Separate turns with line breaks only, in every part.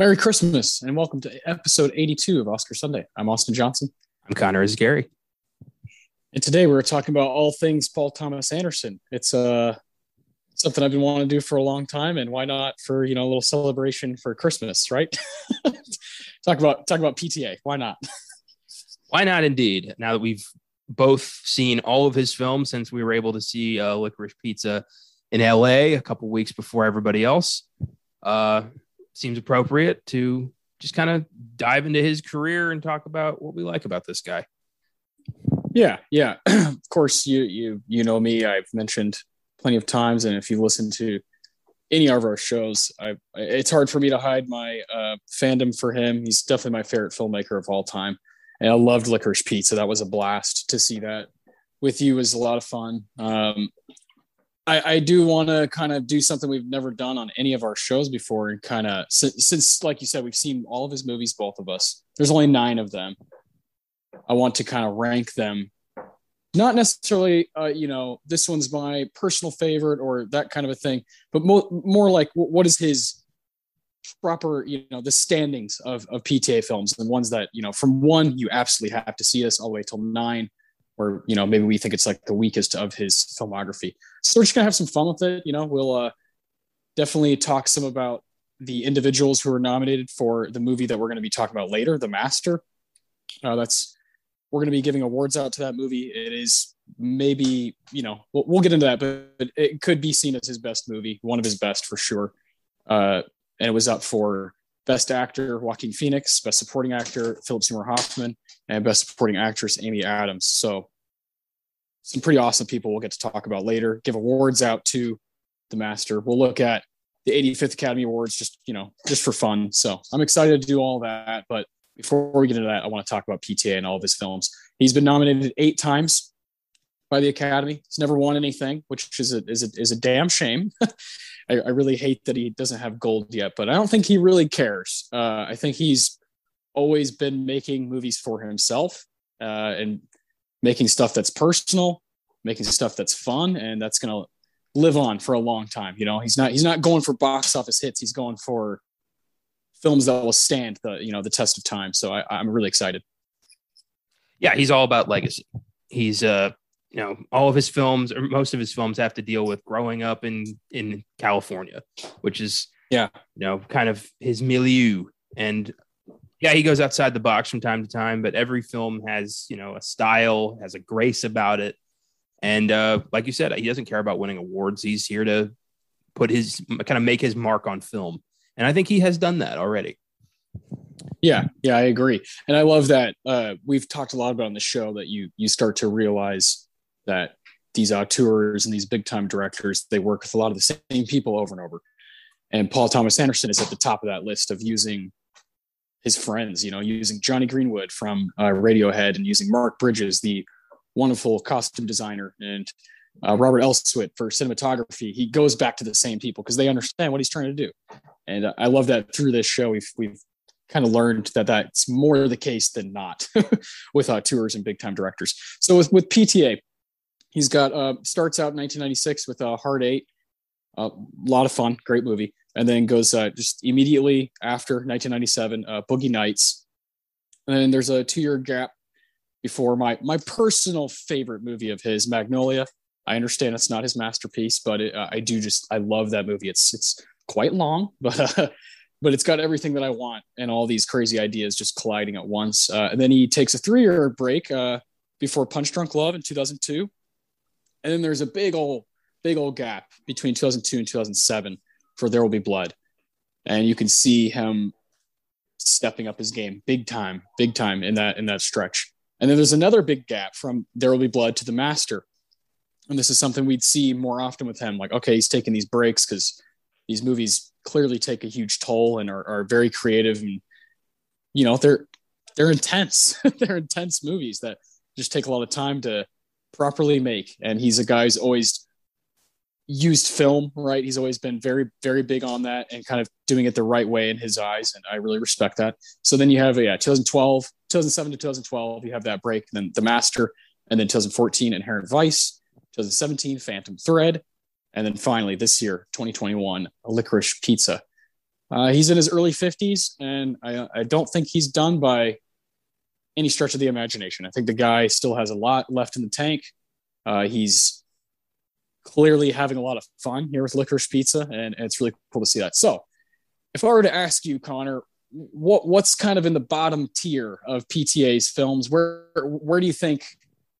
Merry Christmas and welcome to episode 82 of Oscar Sunday. I'm Austin Johnson.
I'm Connor Eyzaguirre.
And today we're talking about all things Paul Thomas Anderson. It's uh something I've been wanting to do for a long time and why not for, you know, a little celebration for Christmas, right? talk about talk about PTA. Why not?
why not indeed? Now that we've both seen all of his films since we were able to see uh, Licorice Pizza in LA a couple weeks before everybody else. Uh seems appropriate to just kind of dive into his career and talk about what we like about this guy.
Yeah, yeah. of course, you you you know me. I've mentioned plenty of times, and if you listen to any of our shows, I it's hard for me to hide my uh, fandom for him. He's definitely my favorite filmmaker of all time, and I loved Licorice Pizza. That was a blast to see that with you. was a lot of fun. Um, I, I do want to kind of do something we've never done on any of our shows before, and kind of since, since, like you said, we've seen all of his movies, both of us. There's only nine of them. I want to kind of rank them, not necessarily, uh, you know, this one's my personal favorite or that kind of a thing, but more, more like what is his proper, you know, the standings of of PTA films, the ones that you know, from one you absolutely have to see this all the way till nine or you know maybe we think it's like the weakest of his filmography. So we're just gonna have some fun with it you know? We'll uh, definitely talk some about the individuals who are nominated for the movie that we're going to be talking about later the master. Uh, that's we're going to be giving awards out to that movie. It is maybe you know we'll, we'll get into that but it could be seen as his best movie one of his best for sure. Uh, and it was up for best actor joaquin phoenix best supporting actor philip seymour hoffman and Best Supporting Actress Amy Adams. So some pretty awesome people we'll get to talk about later. Give awards out to the master. We'll look at the 85th Academy Awards just you know just for fun. So I'm excited to do all that. But before we get into that, I want to talk about PTA and all of his films. He's been nominated eight times by the Academy. He's never won anything, which is a is a, is a damn shame. I, I, really hate that he doesn't have gold yet, but I don't think he really cares. Uh, I think he's always been making movies for himself uh, and making stuff that's personal, making stuff that's fun, and that's going to live on for a long time. You know, he's not he's not going for box office hits. He's going for films that will stand the you know the test of time. So I, I'm really excited.
Yeah, he's all about legacy. He's uh you know all of his films or most of his films have to deal with growing up in in California, which is
yeah
you know kind of his milieu and yeah, he goes outside the box from time to time, but every film has, you know, a style, has a grace about it. And uh, like you said, he doesn't care about winning awards. He's here to put his kind of make his mark on film. And I think he has done that already.
Yeah, yeah, I agree. And I love that uh, we've talked a lot about on the show that you you start to realize that these auteurs and these big time directors, they work with a lot of the same people over and over. And Paul Thomas Anderson is at the top of that list of using his friends, you know, using Jonny Greenwood from uh, Radiohead and using Mark Bridges, the wonderful costume designer, and uh, Robert Elswit for cinematography. He goes back to the same people because they understand what he's trying to do. And uh, I love that through this show, we've, we've kind of learned that that's more the case than not with uh, auteurs and big time directors. So with, with PTA, he's got uh, starts out in 1996 with uh, Hard Eight, a lot of fun, great movie and then goes uh, just immediately after 1997, uh, Boogie Nights, and then there's a two-year gap before my my personal favorite movie of his, Magnolia. I understand it's not his masterpiece, but it, uh, I do just I love that movie. It's it's quite long, but uh, but it's got everything that I want and all these crazy ideas just colliding at once. Uh, and then he takes a three-year break uh, before Punch Drunk Love in 2002, and then there's a big old big old gap between 2002 and 2007 for There Will Be Blood. And you can see him stepping up his game big time, big time in that in that stretch. And then there's another big gap from There Will Be Blood to The Master. And this is something we'd see more often with him. Like, okay, he's taking these breaks because these movies clearly take a huge toll and are, are very creative and you know they're they're intense. they're intense movies that just take a lot of time to properly make. And he's a guy who's always used film right. He's always been very very big on that and kind of doing it the right way in his eyes, and I really respect that. So then you have yeah, 2012, 2007 to 2012, you have that break. Then The Master, and then 2014, Inherent Vice. 2017, Phantom Thread, and then finally this year, 2021, Licorice Pizza. Uh, he's in his early 50s, and I, I don't think he's done by any stretch of the imagination. I think the guy still has a lot left in the tank. Uh, he's clearly having a lot of fun here with Licorice Pizza, and, and, it's really cool to see that. So, if I were to ask you, Connor, what what's kind of in the bottom tier of PTA's films? Where where do you think?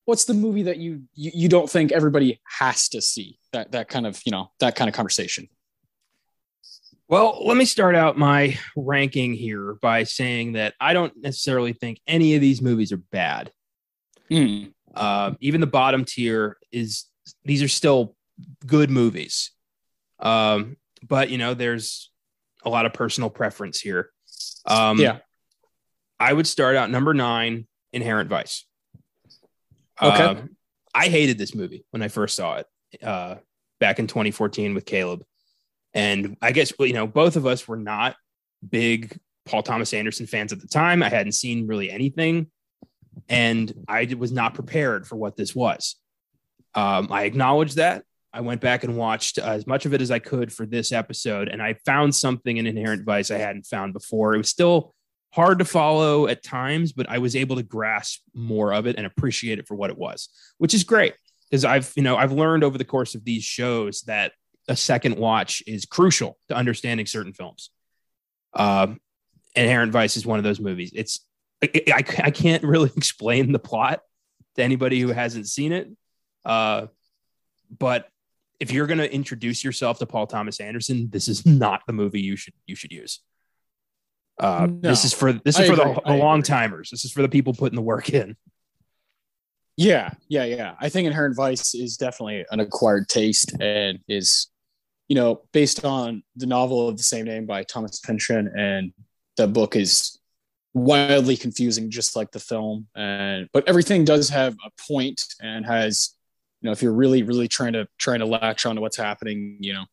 What's the movie that you you, you don't think everybody has to see? That that kind of you know that kind of conversation.
Well, let me start out my ranking here by saying that I don't necessarily think any of these movies are bad. Mm. Uh, even the bottom tier is these are still good movies. Um, but you know, there's a lot of personal preference here. Um,
yeah,
I would start out number nine, Inherent Vice.
Okay, uh,
I hated this movie when I first saw it uh, back in 2014 with Caleb. And I guess, you know, both of us were not big Paul Thomas Anderson fans at the time. I hadn't seen really anything. And I was not prepared for what this was. Um, I acknowledge that. I went back and watched as much of it as I could for this episode, and I found something in Inherent Vice I hadn't found before. It was still hard to follow at times, but I was able to grasp more of it and appreciate it for what it was, which is great because I've you know I've learned over the course of these shows that a second watch is crucial to understanding certain films. Um, Inherent Vice is one of those movies. It's I, I, I, can't really explain the plot to anybody who hasn't seen it. Uh, but if you're going to introduce yourself to Paul Thomas Anderson, this is not the movie you should you should use. Uh, no, this is for this is I for agree. the, the long timers. This is for the people putting the work in.
Yeah, yeah, yeah. I think Inherent Vice is definitely an acquired taste and is you know, based on the novel of the same name by Thomas Pynchon, and the book is wildly confusing, just like the film. And but everything does have a point and has, you know, if you're really, really trying to trying to latch on to what's happening, you know,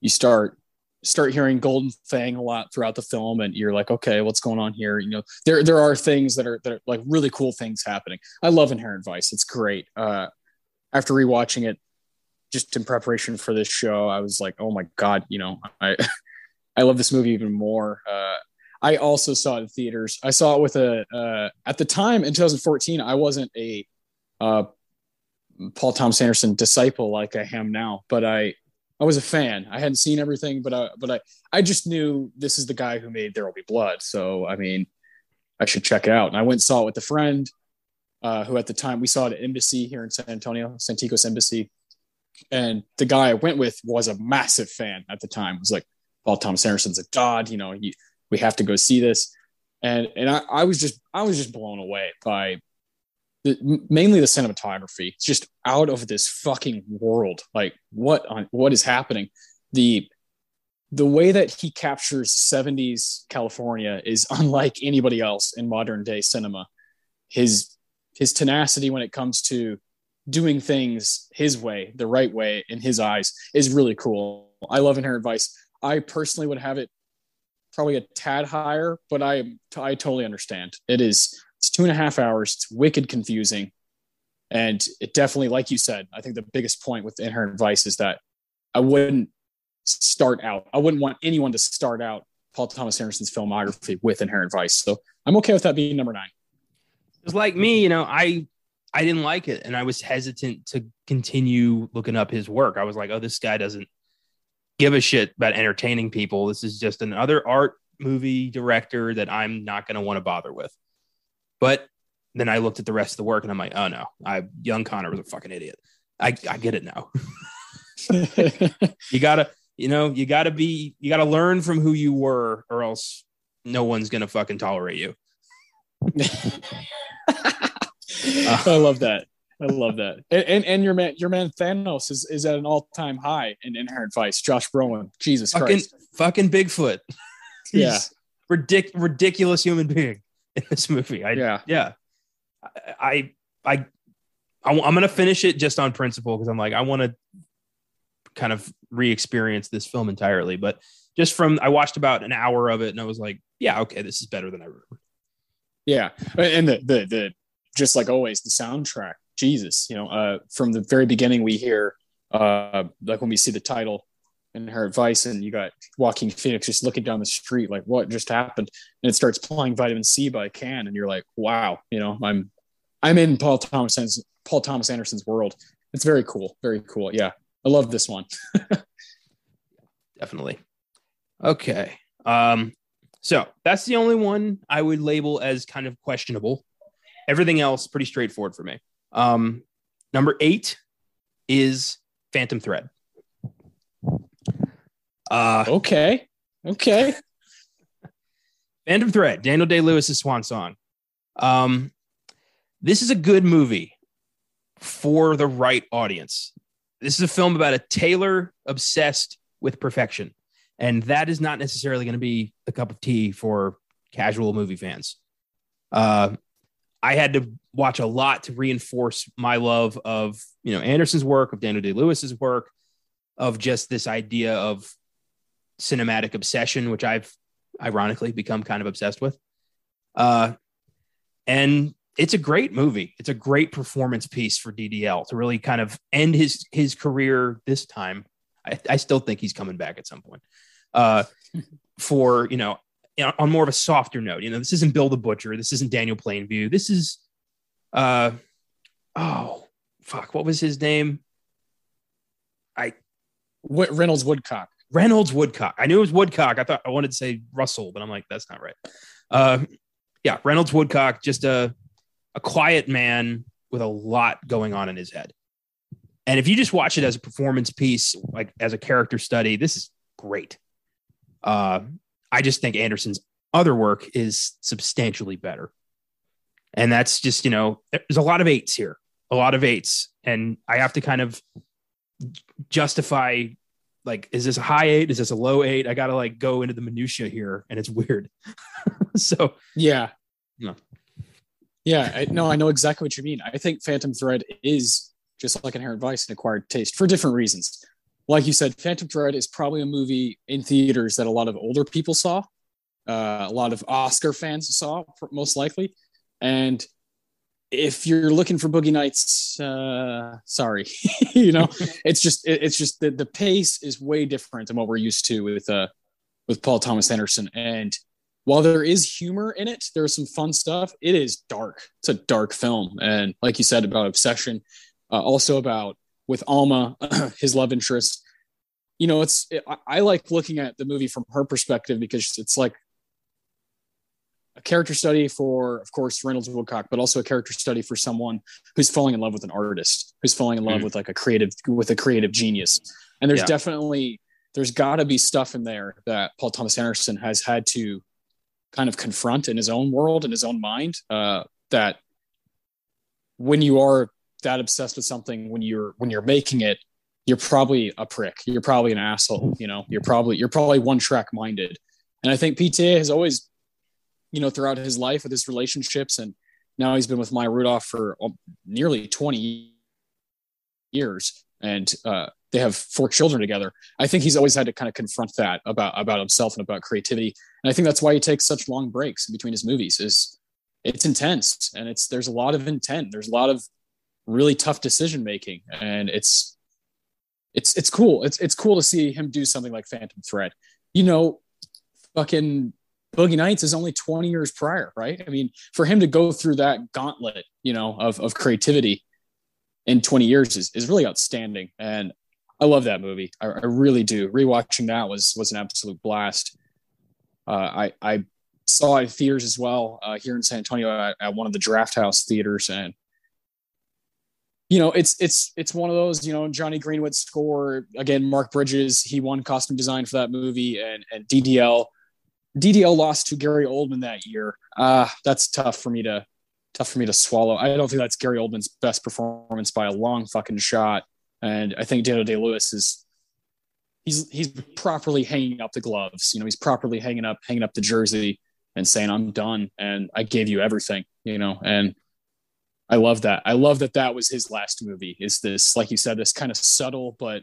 you start start hearing Golden Fang a lot throughout the film, and you're like, okay, what's going on here? You know, there there are things that are that are like really cool things happening. I love Inherent Vice; it's great. Uh, after rewatching it just in preparation for this show, I was like, oh my god, you know, I I love this movie even more. Uh, I also saw it in theaters. I saw it with a uh, at the time in 2014. I wasn't a uh, Paul Thomas Anderson disciple like I am now, but I I was a fan. I hadn't seen everything, but I but I I just knew this is the guy who made There Will Be Blood. So I mean, I should check it out. And I went and saw it with a friend uh, who at the time we saw it at Embassy here in San Antonio, Santikos Embassy and the guy I went with was a massive fan at the time. It was like, Paul Thomas Anderson's a god, you know, he, we have to go see this. And, and I, I was just, I was just blown away by the, mainly the cinematography. It's just out of this fucking world. Like what on what is happening? The, the way that he captures 70s California is unlike anybody else in modern day cinema. His, his tenacity when it comes to doing things his way, the right way in his eyes is really cool. I love Inherent Vice. I personally would have it probably a tad higher, but I I totally understand. It is it's two and a half hours. It's wicked confusing, and it definitely, like you said, I think the biggest point with Inherent Vice is that I wouldn't start out. I wouldn't want anyone to start out Paul Thomas Anderson's filmography with Inherent Vice. So I'm okay with that being number nine.
It's like me, you know, I I didn't like it. And I was hesitant to continue looking up his work. I was like, oh, this guy doesn't give a shit about entertaining people. This is just another art movie director that I'm not going to want to bother with. But then I looked at the rest of the work and I'm like, oh no, I young Connor was a fucking idiot. I, I get it now. you gotta, you know, you gotta be, you gotta learn from who you were, or else no one's gonna fucking tolerate you.
I love that. I love that. And, and, and your man, your man Thanos is, is at an all time high in Inherent Vice. Josh Brolin, Jesus
fucking,
Christ,
fucking Bigfoot.
yeah,
ridic- ridiculous human being in this movie. I,
Yeah.
yeah. I, I, I, am gonna finish it just on principle because I'm like I want to kind of re-experience this film entirely. But just from I watched about an hour of it and I was like, yeah, okay, this is better than I remember.
Yeah, and the the the just like always the soundtrack. Jesus, you know, uh, from the very beginning we hear, uh, like when we see the title Inherent Vice, and you got Joaquin Phoenix just looking down the street, like what just happened, and it starts playing Vitamin C by Can, and you're like, wow, you know, I'm I'm in Paul Thomas Paul Thomas Anderson's world. It's very cool, very cool. Yeah, I love this one.
Definitely. Okay. Um, so that's the only one I would label as kind of questionable. Everything else pretty straightforward for me. Um, number eight is Phantom Thread. Uh,
okay, okay.
Phantom Thread, Daniel Day Lewis's swan song. Um, this is a good movie for the right audience. This is a film about a tailor obsessed with perfection. And that is not necessarily going to be a cup of tea for casual movie fans. Uh, I had to watch a lot to reinforce my love of you know Anderson's work, of Daniel Day Lewis's work, of just this idea of cinematic obsession, which I've ironically become kind of obsessed with. Uh, and it's a great movie. It's a great performance piece for DDL to really kind of end his his career this time. I, I still think he's coming back at some point. Uh, for you know, on more of a softer note, you know, this isn't Bill the Butcher. This isn't Daniel Plainview. This is, uh, oh fuck, what was his name? I
Reynolds Woodcock.
Reynolds Woodcock. I knew it was Woodcock. I thought I wanted to say Russell, but I'm like, that's not right. Uh, yeah, Reynolds Woodcock, just a a quiet man with a lot going on in his head. And if you just watch it as a performance piece, like as a character study, this is great. Uh, I just think Anderson's other work is substantially better. And that's just, you know, there's a lot of eights here, a lot of eights. And I have to kind of justify like, is this a high eight? Is this a low eight? I got to like go into the minutia here and it's weird. so,
yeah.
No.
Yeah. I, no, I know exactly what you mean. I think Phantom Thread is just like Inherent Vice and Acquired Taste for different reasons. Like you said, Phantom Thread is probably a movie in theaters that a lot of older people saw, uh, a lot of Oscar fans saw, most likely. And if you're looking for Boogie Nights, uh, sorry, you know, it's just it, it's just the, the pace is way different than what we're used to with uh with Paul Thomas Anderson. And while there is humor in it, there's some fun stuff. It is dark. It's a dark film, and like you said about obsession, uh, also about with Alma, his love interest. You know, it's it, I like looking at the movie from her perspective because it's like a character study for, of course, Reynolds Woodcock, but also a character study for someone who's falling in love with an artist, who's falling in love mm. with like a creative, with a creative genius. And there's yeah. definitely, there's got to be stuff in there that Paul Thomas Anderson has had to kind of confront in his own world, in his own mind, uh, that when you are that obsessed with something, when you're when you're making it, you're probably a prick. You're probably an asshole. You know, you're probably you're probably one track minded. And I think PTA has always you know, throughout his life with his relationships. And now he's been with Maya Rudolph for nearly 20 years. And uh, they have four children together. I think he's always had to kind of confront that about, about himself and about creativity. And I think that's why he takes such long breaks in between his movies is it's intense and it's, there's a lot of intent. There's a lot of really tough decision making and it's, it's, it's cool. It's, it's cool to see him do something like Phantom Thread. You know, fucking Boogie Nights is only 20 years prior, right? I mean, for him to go through that gauntlet, you know, of, of creativity in 20 years is, is really outstanding. And I love that movie. I, I really do. Rewatching that was, was an absolute blast. Uh, I, I saw it in theaters as well uh, here in San Antonio at, at one of the Draft House theaters. And, you know, it's, it's, it's one of those, you know, Jonny Greenwood score again, Mark Bridges, he won costume design for that movie and, and DDL, DDL lost to Gary Oldman that year. Uh, that's tough for me to tough for me to swallow. I don't think that's Gary Oldman's best performance by a long fucking shot. And I think Daniel Day Lewis is he's he's properly hanging up the gloves. You know, he's properly hanging up hanging up the jersey and saying, "I'm done, and I gave you everything." You know, and I love that. I love that that was his last movie. Is this like you said, this kind of subtle, but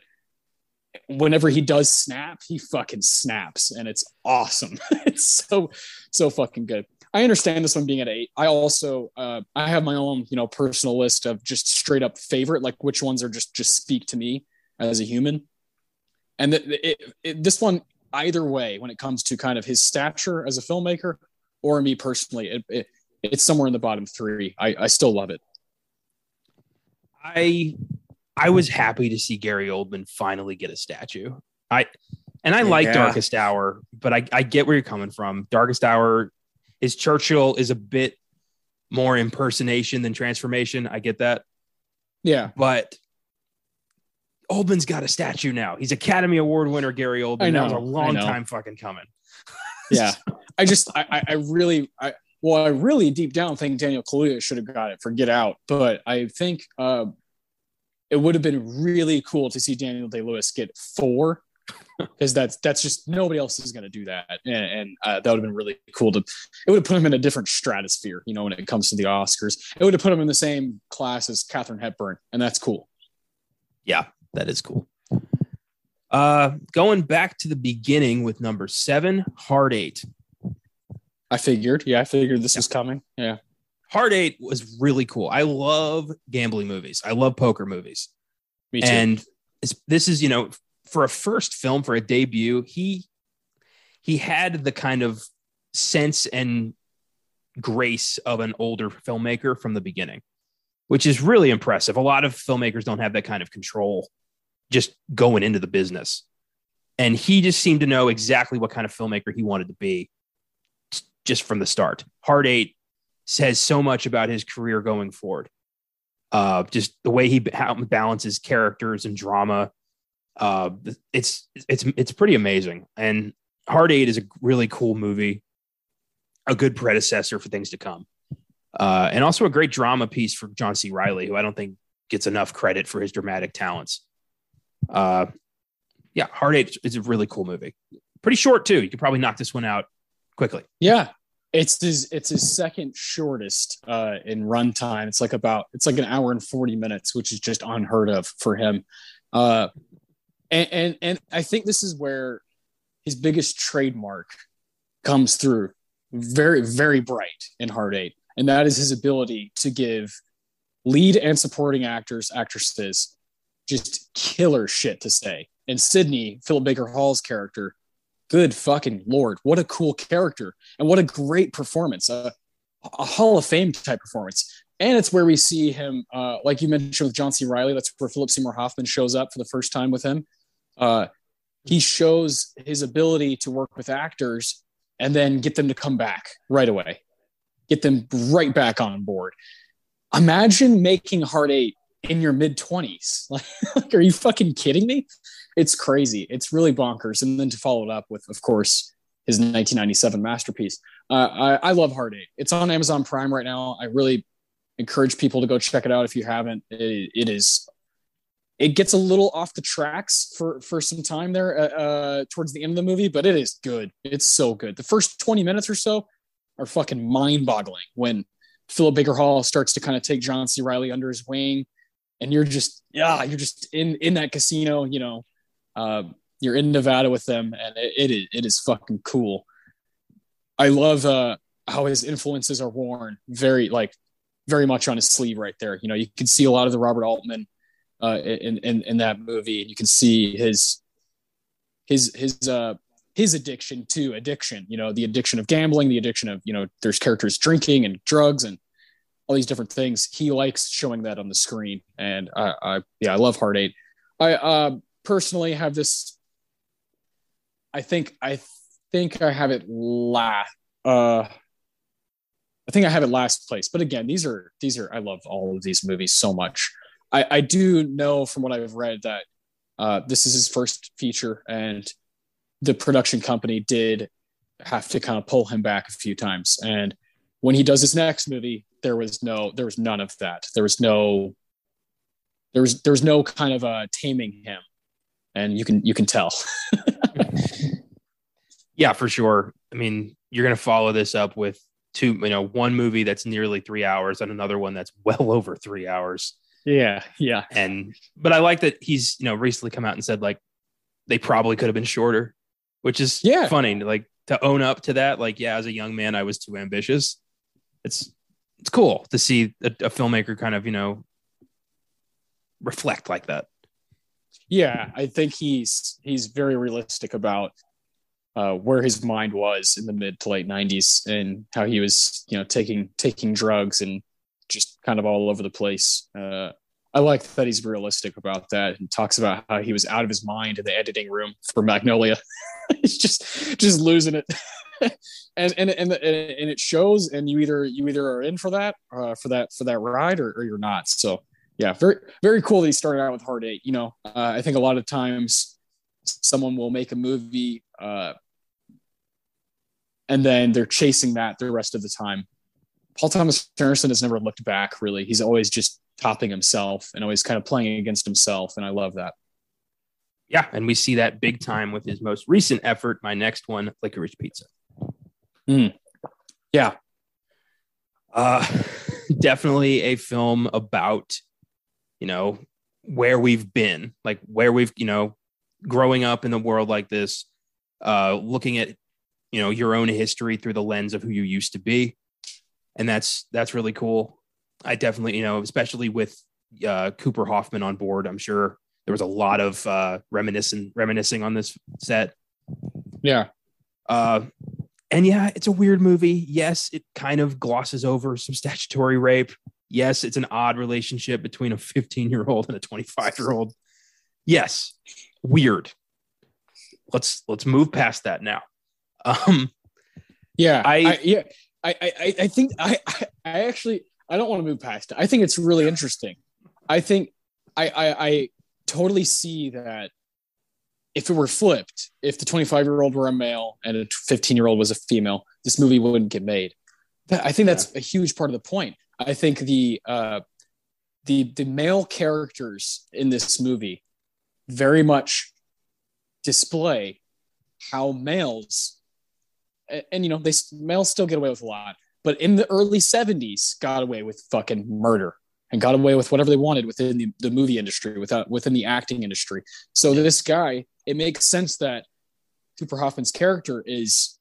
whenever he does snap, he fucking snaps, and it's awesome. it's so so fucking good. I understand this one being at eight. I also uh, I have my own you know personal list of just straight up favorite, like which ones are just just speak to me as a human. And the, it, it, this one, either way, when it comes to kind of his stature as a filmmaker or me personally, it, it's somewhere in the bottom three. I, I still love it.
I I was happy to see Gary Oldman finally get a statue. I and I yeah. like Darkest Hour, but I, I get where you're coming from. Darkest Hour is Churchill is a bit more impersonation than transformation. I get that.
Yeah.
But Oldman's got a statue now. He's Academy Award winner Gary Oldman. I know, that was a long time fucking coming.
yeah. I just I I really I well, I really deep down think Daniel Kaluuya should have got it for Get Out, but I think uh, it would have been really cool to see Daniel Day Lewis get four because that's that's just nobody else is going to do that, and, and uh, that would have been really cool to. It would have put him in a different stratosphere, you know, when it comes to the Oscars. It would have put him in the same class as Katharine Hepburn, and that's cool.
Yeah, that is cool. Uh, going back to the beginning with number seven, Hard Eight.
I figured, yeah, I figured this yeah. was coming. Yeah,
Hard Eight was really cool. I love gambling movies. I love poker movies. Me too. And this is, you know, for a first film for a debut, he he had the kind of sense and grace of an older filmmaker from the beginning, which is really impressive. A lot of filmmakers don't have that kind of control just going into the business. And he just seemed to know exactly what kind of filmmaker he wanted to be just from the start. Hard Eight says so much about his career going forward. Uh, just the way he balances characters and drama. Uh, it's it's it's pretty amazing. And Hard Eight is a really cool movie, a good predecessor for things to come, uh, and also a great drama piece for John C. Reilly, who I don't think gets enough credit for his dramatic talents. Uh, yeah, Hard Eight is a really cool movie. Pretty short too. You could probably knock this one out quickly.
Yeah, it's his it's his second shortest uh, in runtime. It's like about it's like an hour and forty minutes, which is just unheard of for him. Uh, and, and and I think this is where his biggest trademark comes through very very bright in Hard Eight, and that is his ability to give lead and supporting actors actresses just killer shit to say. And Sidney, Philip Baker Hall's character, good fucking lord, what a cool character and what a great performance, uh, a Hall of Fame type performance. And it's where we see him, uh, like you mentioned with John C. Reilly. That's where Philip Seymour Hoffman shows up for the first time with him. Uh, he shows his ability to work with actors and then get them to come back right away, get them right back on board. Imagine making Hard Eight in your mid 20s. Like, like, are you fucking kidding me? It's crazy. It's really bonkers. And then to follow it up with, of course, his 1997 masterpiece. Uh, I, I love Eight. It's on Amazon Prime right now. I really encourage people to go check it out if you haven't. it, it is. It gets a little off the tracks for for some time there uh, uh, towards the end of the movie, but it is good. It's so good. The first 20 minutes or so are fucking mind boggling when Philip Baker Hall starts to kind of take John C. Reilly under his wing and you're just yeah you're just in in that casino you know uh, you're in nevada with them and it, it is it is fucking cool i love uh how his influences are worn very like very much on his sleeve right there you know you can see a lot of the robert altman uh in in, in that movie and you can see his his his uh his addiction to addiction you know the addiction of gambling the addiction of you know there's characters drinking and drugs and all these different things. He likes showing that on the screen, and I, I yeah, I love Hard Eight. I uh, personally have this. I think I think I have it last. Uh, I think I have it last place. But again, these are these are I love all of these movies so much. I, I do know from what I've read that uh, this is his first feature, and the production company did have to kind of pull him back a few times. And when he does his next movie, there was no there was none of that there was no there was there was no kind of uh taming him and you can you can tell.
yeah, for sure. I mean, you're going to follow this up with two, you know, one movie that's nearly three hours and another one that's well over three hours.
Yeah, yeah.
And but I like that he's you know recently come out and said like they probably could have been shorter, which is
Yeah.
funny like to own up to that. Like, yeah, as a young man, I was too ambitious. It's it's cool to see a, a filmmaker kind of you know reflect like that.
Yeah, I think he's he's very realistic about uh, where his mind was in the mid to late '90s and how he was, you know, taking taking drugs and just kind of all over the place. Uh, I like that he's realistic about that and talks about how he was out of his mind in the editing room for Magnolia. he's just just losing it, and and and and it shows. And you either you either are in for that uh, for that for that ride or, or you're not. So yeah, very very cool that he started out with Hard Eight. You know, uh, I think a lot of times someone will make a movie uh, and then they're chasing that the rest of the time. Paul Thomas Anderson has never looked back really. He's always just topping himself and always kind of playing against himself, and I love that.
Yeah, and we see that big time with his most recent effort. My next one, Licorice Pizza.
Yeah,
Uh, definitely a film about, you know, where we've been, like where we've, you know, growing up in the world like this, uh, looking at, you know, your own history through the lens of who you used to be. And that's, that's really cool. I definitely, you know, especially with uh, Cooper Hoffman on board, I'm sure there was a lot of uh, reminiscing, reminiscing on this set.
yeah,
Uh, and yeah, it's a weird movie. Yes, it kind of glosses over some statutory rape. Yes, it's an odd relationship between a 15 year old and a 25 year old. Yes, weird. Let's let's move past that now. Um,
yeah.
I-
I, yeah, I, I, I think I, I, actually I don't want to move past it. I think it's really interesting. I think I, I, I totally see that if it were flipped, if the 25 year old were a male and a 15 year old was a female, this movie wouldn't get made. I think that's a huge part of the point. I think the uh, the the male characters in this movie very much display how males and, and, you know they males still get away with a lot, but in the early 70s got away with fucking murder and got away with whatever they wanted within the, the movie industry, without within the acting industry. So this guy, it makes sense that Cooper Hoffman's character is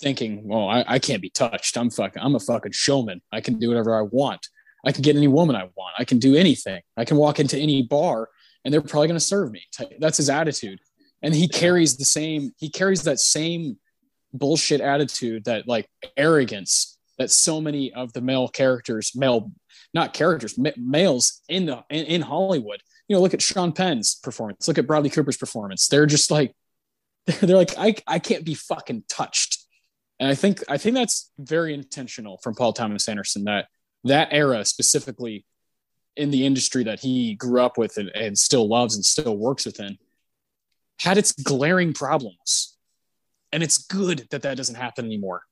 thinking, "Well, I, I can't be touched. I'm fucking. I'm a fucking showman. I can do whatever I want. I can get any woman I want. I can do anything. I can walk into any bar, and they're probably going to serve me." That's his attitude, and he carries the same. He carries that same bullshit attitude, that like arrogance that so many of the male characters, male not characters, ma- males in the in, in Hollywood. You know, look at Sean Penn's performance. Look at Bradley Cooper's performance. They're just like they're like I I can't be fucking touched. And I think I think that's very intentional from Paul Thomas Anderson that that era specifically in the industry that he grew up with and, and still loves and still works within had its glaring problems. And it's good that that doesn't happen anymore.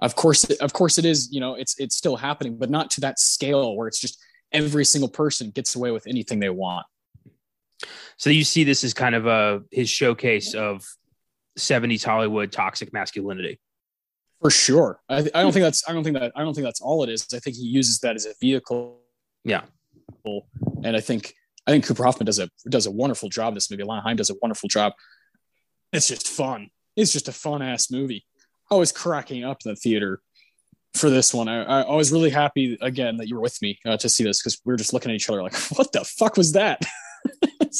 Of course, of course, it is. You know, it's it's still happening, but not to that scale where it's just every single person gets away with anything they want.
so you see this as kind of a his showcase of 70s Hollywood toxic masculinity.
For sure, I, I don't think that's I don't think that I don't think that's all it is. I think he uses that as a vehicle,
Yeah.
and I think I think Cooper Hoffman does a does a wonderful job. This movie, Lana Haim does a wonderful job. It's just fun. It's just a fun ass movie. I was cracking up in the theater for this one. I, I, was really happy again that you were with me uh, to see this because we were just looking at each other like, what the fuck was that? and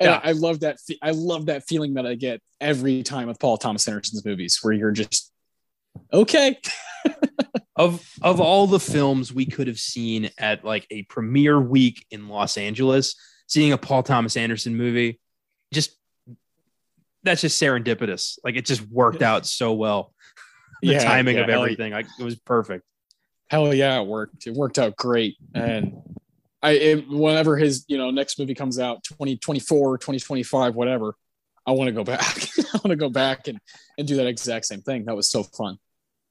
Yeah.
I, I love that. I love that feeling that I get every time with Paul Thomas Anderson's movies, where you're just okay.
of of all the films we could have seen at like a premiere week in Los Angeles, seeing a Paul Thomas Anderson movie, just that's just serendipitous. Like it just worked out so well. The
Yeah,
timing
yeah,
of everything, like it was perfect.
Hell yeah, it worked. It worked out great. And I, it, whenever his, you know, next movie comes out, 2024, 2025, whatever, I want to go back. I want to go back and, and do that exact same thing. That was so fun.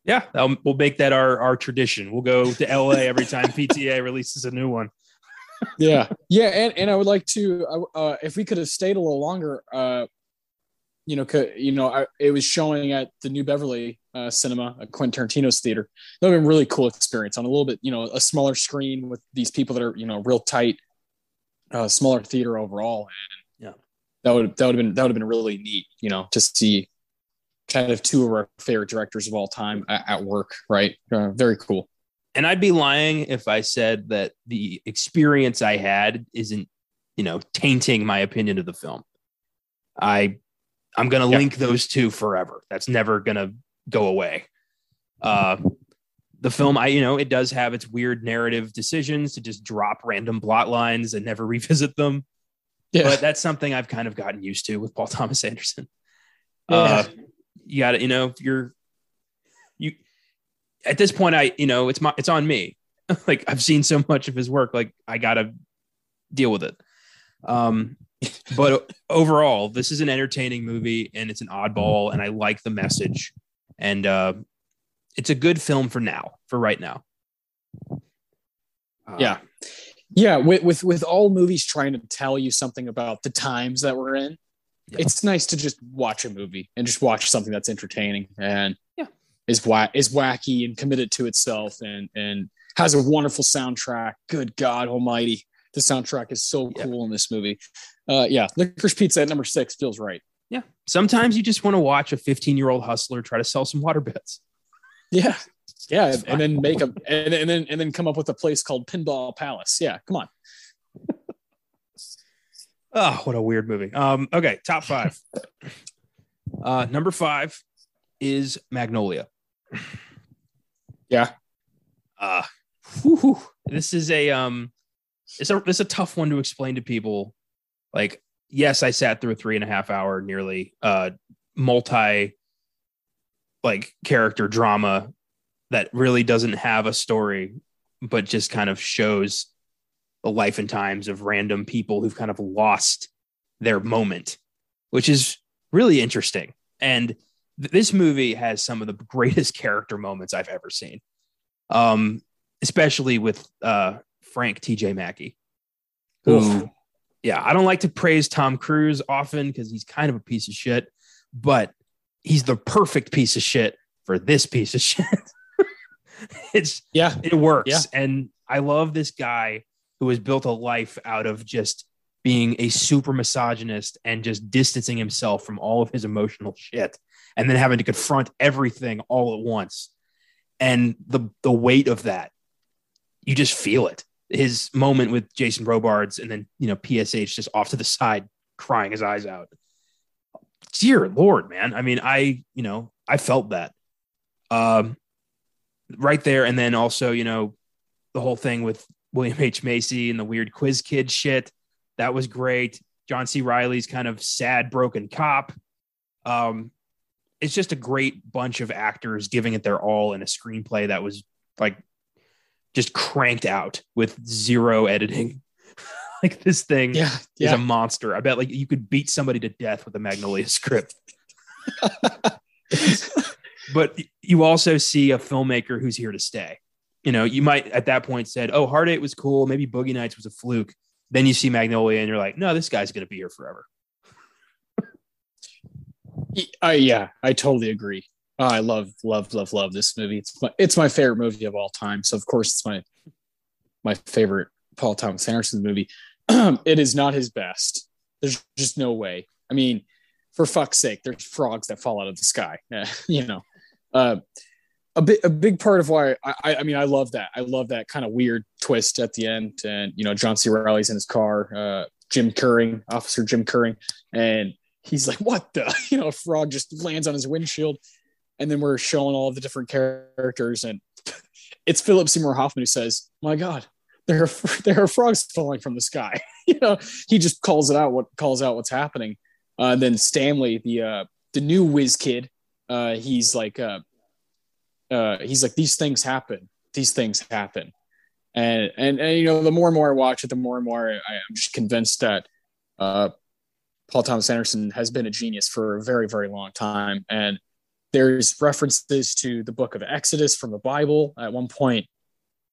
Yeah, um, we'll make that our our tradition. We'll go to LA every time PTA releases a new one.
yeah, yeah, and and I would like to, uh, uh if we could have stayed a little longer, uh, you know, you know, I, it was showing at the New Beverly uh, Cinema, at Quentin Tarantino's theater. That would have been a really cool experience on a little bit, you know, a smaller screen with these people that are, you know, real tight, uh, smaller theater overall. And yeah, that would that would have been that would have been really neat, you know, to see kind of two of our favorite directors of all time at, at work, right? Uh, very cool.
And I'd be lying if I said that the experience I had isn't, you know, tainting my opinion of the film. I I'm going to yeah. link those two forever. That's never going to go away. Uh, the film, I you know, it does have its weird narrative decisions to just drop random plot lines and never revisit them. Yeah. But that's something I've kind of gotten used to with Paul Thomas Anderson. Yeah. Uh, you got to, you know, you're you at this point. I, you know, it's my, it's on me. like I've seen so much of his work, like I got to deal with it. Um, but overall, this is an entertaining movie and it's an oddball, and I like the message. And uh, it's a good film for now, for right now.
Uh, yeah, yeah. With, with with all movies trying to tell you something about the times that we're in, yeah. it's nice to just watch a movie and just watch something that's entertaining and
yeah.
is wa- is wacky and committed to itself and and has a wonderful soundtrack. Good God Almighty, the soundtrack is so cool in this movie uh, yeah, licorice pizza at number six feels right.
Yeah. Sometimes you just want to watch a 15 year old hustler try to sell some water bits.
Yeah. Yeah. And then make a, and, and then, and then come up with a place called Pinball Palace. Yeah. Come on.
Oh, what a weird movie. Um, okay. Top five. uh, number five is Magnolia.
Yeah.
Uh, whew, this is a, um, it's a, it's a tough one to explain to people like yes i sat through a three and a half hour nearly uh multi like character drama that really doesn't have a story but just kind of shows the life and times of random people who've kind of lost their moment which is really interesting and th- this movie has some of the greatest character moments i've ever seen um especially with uh frank tj mackey who yeah, I don't like to praise Tom Cruise often because he's kind of a piece of shit, but he's the perfect piece of shit for this piece of shit. it's
yeah,
it works. Yeah. And I love this guy who has built a life out of just being a super misogynist and just distancing himself from all of his emotional shit and then having to confront everything all at once. And the the weight of that, you just feel it his moment with Jason Robards and then, you know, PSH just off to the side crying his eyes out. Dear Lord, man. I mean, I, you know, I felt that um, right there. And then also, you know, the whole thing with William H. Macy and the weird quiz kid shit. That was great. John C. Reilly's kind of sad, broken cop. Um, it's just a great bunch of actors giving it their all in a screenplay that was like just cranked out with zero editing. like this thing
yeah, yeah.
is a monster. I bet like you could beat somebody to death with a Magnolia script. but you also see a filmmaker who's here to stay. You know, you might at that point said, "Oh, Hard Eight was cool. Maybe Boogie Nights was a fluke." Then you see Magnolia, and you're like, "No, this guy's going to be here forever."
uh, yeah, I totally agree. Oh, I love, love, love, love this movie. It's my, it's my favorite movie of all time. So of course it's my, my favorite Paul Thomas Anderson movie. it is not his best. There's just no way. I mean, for fuck's sake, there's frogs that fall out of the sky. you know, uh, a bit, a big part of why I, I mean, I love that. I love that kind of weird twist at the end. And, you know, John C. Reilly's in his car, uh, Jim Kurring, Officer Jim Kurring, and he's like, what the, you know, a frog just lands on his windshield and then we're showing all the different characters and it's philip seymour hoffman who says my god there are there are frogs falling from the sky you know he just calls it out what calls out what's happening uh, then stanley the uh, the new whiz kid uh, he's like uh, uh, he's like these things happen. These things happen. And, and and you know the more and more i watch it the more and more I, i'm just convinced that uh, paul thomas anderson has been a genius for a very very long time. And there's references to the book of Exodus from the Bible. At one point,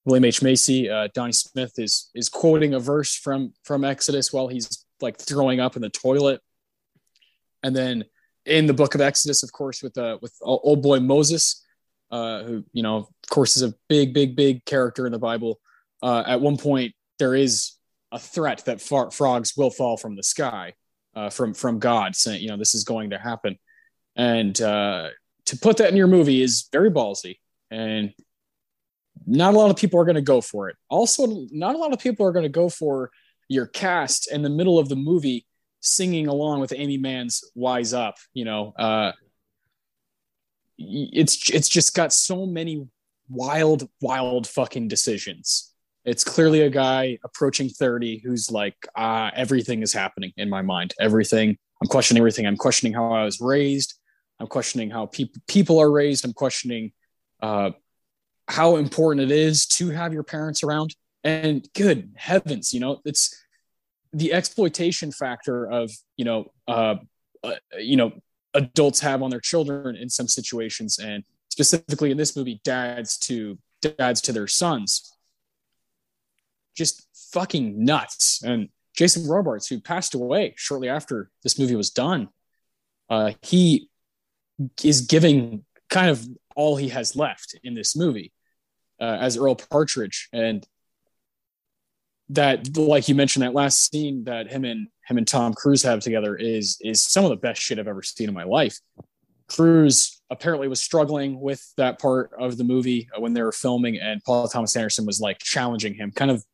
William H. Macy, uh, Donnie Smith is is quoting a verse from from Exodus while he's like throwing up in the toilet, and then in the book of Exodus, of course, with uh, with old boy Moses, uh, who you know, of course, is a big, big, big character in the Bible. Uh, at one point, there is a threat that frogs will fall from the sky uh, from from God, saying, you know, this is going to happen, and uh, to put that in your movie is very ballsy, and not a lot of people are going to go for it. Also, not a lot of people are going to go for your cast in the middle of the movie singing along with Aimee Mann's "Wise Up." You know, uh, it's it's just got so many wild, wild fucking decisions. It's clearly a guy approaching thirty who's like, uh, everything is happening in my mind. Everything. I'm questioning everything. I'm questioning how I was raised. I'm questioning how people people are raised. I'm questioning uh, how important it is to have your parents around. And good heavens, you know, it's the exploitation factor of you know uh, uh, you know adults have on their children in some situations and specifically in this movie dads to dads to their sons. Just fucking nuts. And jason robards who passed away shortly after this movie was done uh, he is giving kind of all he has left in this movie uh, as earl partridge. And that like you mentioned that last scene that him and him and Tom Cruise have together is is some of the best shit I've ever seen in my life. Cruise apparently was struggling with that part of the movie when they were filming, and Paul Thomas Anderson was like challenging him, kind of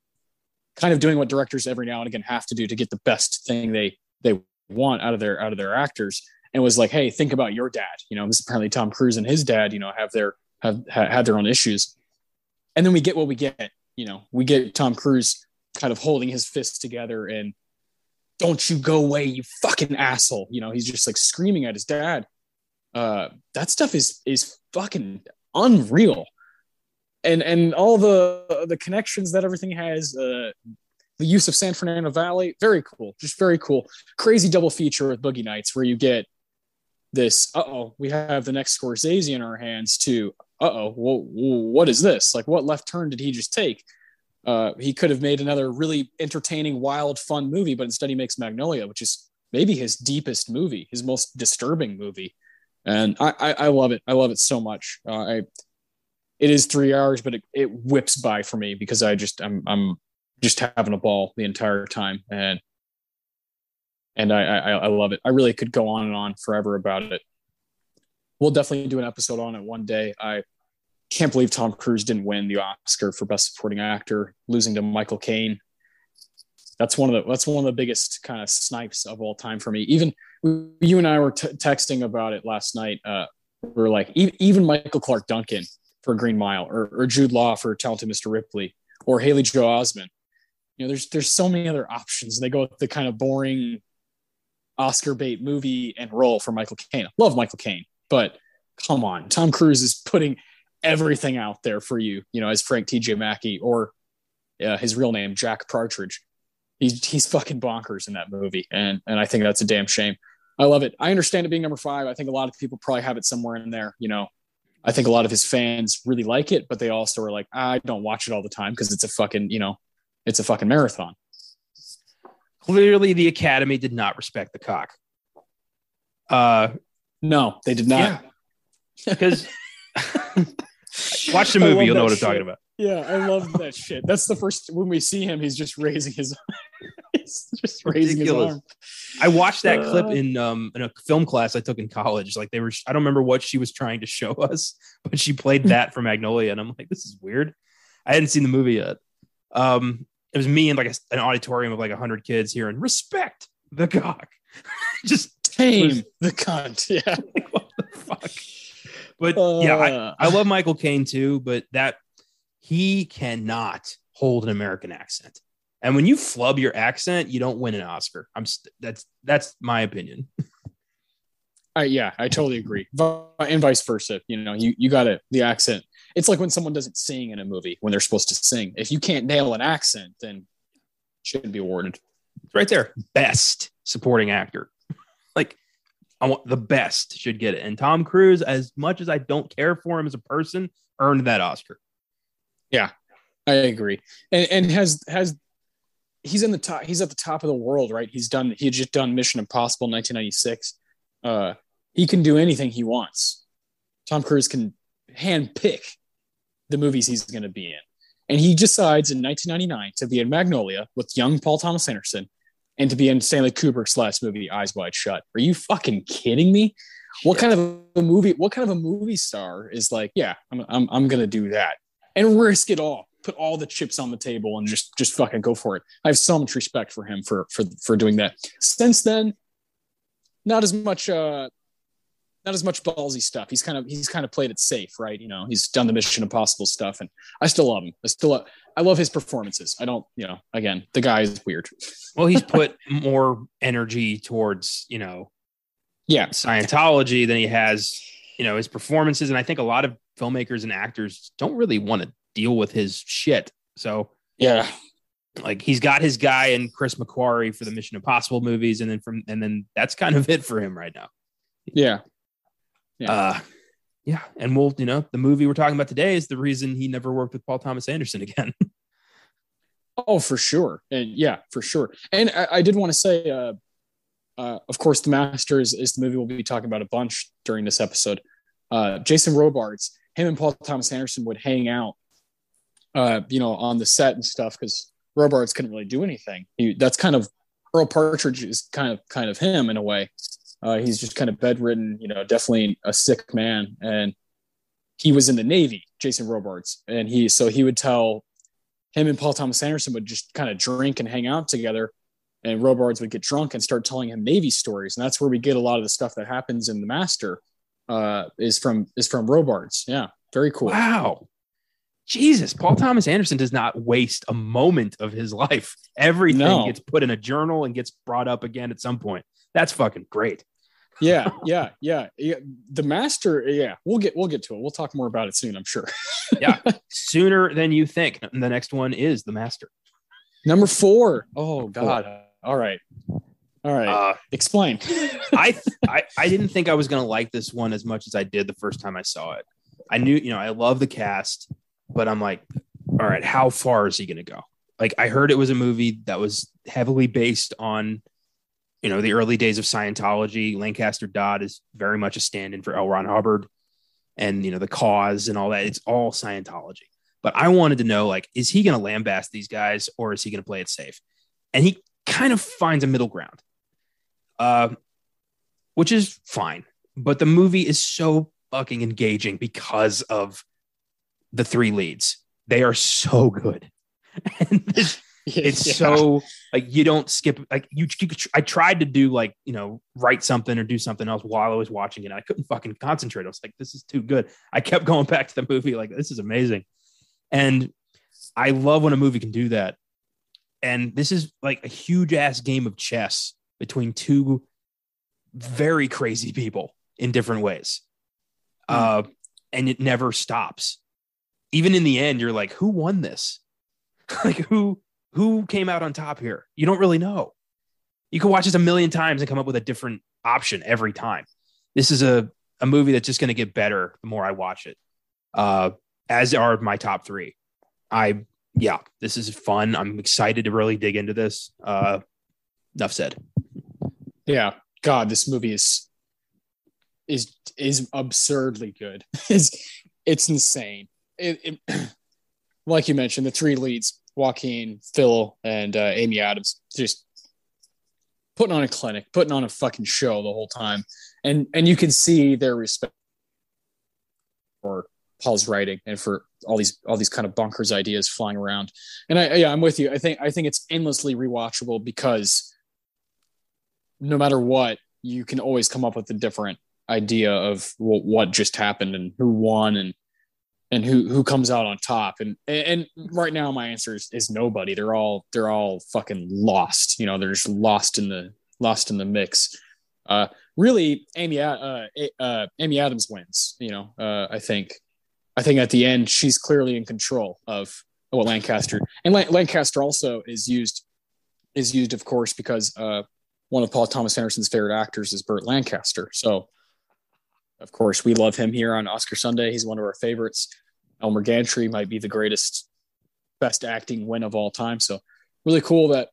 kind of doing what directors every now and again have to do to get the best thing they they want out of their out of their actors, and was like, hey, think about your dad. You know, this apparently Tom Cruise and his dad, you know, have their have had their own issues, and then we get what we get. You know, we get Tom Cruise kind of holding his fists together and don't you go away, you fucking asshole. You know, he's just like screaming at his dad. Uh, that stuff is is fucking unreal. And and all the the connections that everything has, uh, the use of San Fernando Valley, very cool, just very cool. Crazy double feature with Boogie Nights where you get this, uh-oh, we have the next Scorsese in our hands to, uh-oh, well, what is this? Like what left turn did he just take? Uh, he could have made another really entertaining, wild, fun movie, but instead he makes Magnolia, which is maybe his deepest movie, his most disturbing movie. And I, I, I love it. I love it so much. Uh, I, it is three hours, but it, it whips by for me because I just, I'm, I'm just having a ball the entire time. And, and I, I, I love it. I really could go on and on forever about it. We'll definitely do an episode on it one day. I, can't believe Tom Cruise didn't win the Oscar for Best Supporting Actor, losing to Michael Caine. That's one of the that's one of the biggest kind of snipes of all time for me. Even you and I were t- texting about it last night. Uh, we are like, e- even Michael Clarke Duncan for Green Mile, or, or Jude Law for Talented Mr. Ripley, or Haley Joel Osment. You know, there's there's so many other options. They go with the kind of boring Oscar bait movie and role for Michael Caine. I love Michael Caine, but come on, Tom Cruise is putting everything out there for you, you know, as Frank T.J. Mackey or uh, his real name, Jack Partridge. He's, he's fucking bonkers in that movie. And, and I think that's a damn shame. I love it. I understand it being number five. I think a lot of people probably have it somewhere in there. You know, I think a lot of his fans really like it, but they also are like, I don't watch it all the time because it's a fucking, you know, it's a fucking marathon.
Clearly, the Academy did not respect the cock.
Uh, no, they did not.
Because Watch the movie, you'll know what I'm talking about.
Yeah, I love that shit. That's the first when we see him, he's just raising his he's just raising Ridiculous. his arm.
I watched that uh, clip in um in a film class I took in college. Like they were I don't remember what she was trying to show us, but she played that for Magnolia and I'm like this is weird. I hadn't seen the movie yet. Um it was me and like a, an auditorium of like 100 kids here and respect the cock. just
tame the cunt. Yeah.
like, what the fuck? But uh, yeah, I. I love Michael Caine too, but that he cannot hold an American accent. And when you flub your accent, you don't win an Oscar. I'm st- that's that's my opinion.
Uh, yeah, I totally agree. And vice versa. You know, you you got it. The accent. It's like when someone doesn't sing in a movie when they're supposed to sing. If you can't nail an accent, then shouldn't be awarded.
It's right there. Best supporting actor. I want the best should get it. And Tom Cruise, as much as I don't care for him as a person, earned that Oscar.
Yeah. I agree, and and has has he's in the top. He's at the top of the world, right? He's done. He just done Mission Impossible 1996. Uh, he can do anything he wants. Tom Cruise can hand pick the movies he's going to be in, and he decides in 1999 to be in Magnolia with young Paul Thomas Anderson, and to be in Stanley Kubrick's last movie, Eyes Wide Shut. Are you fucking kidding me? What kind of a movie? What kind of a movie star is like, yeah, I'm I'm, I'm to do that and risk it all put all the chips on the table and just just fucking go for it. I have so much respect for him for for for doing that. Since then, not as much uh not as much ballsy stuff. He's kind of he's kind of played it safe, right? You know, he's done the Mission Impossible stuff, and I still love him. I still love, I love his performances. I don't, you know, again, the guy is weird.
Well, he's put more energy towards you know,
yeah,
Scientology than he has you know his performances, and I think a lot of filmmakers and actors don't really want to deal with his shit. So
yeah,
like he's got his guy and Chris McQuarrie for the Mission Impossible movies, and then from and then that's kind of it for him right now.
Yeah.
Yeah. Uh, yeah. And we'll, you know, the movie we're talking about today is the reason he never worked with Paul Thomas Anderson again.
oh, for sure. And yeah, for sure. And I, I did want to say, uh, uh, of course, The Masters is the movie we'll be talking about a bunch during this episode. Uh, Jason Robards, him and Paul Thomas Anderson would hang out uh, you know, on the set and stuff because Robards couldn't really do anything. He, that's kind of Earl Partridge is kind of kind of him in a way. Uh, he's just kind of bedridden, you know, definitely a sick man. And he was in the Navy, Jason Robards, and he so he would tell him and Paul Thomas Anderson would just kind of drink and hang out together, and Robards would get drunk and start telling him Navy stories, and that's where we get a lot of the stuff that happens in the Master. Uh, is from is from Robards. Yeah, very cool.
Wow. Jesus, Paul Thomas Anderson does not waste a moment of his life. Everything no. gets put in a journal and gets brought up again at some point. That's fucking great.
yeah, yeah, yeah, yeah. The master, yeah, we'll get we'll get to it. We'll talk more about it soon, I'm sure.
yeah, sooner than you think. The next one is the master.
Number four. Oh God. Four. All right. All right. Uh, Explain.
I, I I didn't think I was gonna like this one as much as I did the first time I saw it. I knew, you know, I love the cast but I'm like, all right, how far is he going to go? Like, I heard it was a movie that was heavily based on, you know, the early days of Scientology. Lancaster Dodd is very much a stand in for L. Ron Hubbard and, you know, the cause and all that. It's all Scientology. But I wanted to know, like, is he going to lambast these guys or is he going to play it safe? And he kind of finds a middle ground, uh, which is fine. But the movie is so fucking engaging because of the three leads. They are so good. And it's, it's yeah. so like you don't skip like you, you I tried to do like you know write something or do something else while I was watching it. I couldn't fucking concentrate. I was like, this is too good. I kept going back to the movie like this is amazing, and I love when a movie can do that. And this is like a huge ass game of chess between two very crazy people in different ways, mm. uh, and it never stops even in the end, you're like, who won this? like who who came out on top here? You don't really know. You can watch this a million times and come up with a different option every time. This is a, a movie that's just going to get better the more I watch it. Uh, as are my top three. I yeah, this is fun. I'm excited to really dig into this. Uh, enough said.
Yeah, God, this movie is is is absurdly good. it's it's insane it, it, like you mentioned, the three leads, Joaquin, Phil, and uh, Amy Adams, just putting on a clinic, putting on a fucking show the whole time. And and you can see their respect for Paul's writing and for all these all these kind of bonkers ideas flying around. And I yeah, I'm with you. I think I think it's endlessly rewatchable because no matter what, you can always come up with a different idea of what, what just happened and who won and and who who comes out on top. And and right now my answer is, is nobody. They're all they're all fucking lost you know they're just lost in the lost in the mix. Uh really amy uh, uh amy adams wins you know uh i think i think at the end she's clearly in control of what lancaster. And lancaster also is used is used of course because uh one of paul thomas anderson's favorite actors is burt lancaster. So of course, we love him here on Oscar Sunday. He's one of our favorites. Elmer Gantry might be the greatest best acting win of all time. So really cool that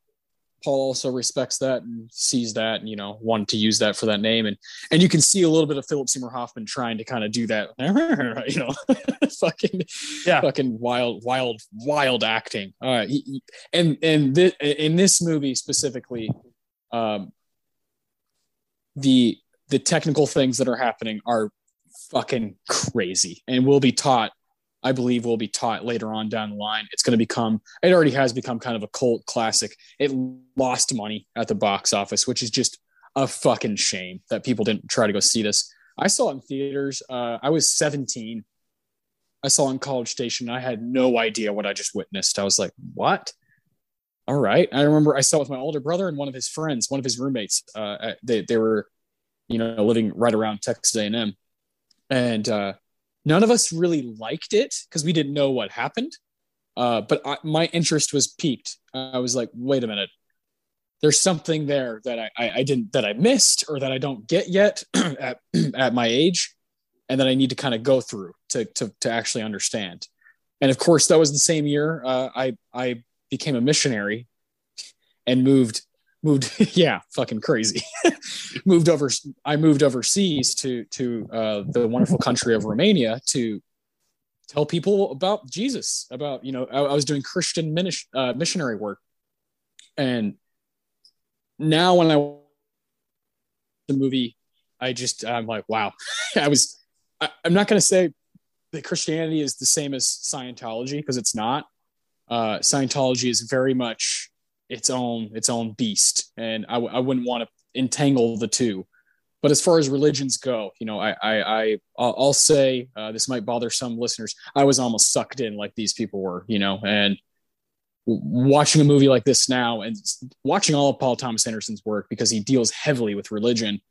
Paul also respects that and sees that and you know wanted to use that for that name and and you can see a little bit of Philip Seymour Hoffman trying to kind of do that you know fucking yeah fucking wild wild wild acting all right and and this, in this movie specifically um the the technical things that are happening are fucking crazy and will be taught I believe will be taught later on down the line. It's going to become, it already has become kind of a cult classic. It lost money at the box office, which is just a fucking shame that people didn't try to go see this. I saw it in theaters. Uh, I was 17. I saw it in College Station. I had no idea what I just witnessed. I was like, what? All right. I remember I saw it with my older brother and one of his friends, one of his roommates. Uh, they, they were, you know, living right around Texas A&M. And, uh, None of us really liked it because we didn't know what happened. Uh, but I, my interest was piqued. I was like, wait a minute, there's something there that I, I, I didn't that I missed or that I don't get yet at at my age, and that I need to kind of go through to to to actually understand. And of course, that was the same year uh, I I became a missionary and moved moved yeah fucking crazy. Moved over i moved overseas to to uh, the wonderful country of romania to tell people about jesus about you know i, I was doing christian minis- uh, missionary work. And now when i the movie i just i'm like wow. I was I, i'm not going to say that christianity is the same as scientology because it's not. Uh, scientology is very much its own its own beast, and I, I wouldn't want to entangle the two. But as far as religions go, you know, I I, I I'll say uh, this might bother some listeners. I was almost sucked in like these people were, you know, and watching a movie like this now and watching all of Paul Thomas Anderson's work because he deals heavily with religion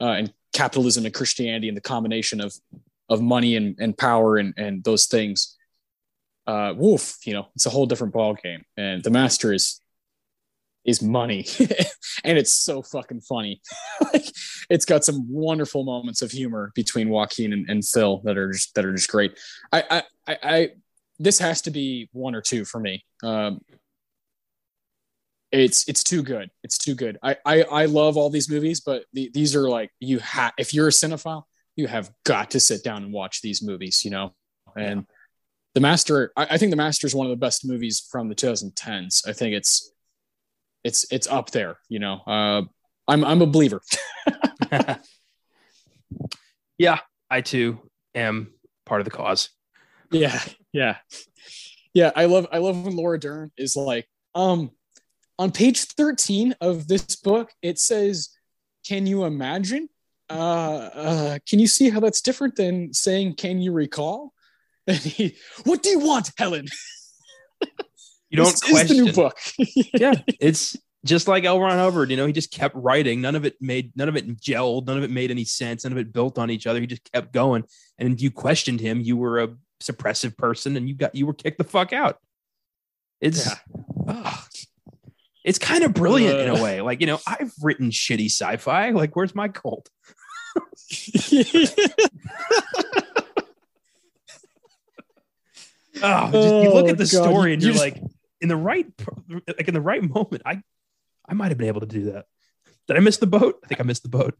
uh, and capitalism and Christianity and the combination of of money and, and power and, and those things. Uh, woof, you know, it's a whole different ball game. And the master is is money. And it's so fucking funny. Like it's got some wonderful moments of humor between joaquin and, and phil that are just that are just great. I, I i this has to be one or two for me. Um it's it's too good. It's too good. I i, I love all these movies but the, these are like you have if you're a cinephile you have got to sit down and watch these movies you know? And yeah. the master I, I think the master is one of the best movies from the 2010s i think it's it's it's up there. You know, uh, I'm I'm a believer.
yeah, I too am part of the cause.
Yeah, yeah, yeah. I love I love when Laura Dern is like, um, on page 13 of this book, it says, "Can you imagine?" Uh, uh, can you see how that's different than saying, "Can you recall?" And he, what do you want, Helen?
You don't this question. the new book. yeah, it's just like L. Ron Hubbard. You know, he just kept writing. None of it made none of it gelled. None of it made any sense. None of it built on each other. He just kept going. And if you questioned him, you were a suppressive person, and you got you were kicked the fuck out. It's yeah. oh, it's kind of brilliant uh, in a way. Like you know, I've written shitty sci-fi. Like, where's my cult? Oh, just, you look at the oh, story and you're just, like, in the right like in the right moment i i might have been able to do that. Did i miss the boat? I think i missed the boat.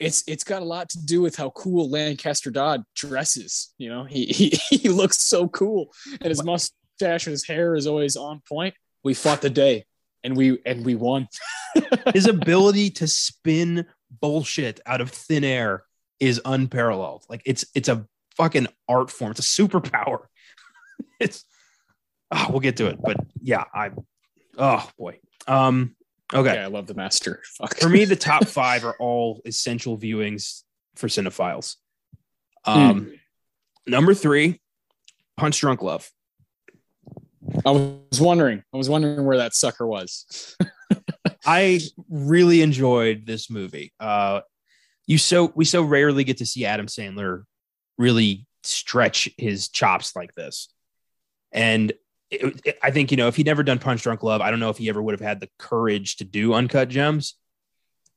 It's it's got a lot to do with how cool lancaster dodd dresses you know? He he, he looks so cool and his mustache and his hair is always on point. We fought the day and we and we won.
His ability to spin bullshit out of thin air is unparalleled. Like it's it's a fucking art form. It's a superpower. It's oh, we'll get to it. But yeah, I oh boy. Um okay.
Yeah, I love the master.
Fuck. For me, the top five are all essential viewings for cinephiles. Um mm. number three, Punch Drunk Love.
I was wondering. I was wondering where that sucker was.
I really enjoyed this movie. Uh, you so we so rarely get to see Adam Sandler really stretch his chops like this, and it, it, I think you know if he'd never done Punch Drunk Love, I don't know if he ever would have had the courage to do Uncut Gems.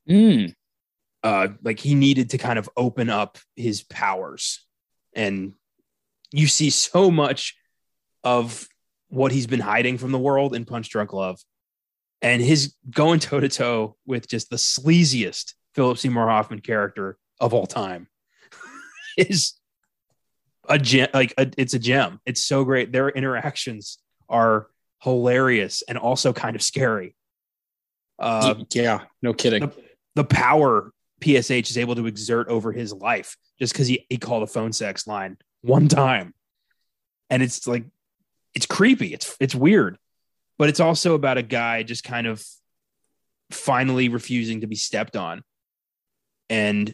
Mm.
Uh, like he needed to kind of open up his powers, and you see so much of what he's been hiding from the world in Punch Drunk Love. And his going toe to toe with just the sleaziest Philip Seymour Hoffman character of all time is a gem. Like a, it's a gem. It's so great. Their interactions are hilarious and also kind of scary.
Uh, yeah, no kidding.
The, the power PSH is able to exert over his life just because he, he called a phone sex line one time. And it's like, it's creepy. It's, it's weird, but it's also about a guy just kind of finally refusing to be stepped on. And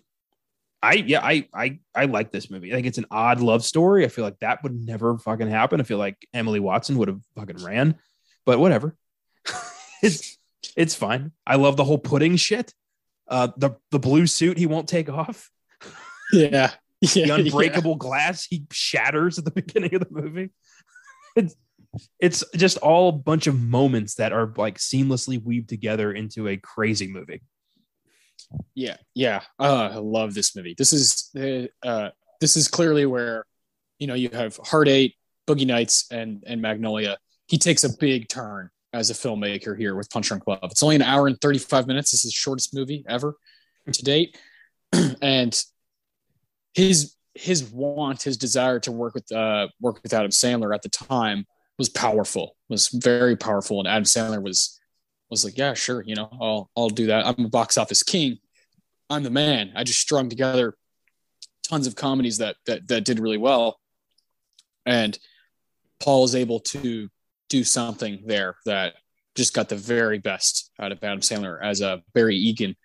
I, yeah, I, I, I like this movie. I think it's an odd love story. I feel like that would never fucking happen. I feel like Emily Watson would have fucking ran, but whatever. it's, it's fine. I love the whole pudding shit. Uh, the the blue suit he won't take off.
Yeah.
yeah the unbreakable yeah. glass he shatters at the beginning of the movie. It's it's just all a bunch of moments that are like seamlessly weaved together into a crazy movie.
Yeah, yeah. Uh, I love this movie. This is uh, this is clearly where you know you have Eight, Boogie Nights, and and Magnolia. He takes a big turn as a filmmaker here with Punch Drunk Love. It's only an hour and 35 minutes. This is the shortest movie ever to date. and his his want, his desire to work with uh, work with Adam Sandler at the time was powerful, was very powerful. And Adam Sandler was was like, yeah, sure, you know, I'll I'll do that. I'm a box office king. I'm the man. I just strung together tons of comedies that that that did really well. And Paul is able to do something there that just got the very best out of Adam Sandler as a Barry Egan.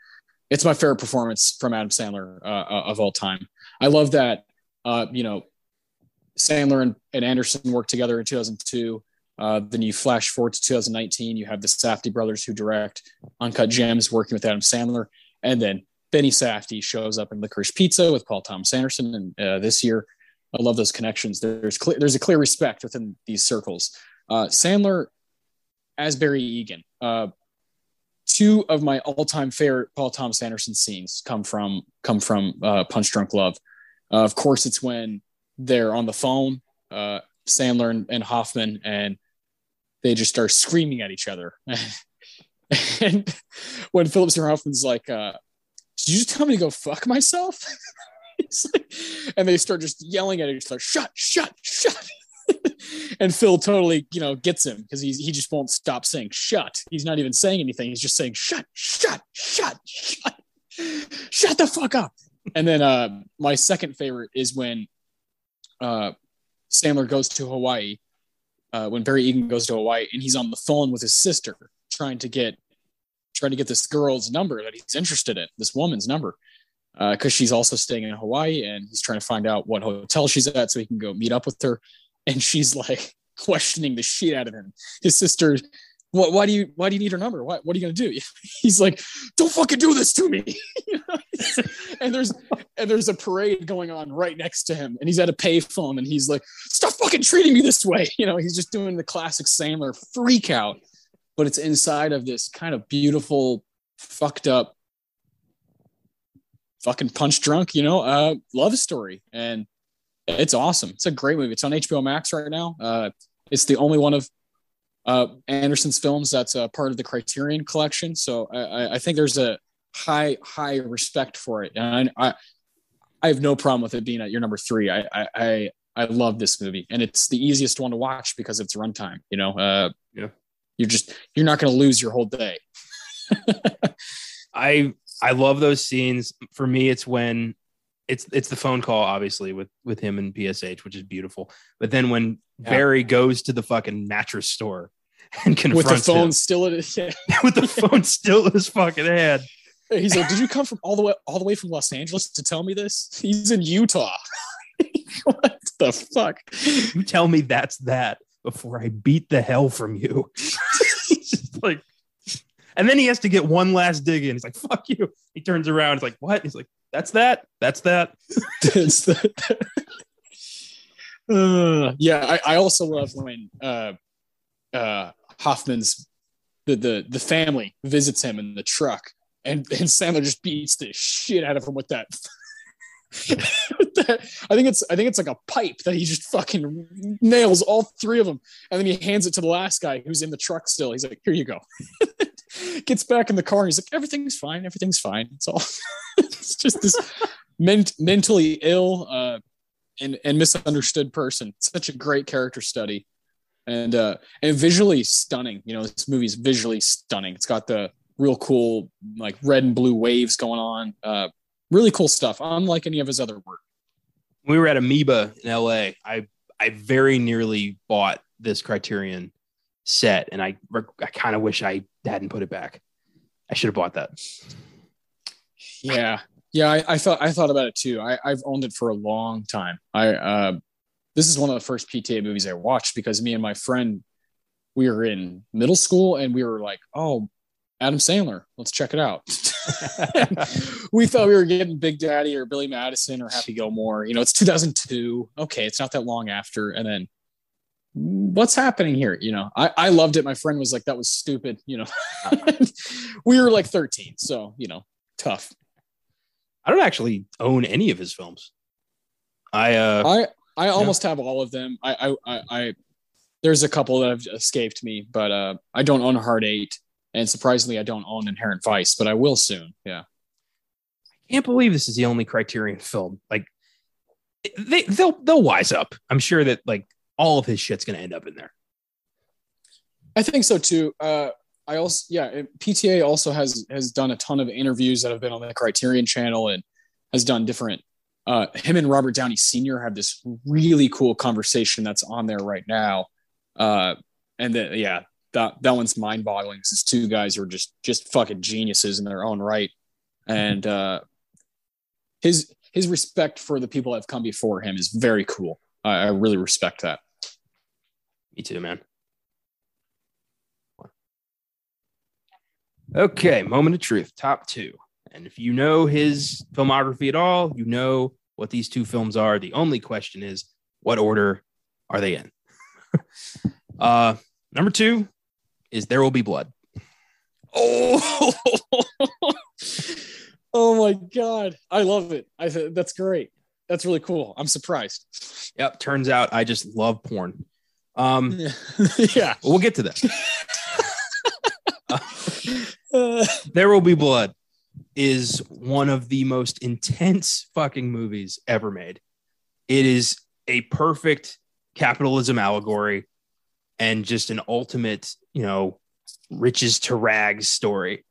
It's my favorite performance from Adam Sandler uh, uh, of all time. I love that, uh, you know, Sandler and, and, Anderson worked together in 2002. Uh, then you flash forward to 2019, you have the Safdie brothers who direct Uncut Gems working with Adam Sandler. And then Benny Safdie shows up in Licorice Pizza with Paul Thomas Anderson. And uh, this year, I love those connections. There's there's a clear respect within these circles. Uh, Sandler as Barry Egan. Uh, two of my all-time favorite Paul Thomas Anderson scenes come from come from uh, Punch Drunk Love. Uh, of course, it's when they're on the phone, uh, Sandler and, and, Hoffman, and they just start screaming at each other. and when Philip Seymour Hoffman's like, uh, "Did you just tell me to go fuck myself?" like, and they start just yelling at each other, "Shut! Shut! Shut!" and Phil totally, you know, gets him because he's he just won't stop saying shut. He's not even saying anything. He's just saying shut, shut, shut, shut, shut the fuck up. And then uh, my second favorite is when uh, Sandler goes to Hawaii. Uh, when Barry Egan goes to Hawaii and he's on the phone with his sister trying to get trying to get this girl's number that he's interested in, this woman's number, because uh, she's also staying in Hawaii and he's trying to find out what hotel she's at so he can go meet up with her and she's like questioning the shit out of him. His sister, what? Why do you? Why do you need her number? What? What are you gonna do? He's like, don't fucking do this to me. and there's and there's a parade going on right next to him, and he's at a payphone, and he's like, stop fucking treating me this way. You know, he's just doing the classic Sandler freak out, but it's inside of this kind of beautiful, fucked up, fucking punch drunk, you know, uh, love story, and it's awesome. It's a great movie. It's on HBO Max right now. Uh, it's the only one of uh, Anderson's films that's a part of the Criterion collection. So I, I think there's a high high respect for it, and I, I, I have no problem with it being at your number three. I I I love this movie, and it's the easiest one to watch because of its runtime. You know, uh,
yeah,
you're just you're not going to lose your whole day.
I I love those scenes. For me, it's when it's it's the phone call obviously with with him and PSH, which is beautiful. But then when yeah. Barry goes to the fucking mattress store and confronts
with the phone
him,
still in his
yeah. with the phone still in his fucking head.
He's like, "Did you come from all the way all the way from Los Angeles to tell me this?" He's in Utah. what the fuck?
You tell me that's that before I beat the hell from you. like, and then he has to get one last dig in. He's like, "Fuck you." He turns around. He's like, "What?" He's like, that's that. That's that. That's
that. uh, yeah, I, I, also love when uh, uh, Hoffman's the, the the family visits him in the truck, and and Sandler just beats the shit out of him with that I think it's I think it's like a pipe that he just fucking nails all three of them, and then he hands it to the last guy who's in the truck still. He's like, "Here you go." Gets back in the car and he's like, "Everything's fine. Everything's fine. It's all." it's just this ment- mentally ill uh, and and misunderstood person. Such a great character study, and uh, and visually stunning. You know, this movie's visually stunning. It's got the real cool like red and blue waves going on. Uh, really cool stuff, unlike any of his other work.
we were at Amoeba in LA, I I very nearly bought this Criterion set, and I I kind of wish I hadn't put it back. I should have bought that.
Yeah, yeah, I, I thought I thought about it too. I, I've owned it for a long time. I uh, this is one of the first PTA movies I watched because me and my friend we were in middle school and we were like, oh, Adam Sandler, let's check it out. we thought we were getting Big Daddy or Billy Madison or Happy Gilmore. You know, it's 2002. Okay, it's not that long after. And then what's happening here? You know, I, I loved it. My friend was like, that was stupid. You know, we were like 13. So, you know, tough.
I don't actually own any of his films. I uh
I, I almost have all of them. I, I, I, I, there's a couple that have escaped me, but uh, I don't own Hard Eight. And surprisingly, I don't own Inherent Vice, but I will soon. Yeah.
I can't believe this is the only Criterion film. Like they they'll they'll wise up. I'm sure that like all of his shit's gonna end up in there.
I think so too. Uh, I also, yeah, PTA also has has done a ton of interviews that have been on the Criterion Channel and has done different. Uh, him and Robert Downey Sr. have this really cool conversation that's on there right now, uh, and yeah, that that one's mind boggling. These two guys who are just just fucking geniuses in their own right, and uh, his his respect for the people that have come before him is very cool. I, I really respect that.
Me too, man. Okay, moment of truth, top two. And if you know his filmography at all, you know what these two films are. The only question is, what order are they in? uh, number two is There Will Be Blood.
Oh, oh my god, I love it. I th- that's great. That's really cool. I'm surprised.
Yep, turns out I just love porn. Um,
yeah.
we'll get to that.
Uh,
There Will Be Blood is one of the most intense fucking movies ever made. It is a perfect capitalism allegory and just an ultimate, you know, riches to rags story.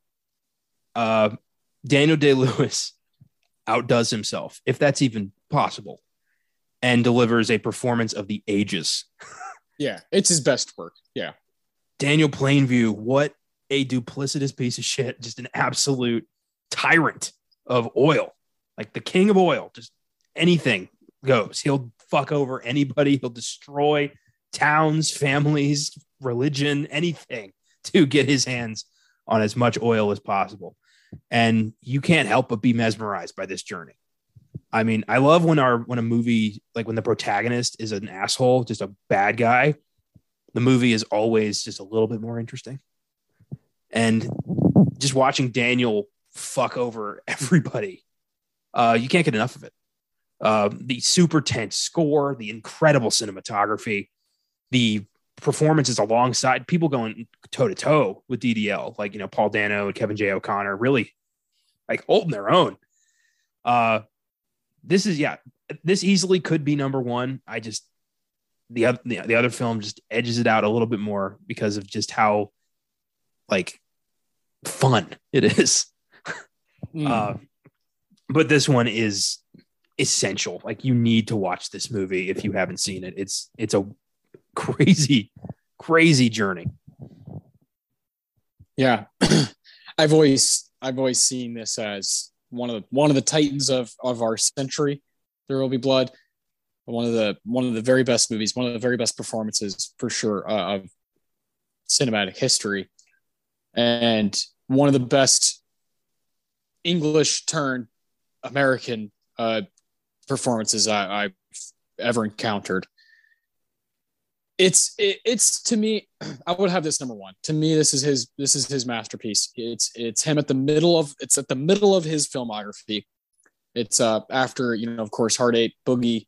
Uh, Daniel Day Lewis outdoes himself, if that's even possible, and delivers a performance of the ages.
yeah, it's his best work. Yeah.
Daniel Plainview, what a duplicitous piece of shit, just an absolute tyrant of oil, like the king of oil. Just anything goes. He'll fuck over anybody, he'll destroy towns, families, religion, anything to get his hands on as much oil as possible. And you can't help but be mesmerized by this journey. I mean, I love when our when a movie like when the protagonist is an asshole, just a bad guy, the movie is always just a little bit more interesting. And just watching Daniel fuck over everybody, uh, you can't get enough of it. Uh, the super tense score, the incredible cinematography, the performances alongside people going toe to toe with DDL, like you know Paul Dano and Kevin J. O'Connor, really like holding their own. Uh, this is yeah, this easily could be number one. I just the other the, the other film just edges it out a little bit more because of just how like fun it is.
Mm.
Uh, but this one is essential. Like you need to watch this movie if you haven't seen it. It's it's a crazy, crazy journey.
yeah. I've always I've always seen this as one of the one of the titans of of our century. There will be blood. One of the one of the very best movies, one of the very best performances for sure uh, of cinematic history, and one of the best English turn American uh, performances I, I've ever encountered. It's it, it's to me, I would have this number one. To me, this is his this is his masterpiece. It's it's him at the middle of it's at the middle of his filmography. It's uh after you know, of course, Eight, Boogie,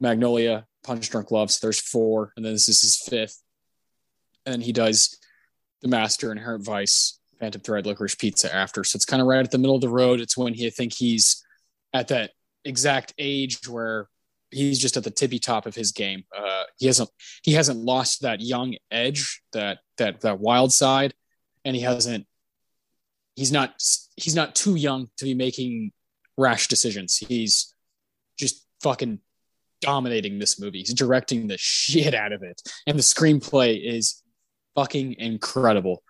Magnolia, Punch Drunk loves there's four, and then this is his fifth. And he does The Master, Inherent Vice, Phantom Thread, Licorice Pizza after. So it's kind of right at the middle of the road. It's when he I think he's at that exact age where he's just at the tippy top of his game. Uh, he hasn't he hasn't lost that young edge, that that that wild side, and he hasn't. He's not he's not too young to be making rash decisions. He's just fucking dominating this movie. He's directing the shit out of it, and the screenplay is fucking incredible.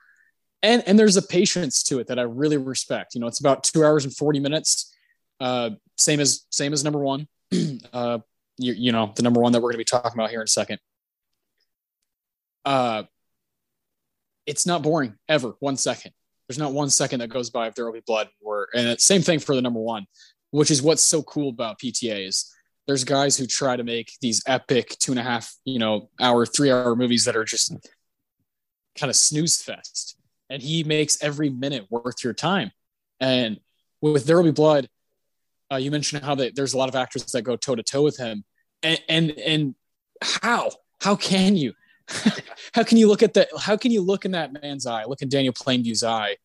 And and there's a patience to it that I really respect. You know, it's about two hours and forty minutes. Uh, same as same as number one. uh, you, you know, the number one that we're going to be talking about here in a second. Uh, it's not boring ever. One second. There's not one second that goes by if there will be blood. Where and same thing for the number one, which is what's so cool about PTA is there's guys who try to make these epic two and a half, you know, hour, three hour movies that are just kind of snooze fest. And he makes every minute worth your time. And with There Will Be Blood, uh, you mentioned how they, there's a lot of actors that go toe to toe with him, and and and how? How can you? How can you look at that how can you look in that man's eye, look in Daniel Plainview's eye,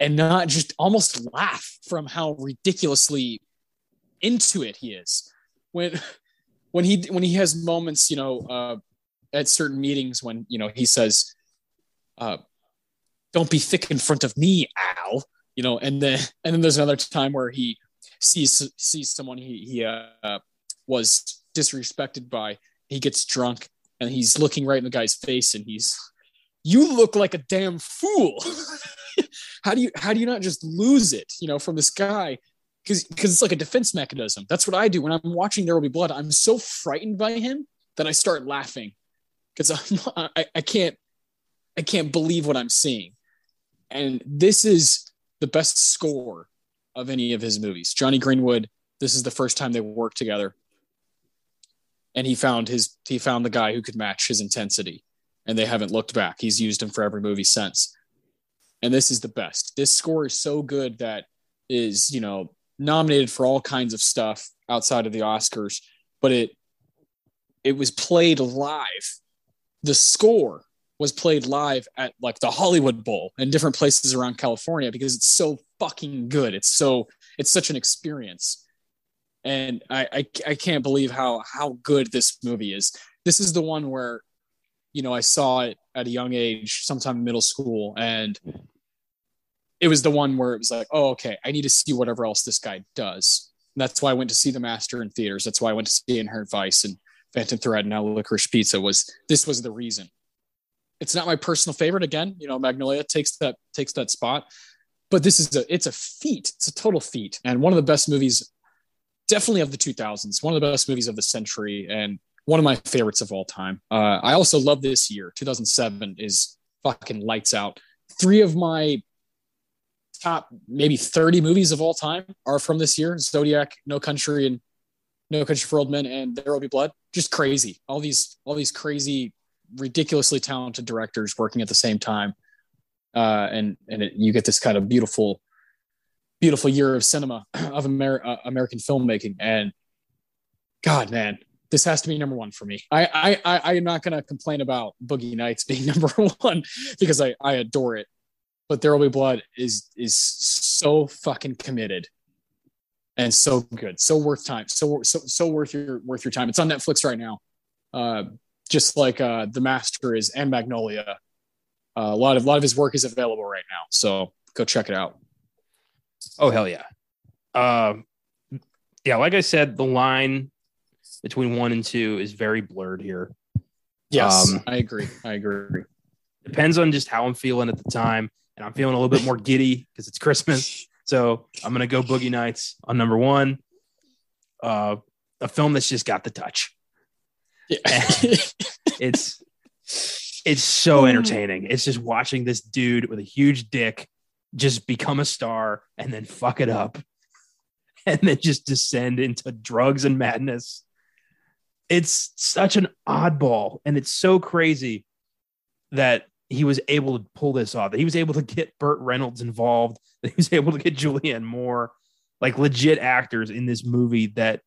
and not just almost laugh from how ridiculously into it he is? When when he when he has moments, you know, uh, at certain meetings when you know he says, uh, "Don't be thick in front of me, Al." You know, and then and then there's another time where he sees sees someone he he uh, was disrespected by. He gets drunk and he's looking right in the guy's face and he's, "You look like a damn fool." how do you how do you not just lose it? You know, from this guy because because it's like a defense mechanism. That's what I do when I'm watching There Will Be Blood. I'm so frightened by him that I start laughing because I, I can't I can't believe what I'm seeing. And this is the best score of any of his movies. Jonny Greenwood, this is the first time they worked together. And he found his he found the guy who could match his intensity. And they haven't looked back. He's used him for every movie since. And this is the best. This score is so good that is, you know, nominated for all kinds of stuff outside of the Oscars, but it it was played live. The score was played live at like the Hollywood Bowl and different places around California because it's so fucking good. It's so it's such an experience. And I, I I can't believe how how good this movie is. This is the one where, you know, I saw it at a young age, sometime in middle school, and it was the one where it was like, oh, okay, I need to see whatever else this guy does. And that's why I went to see The Master in theaters. That's why I went to see Inherent Vice and Phantom Thread and now Licorice Pizza. Was this was the reason? It's not my personal favorite. Again, you know, Magnolia takes that takes that spot, but this is a it's a feat. It's a total feat, and one of the best movies, definitely of the 2000s. One of the best movies of the century, and one of my favorites of all time. Uh, I also love this year. 2007 is fucking lights out. Three of my top maybe 30 movies of all time are from this year Zodiac, No Country, and No Country for Old Men, and There Will Be Blood. Just crazy. All these, all these crazy, ridiculously talented directors working at the same time. Uh, and and it, you get this kind of beautiful, beautiful year of cinema of Amer- uh, American filmmaking. And God, man, this has to be number one for me. I I I, am not going to complain about Boogie Nights being number one because I I adore it but there will be blood is is so fucking committed and so good so worth time so so so worth your worth your time it's on netflix right now uh just like uh the master is and magnolia uh, a lot of a lot of his work is available right now. So go check it out.
Oh hell yeah. Um yeah like i said the line between one and two is very blurred here.
Yes um, i agree. I agree.
depends on just how i'm feeling at the time. And I'm feeling a little bit more giddy because it's Christmas. So I'm gonna go Boogie Nights on number one. Uh, a film that's just got the touch. Yeah. it's it's so oh. entertaining. It's just watching this dude with a huge dick just become a star and then fuck it up and then just descend into drugs and madness. It's such an oddball and it's so crazy that he was able to pull this off. That he was able to get Burt Reynolds involved. That he was able to get Julianne Moore. like legit actors in this movie that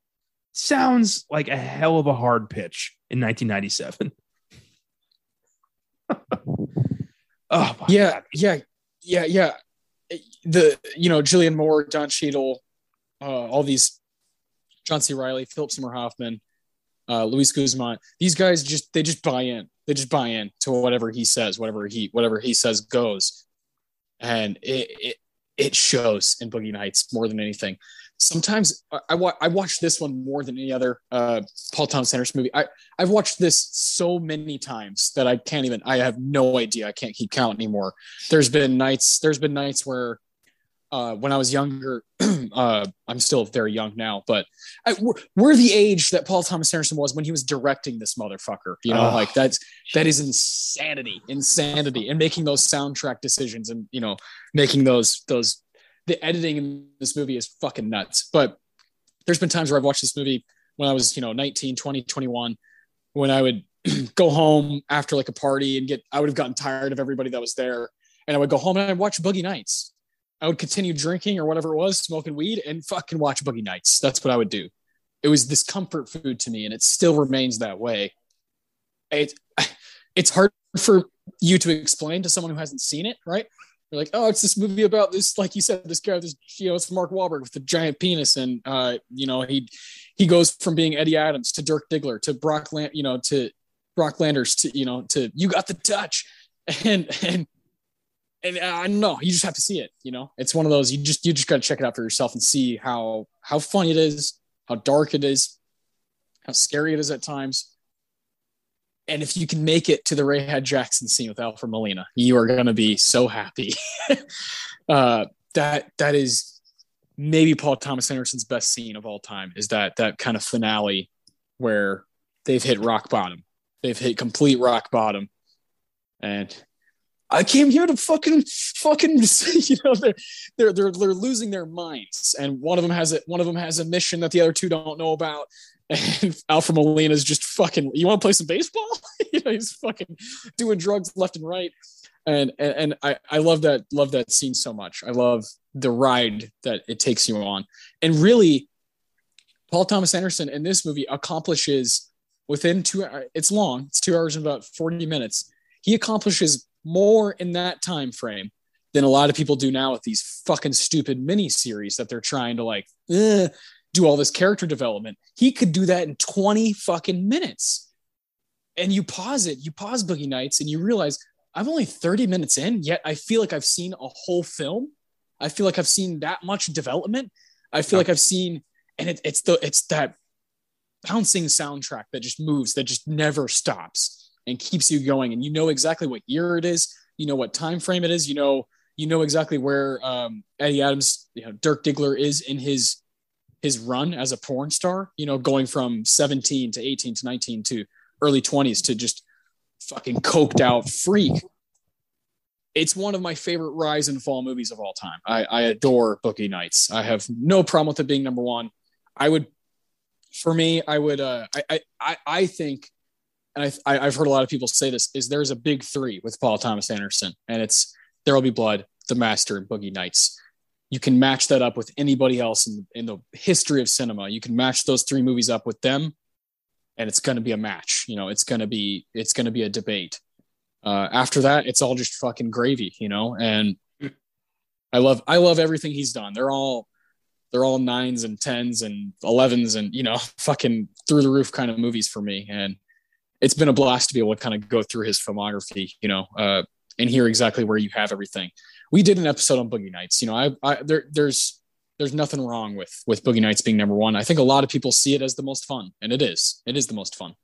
sounds like a hell of a hard pitch in 1997.
oh yeah, God. yeah, yeah, yeah. The you know Julianne Moore, Don Cheadle, uh, all these John C. Reilly, Philip Seymour Hoffman, uh, Luis Guzman. These guys just they just buy in. They just buy in to whatever he says, whatever he whatever he says goes, and it it, it shows in Boogie Nights more than anything sometimes I, I, wa- I watch this one more than any other uh, Paul Thomas Anderson movie. I, I've watched this so many times that I can't even, I have no idea. I can't keep count anymore. There's been nights, there's been nights where uh, when I was younger, uh, I'm still very young now, but I, we're, we're, the age that Paul Thomas Anderson was when he was directing this motherfucker. You know, oh. like that's that is insanity, insanity, and making those soundtrack decisions, and you know, making those those the editing in this movie is fucking nuts. But there's been times where I've watched this movie when I was, you know, 19, 20, 21, when I would go home after like a party and get, I would have gotten tired of everybody that was there. And I would go home and I'd watch Boogie Nights. I would continue drinking or whatever it was, smoking weed and fucking watch Boogie Nights. That's what I would do. It was this comfort food to me and it still remains that way. It, it's hard for you to explain to someone who hasn't seen it, right? You're like, oh, it's this movie about this, like you said, this guy, this you know, it's Mark Wahlberg with the giant penis, and uh, you know, he he goes from being Eddie Adams to Dirk Diggler to Brock Land, you know, to Brock Landers to you know to you got the touch, and and and I don't know, you just have to see it. You know, it's one of those you just you just got to check it out for yourself and see how how funny it is, how dark it is, how scary it is at times and if you can make it to the Rahad Jackson scene with Alfred Molina, you are going to be so happy. uh, that that is maybe Paul Thomas Anderson's best scene of all time. Is that that kind of finale where they've hit rock bottom, they've hit complete rock bottom, and I came here to fucking fucking you know they're they're they're, they're losing their minds, and one of them has it one of them has a mission that the other two don't know about, and Alfred is just fucking. You want to play some baseball? you know, he's fucking doing drugs left and right, and and, and I I love that love that scene so much. I love the ride that it takes you on, and really, Paul Thomas Anderson in this movie accomplishes within two. It's long. It's two hours and about forty minutes. He accomplishes more in that time frame than a lot of people do now with these fucking stupid mini series that they're trying to like. Do all this character development. He could do that in 20 fucking minutes. And you pause it, you pause Boogie Nights, and you realize I'm only 30 minutes in, yet I feel like I've seen a whole film. I feel like I've seen that much development. I feel like I've seen, and it, it's the it's that bouncing soundtrack that just moves, that just never stops and keeps you going. And you know exactly what year it is, you know what time frame it is, you know, you know exactly where um, Eddie Adams, you know, Dirk Diggler is in his his run as a porn star, you know, going from 17 to 18 to 19 to early 20s to just fucking coked out freak. It's one of my favorite rise and fall movies of all time. I, I adore Boogie Nights. I have no problem with it being number one. I would, for me, I would, uh, I, I, I think, and I, I've heard a lot of people say this, is there's a big three with Paul Thomas Anderson, and it's There Will Be Blood, The Master, and Boogie Nights you can match that up with anybody else in, in the history of cinema. You can match those three movies up with them, and it's going to be a match. You know, it's going to be it's going to be a debate. Uh, after that, it's all just fucking gravy. You know, and I love I love everything he's done. They're all they're all nines and tens and elevens and you know fucking through the roof kind of movies for me. And it's been a blast to be able to kind of go through his filmography. You know, uh, and hear exactly where you have everything we did an episode on Boogie Nights. You know, I, I there, there's there's nothing wrong with with Boogie Nights being number one. I think a lot of people see it as the most fun, and it is. It is the most fun.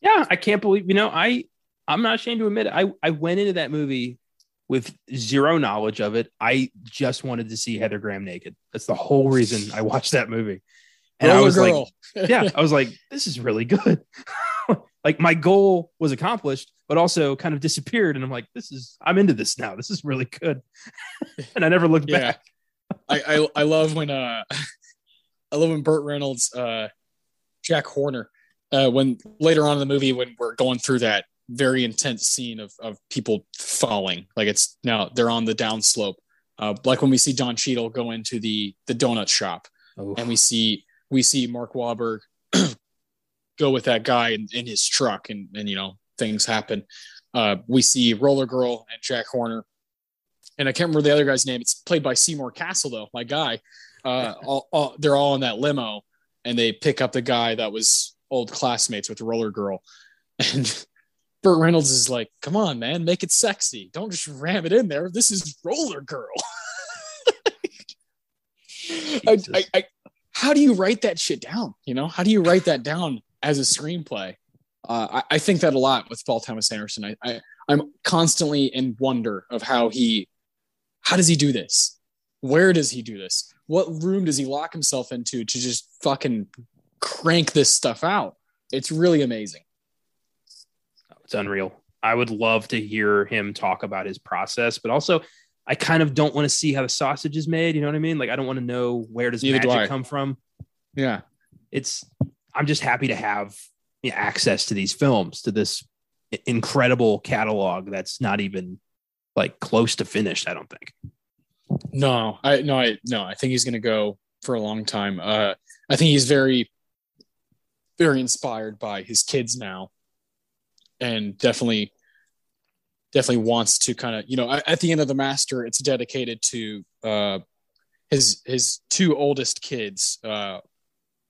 Yeah, I can't believe you know I I'm not ashamed to admit it. I I went into that movie with zero knowledge of it. I just wanted to see Heather Graham naked. That's the whole reason I watched that movie. And Girl I was girl. like, yeah, I was like, this is really good. like my goal was accomplished, but also kind of disappeared. And I'm like, this is I'm into this now. This is really good. and I never looked yeah. back.
I, I, I love when uh I love when Burt Reynolds uh Jack Horner uh when later on in the movie when we're going through that very intense scene of of people falling like it's now they're on the downslope Uh, like when we see Don Cheadle go into the the donut shop, oh. and we see we see Mark Wahlberg go with that guy in, in his truck, and and you know things happen. Uh, we see Roller Girl and Jack Horner, and I can't remember the other guy's name. It's played by Seymour Cassel though, my guy. Uh, all, all, they're all in that limo, and they pick up the guy that was old classmates with Roller Girl, and Burt Reynolds is like, "Come on, man, make it sexy. Don't just ram it in there. This is Roller Girl." I, I, I, how do you write that shit down? You know, how do you write that down as a screenplay? Uh, I, I, think that a lot with Paul Thomas Anderson. I, I I'm constantly in wonder of how he, how does he do this? Where does he do this? What room does he lock himself into to just fucking crank this stuff out? It's really amazing.
It's unreal. I would love to hear him talk about his process, but also I kind of don't want to see how the sausage is made. You know what I mean? Like I don't want to know where does Neither magic do come from.
Yeah,
it's. I'm just happy to have you know, access to these films, to this incredible catalog that's not even like close to finished. I don't think.
No, I no, I no, I think he's going to go for a long time. Uh, I think he's very, very inspired by his kids now, and definitely, definitely wants to kind of you know at the end of the master, it's dedicated to uh, his his two oldest kids. Uh,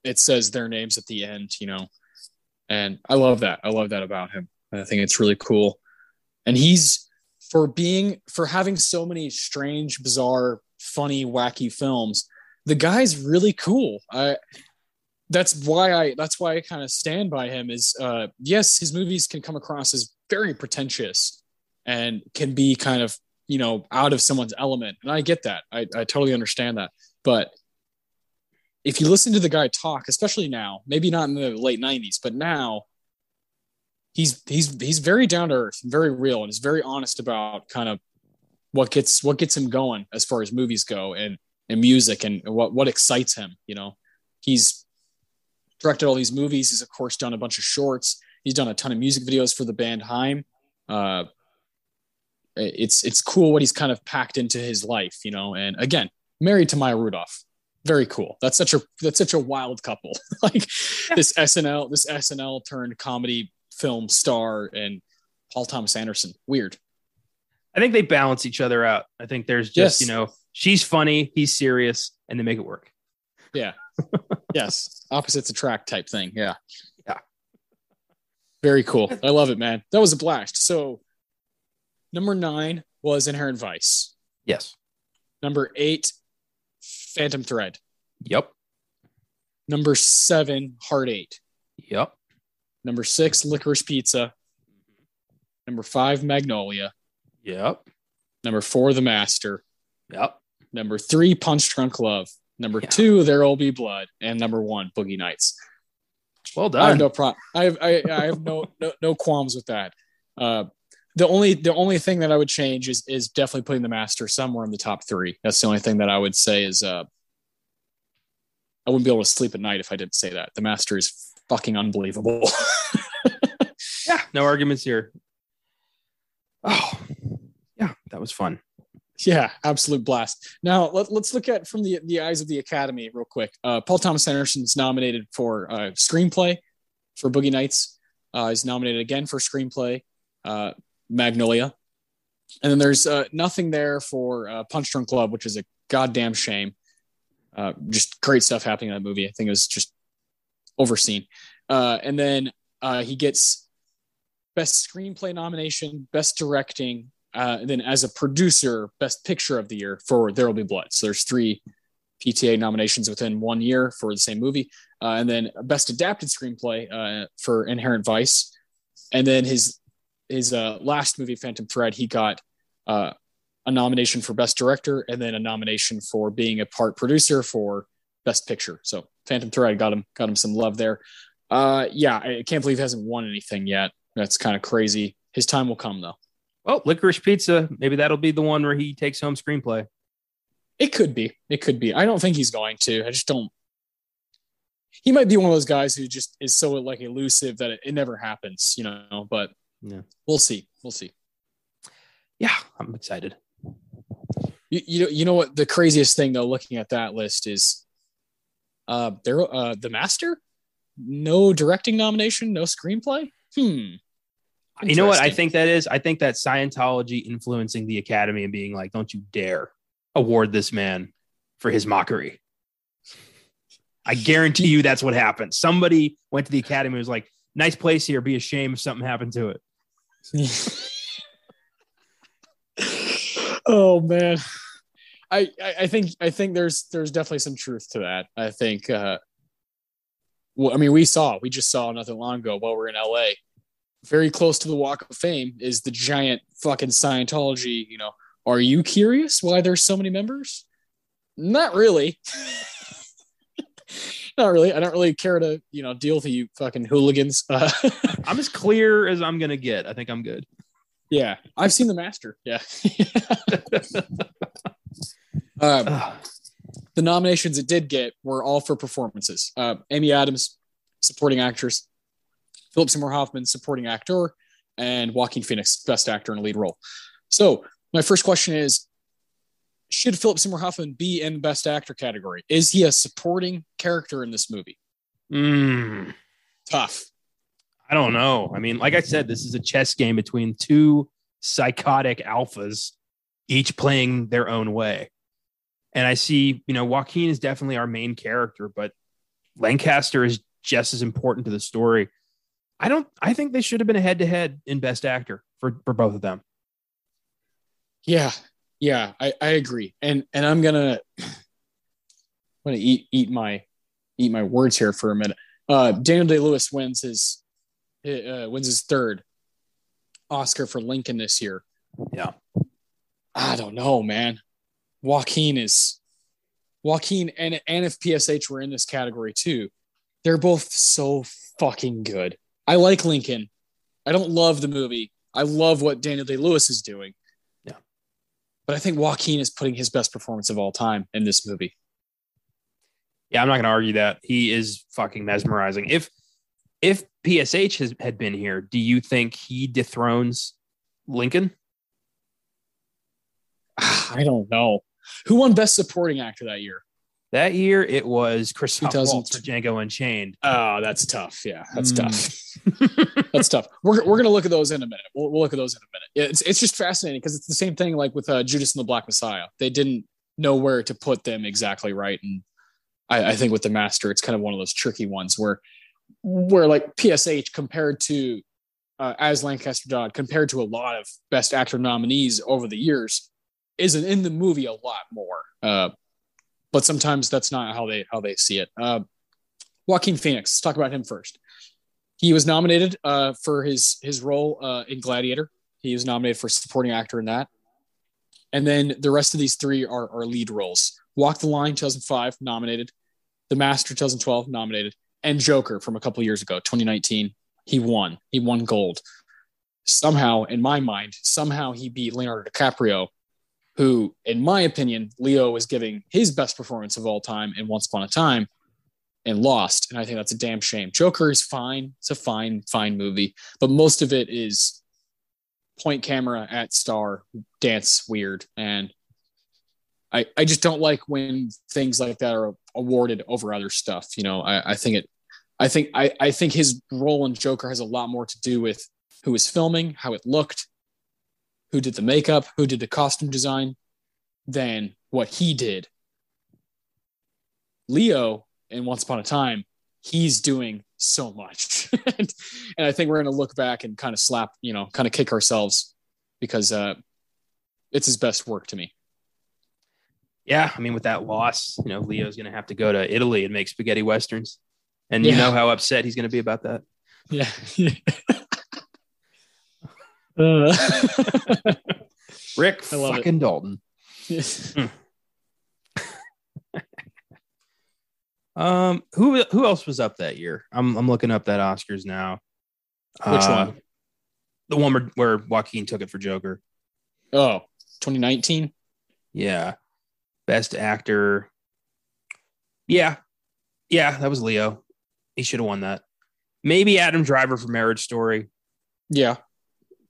it says their names at the end, you know, and I love that. I love that about him. I think it's really cool, and he's for being for having so many strange, bizarre, funny, wacky films. The guy's really cool. I that's why I that's why I kind of stand by him. Is uh, yes, his movies can come across as very pretentious and can be kind of you know out of someone's element, and I get that. I, I totally understand that, but if you listen to the guy talk, especially now, maybe not in the late '90s, but now, he's he's he's very down to earth, very real, and is very honest about kind of what gets what gets him going as far as movies go and and music and what what excites him. You know, he's directed all these movies. He's of course done a bunch of shorts. He's done a ton of music videos for the band Haim. Uh, it's it's cool what he's kind of packed into his life, you know. And again, married to Maya Rudolph, very cool. That's such a that's such a wild couple. like yeah. this SNL this SNL turned comedy film star and Paul Thomas Anderson. Weird.
I think they balance each other out. I think there's just, yes. you know, she's funny, he's serious, and they make it work.
Yeah. yes. Opposites attract type thing. Yeah.
Yeah.
Very cool. I love it, man. That was a blast. So number nine was Inherent Vice.
Yes.
Number eight, Phantom Thread.
Yep.
Number seven, Hard Eight.
Yep.
Number six, Licorice Pizza. Number five, Magnolia.
Yep.
Number four, The Master.
Yep.
Number three, Punch Drunk Love. Number yeah. two, There'll Be Blood. And number one, Boogie Nights.
Well done.
I have no problem. I have I, I have no, no no qualms with that. Uh, the only the only thing that I would change is is definitely putting the master somewhere in the top three. That's the only thing that I would say is uh, I wouldn't be able to sleep at night if I didn't say that. The master is fucking unbelievable.
yeah, no arguments here. Oh, yeah, that was fun.
Yeah, absolute blast. Now let, us look at from the the eyes of the Academy real quick. Uh, Paul Thomas Anderson's nominated for uh, screenplay for Boogie Nights. Uh, he's nominated again for screenplay, uh, Magnolia, and then there's uh, nothing there for uh, Punch Drunk Love, which is a goddamn shame. Uh, just great stuff happening in that movie. I think it was just overseen. Uh, and then uh, he gets best screenplay nomination, best directing, uh, and then as a producer, best picture of the year for There Will Be Blood. So there's three PTA nominations within one year for the same movie, uh, and then best adapted screenplay uh, for Inherent Vice, and then his his uh, last movie, Phantom Thread, he got a nomination for best director and then a nomination for being a part producer for best picture. So Phantom Thread got him got him some love there. Uh, yeah, I can't believe he hasn't won anything yet. That's kind of crazy. His time will come though.
Well, Licorice Pizza, maybe that'll be the one where he takes home screenplay.
It could be. It could be. I don't think he's going to. I just don't. He might be one of those guys who just is so like elusive that it, it never happens, you know. But yeah. we'll see. We'll see.
Yeah, I'm excited.
You, you know, you know what the craziest thing though, looking at that list is, uh, there, uh, the master, no directing nomination, no screenplay. Hmm.
You know what I think that is? I think that Scientology influencing the Academy and being like, "Don't you dare award this man for his mockery." I guarantee you that's what happened. Somebody went to the Academy and was like, "Nice place here. Be ashamed if something happened to it."
oh man, I, I think I think there's there's definitely some truth to that. I think. uh well, I mean, we saw we just saw nothing long ago while we're in LA. Very close to the Walk of Fame is the giant fucking Scientology. You know, are you curious why there's so many members? Not really. Not really. I don't really care to, you know, deal with you fucking hooligans. Uh,
I'm as clear as I'm gonna get. I think I'm good.
yeah, I've seen the master. Yeah. um, the nominations it did get were all for performances. Uh, Amy Adams, supporting actress, Philip Seymour Hoffman, supporting actor, and Joaquin Phoenix, best actor in a lead role. So my first question is: Should Philip Seymour Hoffman be in best actor category? Is he a supporting character in this movie?
Mm,
Tough.
I don't know. I mean, like I said, this is a chess game between two psychotic alphas, each playing their own way. And I see, you know, Joaquin is definitely our main character, but Lancaster is just as important to the story. I don't. I think they should have been a head to head in Best Actor for for both of them.
Yeah, yeah, I, I agree. And and I'm gonna I'm gonna eat eat my eat my words here for a minute. Uh, Daniel Day Lewis wins his uh, wins his third Oscar for Lincoln this year.
Yeah.
I don't know, man. Joaquin is Joaquin and and if PSH were in this category too, they're both so fucking good. I like Lincoln. I don't love the movie. I love what Daniel Day Lewis is doing. But I think Joaquin is putting his best performance of all time in this movie.
Yeah, I'm not going to argue that he is fucking mesmerizing. If if PSH has had been here, do you think he dethrones Lincoln?
I don't know. Who won Best Supporting Actor that year?
That year, it was Christoph
2000.
Waltz for Django Unchained.
Oh, that's tough. Yeah, that's
Mm.
tough. That's tough. We're, we're gonna look at those in a minute. We'll, we'll look at those in a minute. It's it's just fascinating because it's the same thing like with uh, Judas and the Black Messiah. They didn't know where to put them exactly right, and I, I think with the Master, it's kind of one of those tricky ones where where like PSH compared to uh, as Lancaster Dodd compared to a lot of Best Actor nominees over the years isn't in the movie a lot more. Uh, but sometimes that's not how they how they see it. Uh, Joaquin Phoenix. Let's talk about him first. He was nominated uh, for his his role uh, in Gladiator. He was nominated for supporting actor in that. And then the rest of these three are, are lead roles. Walk the Line, 2005, nominated. The Master, 2012, nominated. And Joker from a couple years ago, 2019, he won. He won gold. Somehow, in my mind, somehow he beat Leonardo DiCaprio, who, in my opinion, Leo is giving his best performance of all time in Once Upon a Time and lost. And I think that's a damn shame. Joker is fine. It's a fine, fine movie, but most of it is point camera at star, dance weird. And I, I just don't like when things like that are awarded over other stuff. You know, I, I think it, I think, I, I think his role in Joker has a lot more to do with who was filming, how it looked, who did the makeup, who did the costume design, than what he did. Leo in Once Upon a Time, he's doing so much. and, and I think we're going to look back and kind of slap, you know, kind of kick ourselves because uh, it's his best work to me.
Yeah, I mean, with that loss, you know, Leo's going to have to go to Italy and make spaghetti westerns, and you know how upset he's going to be about that.
Yeah. Uh,
Rick
I love it.
fucking Dalton. Um, who who else was up that year? I'm I'm looking up that Oscars now.
Which
Uh,
one?
The one where, where Joaquin took it for Joker.
Oh, 2019.
Yeah, best actor. Yeah, yeah, that was Leo. He should have won that. Maybe Adam Driver for Marriage Story.
Yeah.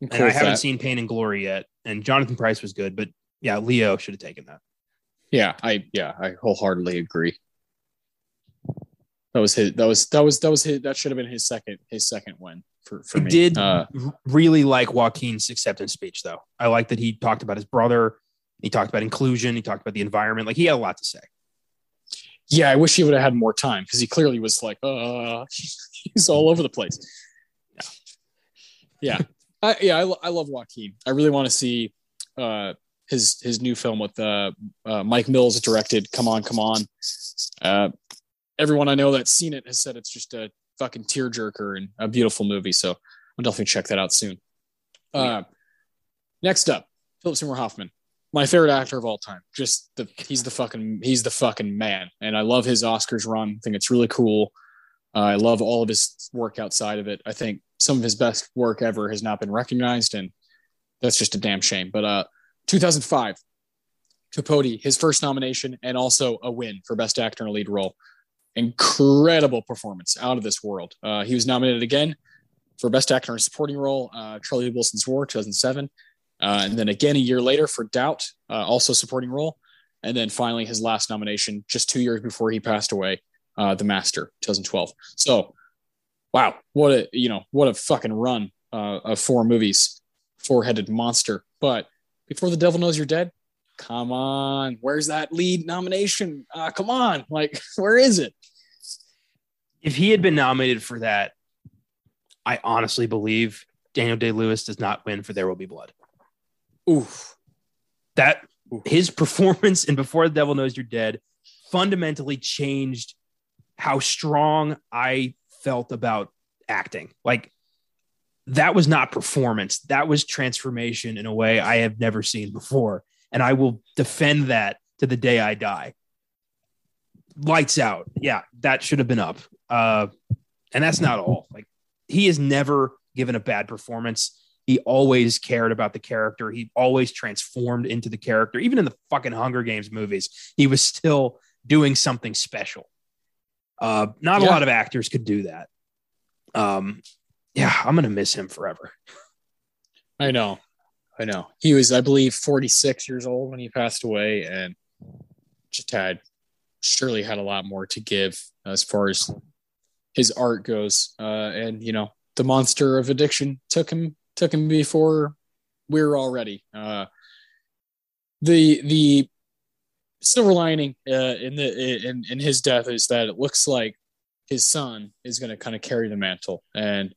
And I haven't
that.
seen Pain and Glory yet. And Jonathan Pryce was good, but Yeah, Leo should have taken that.
Yeah, I yeah, I wholeheartedly agree. That was his. That was that was that was his. That should have been his second his second win for for
I
me.
did
Uh,
really like Joaquin's acceptance speech, though. I like that he talked about his brother. He talked about inclusion. He talked about the environment. Like he had a lot to say.
yeah, I wish he would have had more time because he clearly was like, uh, he's all over the place. Yeah, yeah, I, yeah. I, lo- I love Joaquin. I really want to see uh, his his new film with uh, uh, Mike Mills directed. Come on, come on. Uh, everyone I know that's seen it has said it's just a fucking tearjerker and a beautiful movie. So I'll definitely check that out soon. Uh, next up, Philip Seymour Hoffman my favorite actor of all time. Just the he's the fucking he's the fucking man, and I love his Oscars run. I think it's really cool. Uh, I love all of his work outside of it. I think some of his best work ever has not been recognized, and that's just a damn shame. But uh, 2005, Capote, his first nomination and also a win for Best Actor in a Lead Role. Incredible performance, out of this world. Uh, he was nominated again for Best Actor in a Supporting Role, uh, Charlie Wilson's War, 2007. Uh, and then again a year later for Doubt, uh, also supporting role. And then finally his last nomination just two years before he passed away, uh, The Master, 2012. So, wow, what a you know what a fucking run uh, of four movies, four headed monster. But before the devil knows you're dead, come on, where's that lead nomination? Uh, come on, like where is it?
If he had been nominated for that, I honestly believe Daniel Day Lewis does not win for There Will Be Blood.
Oof.
That his performance in Before the Devil Knows You're Dead fundamentally changed how strong I felt about acting. Like that was not performance, that was transformation in a way I have never seen before. And I will defend that to the day I die. Lights out. Yeah, that should have been up. Uh, and that's not all. Like he has never given a bad performance. He always cared about the character. He always transformed into the character. Even in the fucking Hunger Games movies, he was still doing something special. Uh, not
Yeah.
a lot of actors could do that. Um, yeah, I'm gonna miss him forever.
I know. I know. He was, I believe, 46 years old when he passed away and just had surely had a lot more to give as far as his art goes. Uh, and, you know, the monster of addiction took him, took him before we were all ready. Uh, the, the silver lining uh, in the, in, in his death is that it looks like his son is going to kind of carry the mantle. And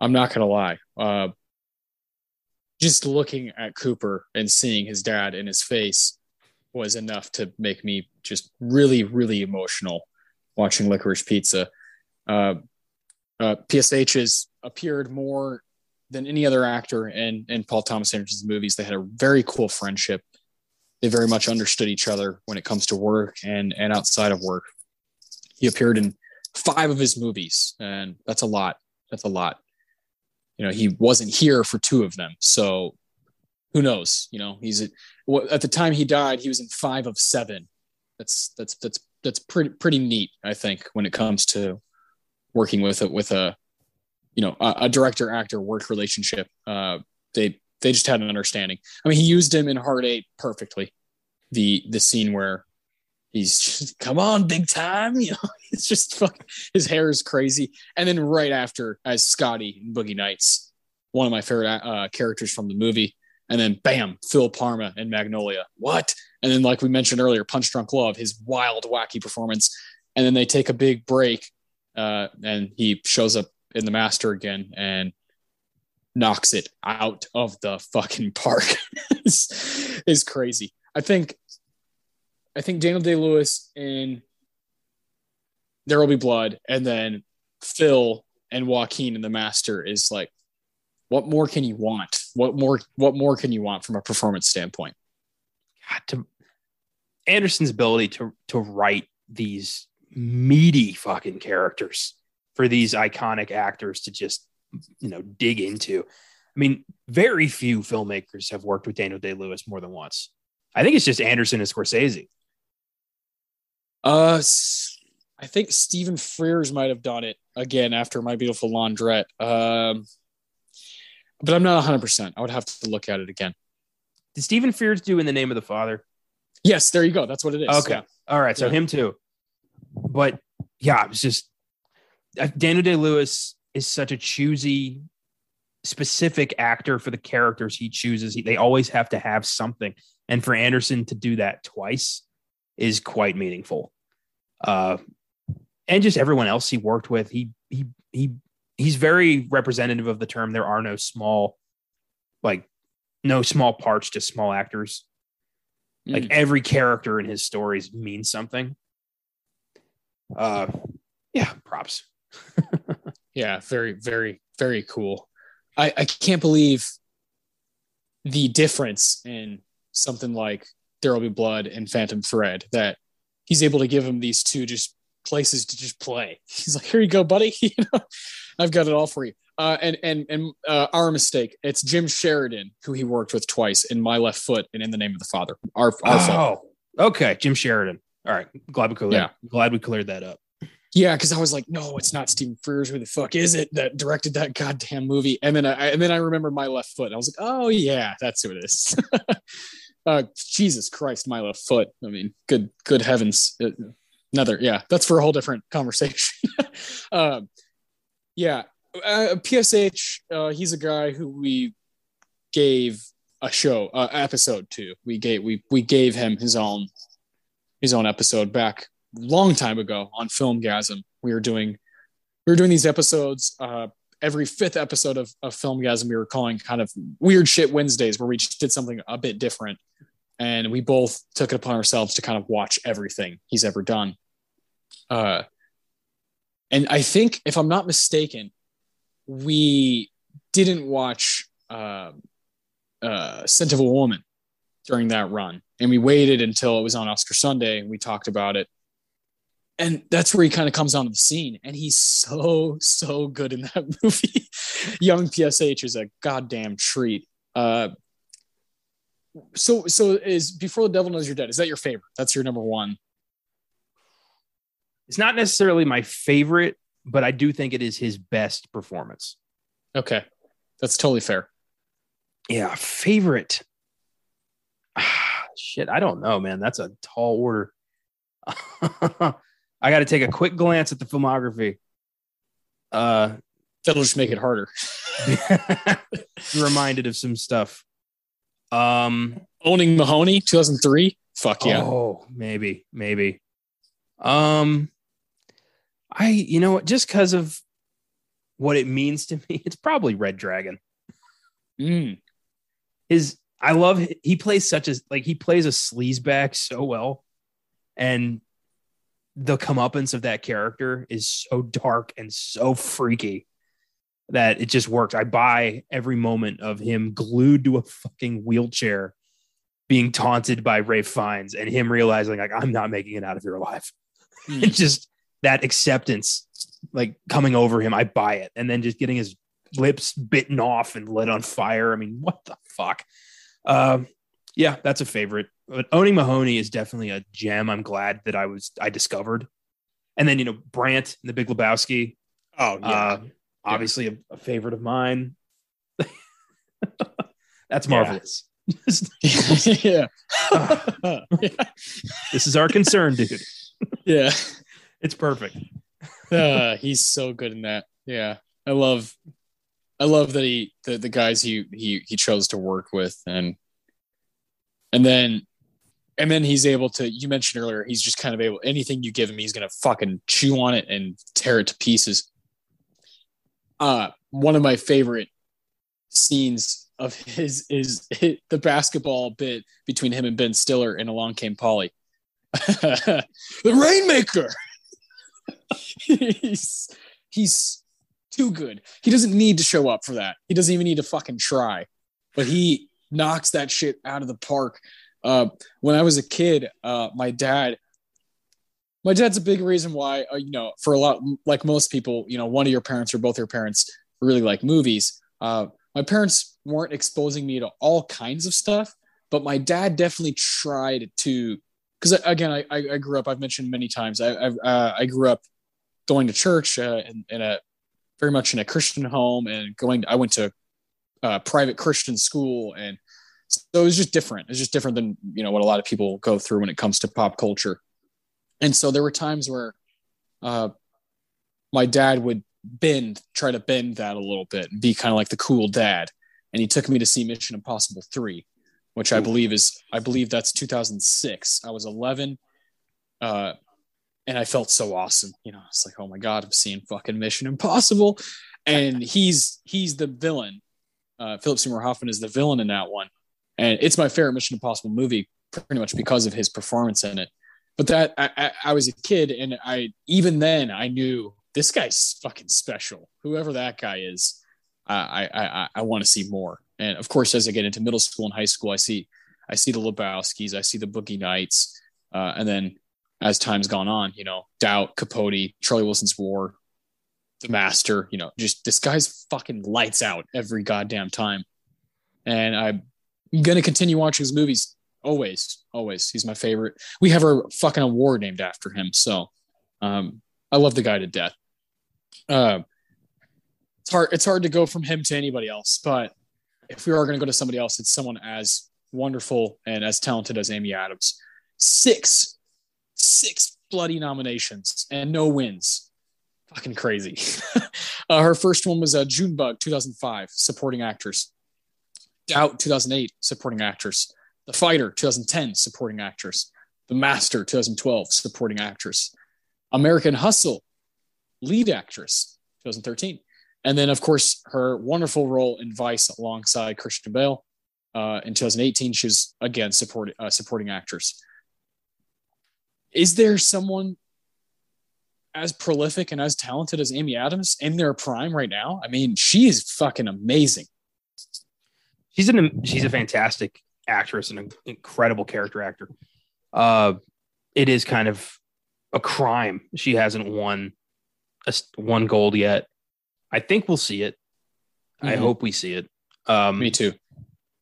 I'm not going to lie. Uh, just looking at Cooper and seeing his dad in his face was enough to make me just really, really emotional watching Licorice Pizza. Uh, uh, PSH has appeared more than any other actor in, in Paul Thomas Anderson's movies. They had a very cool friendship. They very much understood each other when it comes to work and, and outside of work. He appeared in five of his movies, and that's a lot. That's a lot you know he wasn't here for two of them so who knows you know he's at, at the time he died he was in five of seven that's that's that's that's pretty pretty neat i think when it comes to working with a with a you know a, a director actor work relationship uh they they just had an understanding. I mean he used him in hard eight perfectly. The the scene where he's just come on big time you know it's just fucking his hair is crazy. And then right after as scotty in boogie nights one of my favorite uh, characters from the movie. And then bam phil parma in magnolia. What? And then like we mentioned earlier punch drunk love his wild wacky performance. And then they take a big break uh, and he shows up in the master again and knocks it out of the fucking park is is crazy i think I think Daniel Day Lewis in There Will Be Blood, and then Phil and Joaquin and The Master is like, what more can you want? What more? What more can you want from a performance standpoint?
God, to Anderson's ability to to write these meaty fucking characters for these iconic actors to just you know dig into. I mean, very few filmmakers have worked with Daniel Day Lewis more than once. I think it's just Anderson and Scorsese.
Uh, I think Stephen Frears might have done it again after My Beautiful Laundrette. Um, but I'm not 100. percent I would have to look at it again.
Did Stephen Frears do in the name of the Father?
Yes, there you go. That's what it is.
Okay.
Yeah.
All right. So
Yeah.
him too. But yeah, it was just uh, Daniel Day Lewis is such a choosy, specific actor for the characters he chooses. He, they always have to have something. And for Anderson to do that twice is quite meaningful. Uh, and just everyone else he worked with, he he he he's very representative of the term. There are no small, like, no small parts, to small actors. Like
Mm.
every character in his stories means something. Uh, yeah, props.
Yeah, very, very, very cool. I, I can't believe the difference in something like There Will Be Blood and Phantom Thread that he's able to give him these two just places to just play. He's like, here you go, buddy. you know, I've got it all for you. Uh, and and and uh, our mistake. It's Jim Sheridan who he worked with twice in My Left Foot and In the Name of the Father. Our, our.
Oh, okay. Jim Sheridan. All right. Glad we cleared.
Yeah.
Glad we cleared that up.
Yeah, because I was like, no, it's not Stephen Frears. Who the fuck is it that directed that goddamn movie? And then I and then I remember my left foot. I was like, oh yeah, that's who it is. uh, Jesus Christ, my left foot. I mean, good good heavens. Uh, Another, yeah, that's for a whole different conversation. um, yeah, uh, PSH. Uh, he's a guy who we gave a show uh, episode to. We gave we we gave him his own his own episode back long time ago on Filmgazm. We were doing we were doing these episodes uh, every fifth episode of, of Filmgazm. We were calling kind of weird shit Wednesdays, where we just did something a bit different, and we both took it upon ourselves to kind of watch everything he's ever done. Uh, and I think, if I'm not mistaken, we didn't watch uh, uh, Scent of a Woman during that run, and we waited until it was on Oscar Sunday, and we talked about it and that's where he kind of comes onto the scene and he's so so good in that movie young psh is a goddamn treat uh so so is before the devil knows you're dead is that your favorite that's your number one
It's not necessarily my favorite, but I do think it is his best performance.
okay that's totally fair
Yeah, favorite. Ah, shit, I don't know, man. That's a tall order. I got to take a quick glance at the filmography. Uh,
that'll just make it harder
reminded of some stuff. Um,
owning Mahowny 2003 fuck yeah
Oh, maybe, maybe. Um, I, you know what? Just because of what it means to me, it's probably Red Dragon.
Mm,
His, I love. He plays such a like he plays a sleazeback so well, and the comeuppance of that character is so dark and so freaky that it just works. I buy every moment of him glued to a fucking wheelchair, being taunted by Ralph Fiennes, and him realizing like I'm not making it out of here alive.
mm.
It's just that acceptance, like coming over him. I buy it, and then just getting his lips bitten off and lit on fire. I mean, what the fuck? Um, yeah, that's a favorite. But owning Mahowny is definitely a gem. I'm glad that I was I discovered. And then you know Brandt and the Big Lebowski,
oh yeah
uh, obviously a, a favorite of mine. That's
Yeah.
marvelous.
yeah
this is our concern, dude.
yeah
It's perfect.
uh, he's so good in that. Yeah, I love, I love that he the, the guys he he he chose to work with, and and then and then he's able to. You mentioned earlier, he's just kind of able. Anything you give him, he's gonna fucking chew on it and tear it to pieces. Uh, one of my favorite scenes of his is the basketball bit between him and Ben Stiller in Along Came Polly. the Rainmaker he's he's too good. He doesn't need to show up for that. He doesn't even need to fucking try. But he knocks that shit out of the park. Uh, when I was a kid, uh, my dad, my dad's a big reason why, uh, you know, for a lot, like most people, you know, one of your parents or both your parents really like movies. Uh, my parents weren't exposing me to all kinds of stuff, but my dad definitely tried to. Because again, I, I I grew up. I've mentioned many times. I I, uh, I grew up going to church uh, in, in a very much in a Christian home and going. I went to uh, private Christian school and it was just different. It's just different than you know what a lot of people go through when it comes to pop culture. And so there were times where uh, my dad would bend, try to bend that a little bit, and be kind of like the cool dad. And he took me to see Mission Impossible three, which I believe is I believe that's 2006. I was 11, uh, and I felt so awesome. You know, it's like, oh my god, I'm seeing fucking Mission Impossible, and he's he's the villain. Uh, Philip Seymour Hoffman is the villain in that one, and it's my favorite Mission Impossible movie, pretty much because of his performance in it. But that I, I, I was a kid, and I even then I knew this guy's fucking special. Whoever that guy is, I I I, I want to see more. And of course, as I get into middle school and high school, I see I see the Lebowskis, I see the Boogie Nights, uh, and then as time's gone on, you know, Doubt, Capote, Charlie Wilson's War, The Master, you know, just this guy's fucking lights out every goddamn time. And I'm gonna continue watching his movies always, always. He's my favorite. We have a fucking award named after him, so um, I love the guy to death. Uh, it's hard. It's hard to go from him to anybody else, but if we are going to go to somebody else, it's someone as wonderful and as talented as Amy Adams. Six, six bloody nominations and no wins. Fucking crazy. uh, her first one was uh, Junebug, 2005, supporting actress. Doubt, 2008, supporting actress. The Fighter, 2010, supporting actress. The Master, 2012, supporting actress. American Hustle, lead actress, 2013. And then, of course, her wonderful role in Vice alongside Christian Bale. Uh, in 2018, she was again support, uh, supporting actress. Is there someone as prolific and as talented as Amy Adams in their prime right now? I mean, she is fucking amazing.
She's an she's a fantastic actress and an incredible character actor. Uh, it is kind of a crime she hasn't won a, one gold yet. I think we'll see it. Mm-hmm. I hope we see it.
Um, Me too.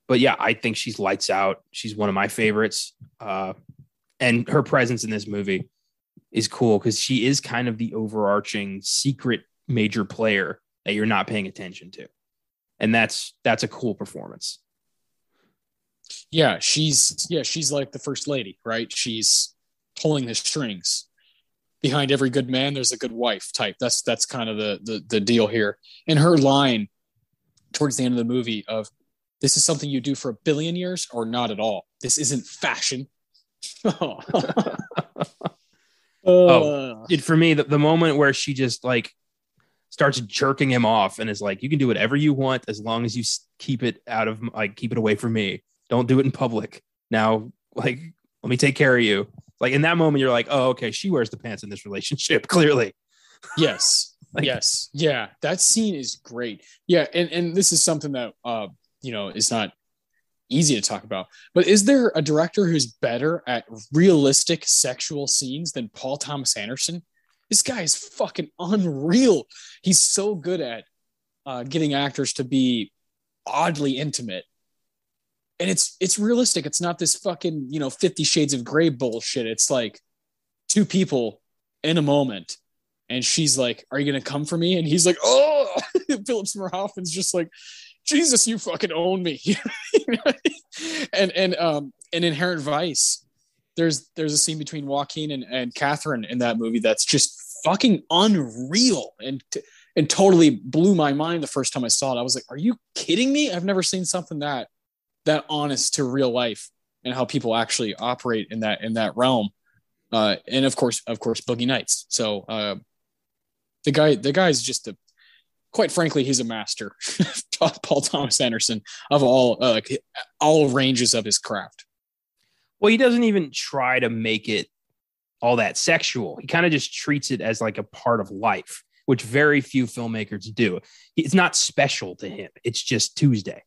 But yeah, I think she's lights out. She's one of my favorites. Uh, and her presence in this movie is cool because she is kind of the overarching secret major player that you're not paying attention to. And that's that's a cool performance.
Yeah, she's yeah, she's like the first lady, right? She's pulling the strings. Behind every good man there's a good wife type. That's that's kind of the, the the deal here. And her line towards the end of the movie of this is something you do for a billion years or not at all. This isn't fashion.
Oh, oh uh, it, for me the, the moment where she just like starts jerking him off and is like you can do whatever you want as long as you keep it out of like keep it away from me don't do it in public now like let me take care of you like in that moment, you're like, oh, okay, she wears the pants in this relationship, clearly.
Yes. like, yes. Yeah. That scene is great. Yeah. And, and this is something that, uh, you know, is not easy to talk about. But is there a director who's better at realistic sexual scenes than Paul Thomas Anderson? This guy is fucking unreal. He's so good at uh, getting actors to be oddly intimate and it's it's realistic. It's not this fucking you know Fifty Shades of Grey bullshit. It's like two people in a moment, and she's like, "Are you gonna come for me?" And he's like, "Oh!" Philip Seymour Hoffman's just like, "Jesus, you fucking own me." and and um in Inherent Vice, there's there's a scene between Joaquin and, and Catherine in that movie that's just fucking unreal and. T- and totally blew my mind the first time I saw it. I was like, "Are you kidding me? I've never seen something that that honest to real life and how people actually operate in that in that realm. Uh, and of course, of course, Boogie Nights. So uh, the guy, the guy is just a, quite frankly, he's a master. Paul Thomas Anderson of all uh, all ranges of his craft.
Well, he doesn't even try to make it all that sexual. He kind of just treats it as like a part of life, which very few filmmakers do. It's not special to him. It's just Tuesday,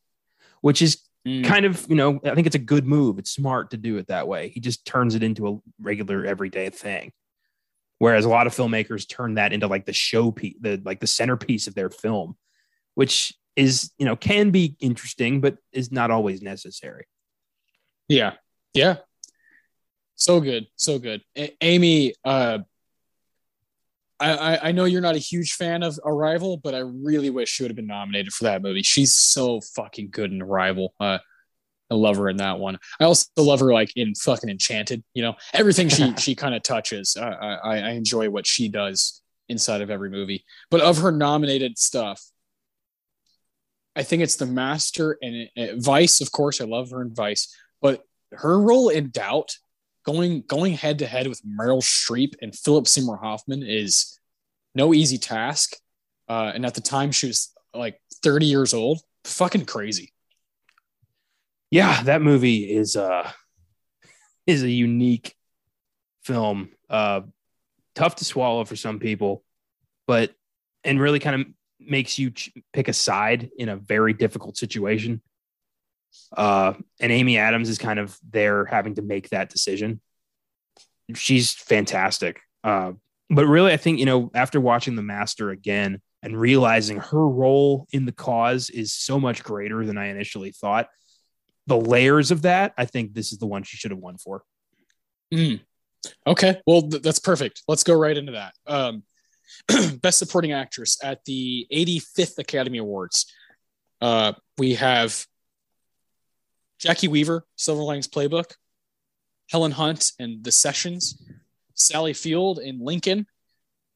which is Mm. Kind of, you know, I think it's a good move. It's smart to do it that way. He just turns it into a regular everyday thing. Whereas a lot of filmmakers turn that into like the showpiece, the like the centerpiece of their film, which is, you know, can be interesting, but is not always necessary.
Yeah. Yeah. So good. So good. A- Amy, uh, I, I know you're not a huge fan of Arrival, but I really wish she would have been nominated for that movie. She's so fucking good in Arrival. Uh, I love her in that one. I also love her like in fucking Enchanted. You know, everything she she kind of touches. I, I I enjoy what she does inside of every movie. But of her nominated stuff, I think it's The Master and Vice. Of course, I love her in Vice, but her role in Doubt, going going head to head with Meryl Streep and Philip Seymour Hoffman is no easy task. Uh, and at the time, she was like 30 years old. Fucking crazy.
Yeah, that movie is uh is a unique film. Uh tough to swallow for some people, but and really kind of makes you ch- pick a side in a very difficult situation. Uh and Amy Adams is kind of there having to make that decision. She's fantastic. Uh but really I think, you know, after watching The Master again and realizing her role in the cause is so much greater than I initially thought, the layers of that, I think this is the one she should have won for.
Mm. Okay, well th- that's perfect. Let's go right into that. Um, Best Supporting Actress at the 85th Academy Awards. Uh, we have Jacki Weaver, Silver Linings Playbook, Helen Hunt and The Sessions, Sally Field in Lincoln,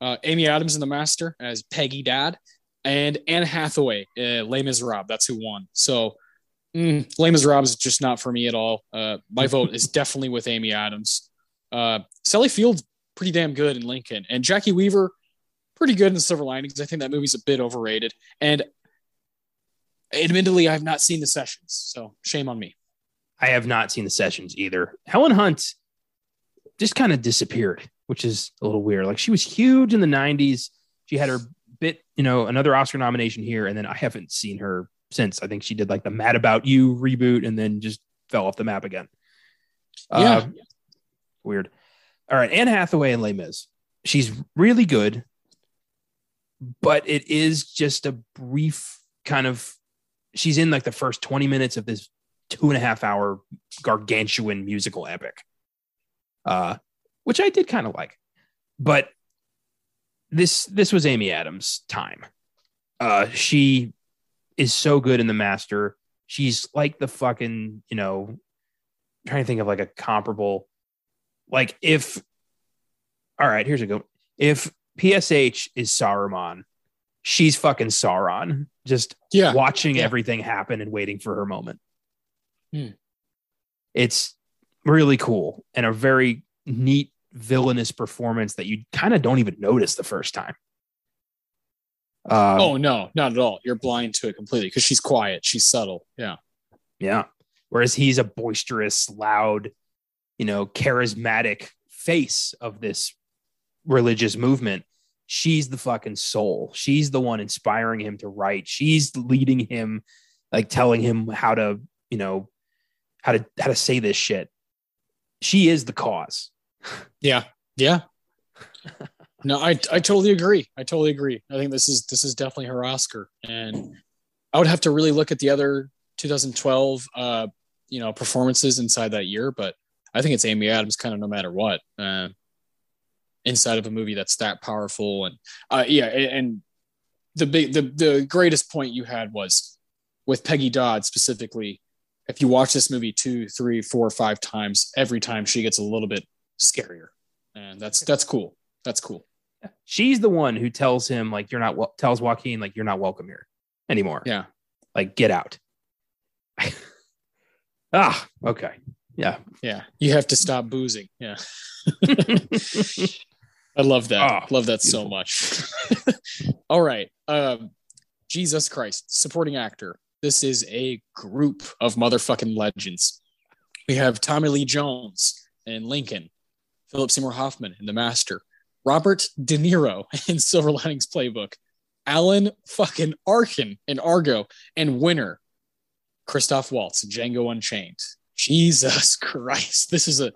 uh, Amy Adams in The Master as Peggy Dodd, and Anne Hathaway, uh, Les Miserables. That's who won. So mm, Les Miserables is just not for me at all. Uh, my vote is definitely with Amy Adams. Uh, Sally Field's pretty damn good in Lincoln, and Jacki Weaver pretty good in Silver Linings. I think that movie's a bit overrated, and admittedly, I've not seen the sessions, so shame on me.
I have not seen the sessions either. Helen Hunt just kind of disappeared, which is a little weird. Like she was huge in the 90s. She had her bit, you know, another Oscar nomination here, and then I haven't seen her since. I think she did like the Mad About You reboot and then just fell off the map again.
Yeah.
Uh, weird. All right. Anne Hathaway and Les Mis. She's really good, but it is just a brief kind of. She's in like the first 20 minutes of this two and a half hour gargantuan musical epic, uh, which I did kind of like. But this this was Amy Adams' time. Uh, she is so good in the master. She's like the fucking, you know, I'm trying to think of like a comparable, like if, all right, here's a go. If PSH is Saruman, she's fucking Sauron, just
Yeah.
watching
yeah.
everything happen and waiting for her moment.
Hmm.
It's really cool and a very neat villainous performance that you kind of don't even notice the first time. Um,
oh no, not at all. You're blind to it completely because she's quiet. She's subtle. Yeah.
Yeah. Whereas he's a boisterous, loud, you know, charismatic face of this religious movement. She's the fucking soul. She's the one inspiring him to write. She's leading him, like telling him how to, you know, how to how to say this shit. She is the cause.
Yeah. Yeah. no, I I totally agree. I totally agree. I think this is this is definitely her Oscar. And I would have to really look at the other 2012 uh, you know, performances inside that year, but I think it's Amy Adams kind of no matter what. Uh, inside of a movie that's that powerful and uh yeah, and, the big the the greatest point you had was with Peggy Dodd specifically. If you watch this movie two, three, four, five times, every time she gets a little bit scarier, and that's that's cool. That's cool.
She's the one who tells him like you're not tells Joaquin like you're not welcome here anymore.
Yeah,
Like get out. ah, okay. Yeah.
yeah. You have to stop boozing. Yeah, I love that.
Oh,
love that so much. All right, um, Jesus Christ, supporting actor. This is a group of motherfucking legends. We have Tommy Lee Jones and Lincoln, Philip Seymour Hoffman in The Master, Robert De Niro in Silver Linings Playbook, Alan fucking Arkin in Argo, and winner Christoph Waltz in Django Unchained. Jesus Christ, this is a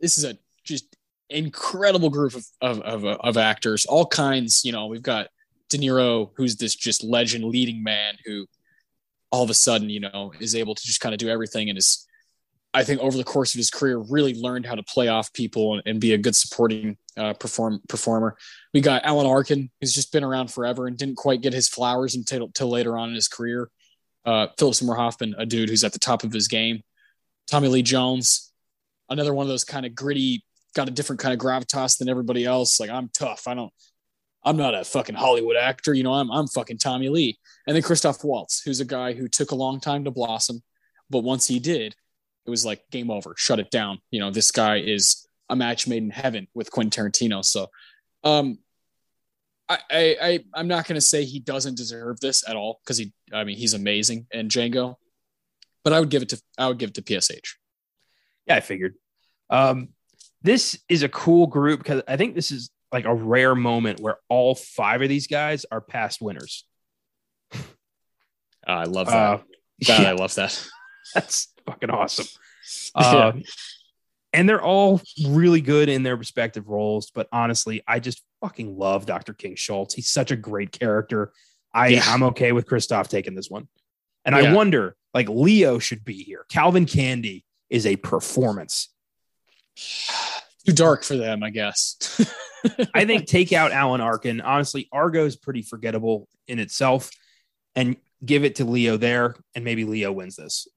this is a just incredible group of of, of, of actors, all kinds. You know, we've got De Niro, who's this just legend leading man who all of a sudden, you know, is able to just kind of do everything and is, I think, over the course of his career, really learned how to play off people and, and be a good supporting uh, perform performer. We got Alan Arkin, who's just been around forever and didn't quite get his flowers until, until later on in his career. Uh, Philip Seymour Hoffman, a dude who's at the top of his game. Tommy Lee Jones, another one of those kind of gritty, got a different kind of gravitas than everybody else. Like I'm tough. I don't. I'm not a fucking Hollywood actor. You know, I'm I'm fucking Tommy Lee. And then Christoph Waltz, who's a guy who took a long time to blossom, but once he did, it was like game over. Shut it down. You know, this guy is a match made in heaven with Quentin Tarantino. So, um, I, I, I am not going to say he doesn't deserve this at all because he, I mean, he's amazing in Django, but I would give it to, I would give it to PSH.
Yeah, I figured. Um, this is a cool group because I think this is like a rare moment where all five of these guys are past winners.
Uh, I love that. Uh, God, yeah. I love that.
That's fucking awesome. Uh, yeah and they're all really good in their respective roles. But honestly, I just fucking love Dr. King Schultz. He's such a great character. I yeah. I'm okay with Christoph taking this one. And. I wonder, like Leo should be here. Calvin Candie is a performance.
Too dark for them, I guess.
I think take out Alan Arkin. Honestly, Argo is pretty forgettable in itself, and give it to Leo there, and maybe Leo wins this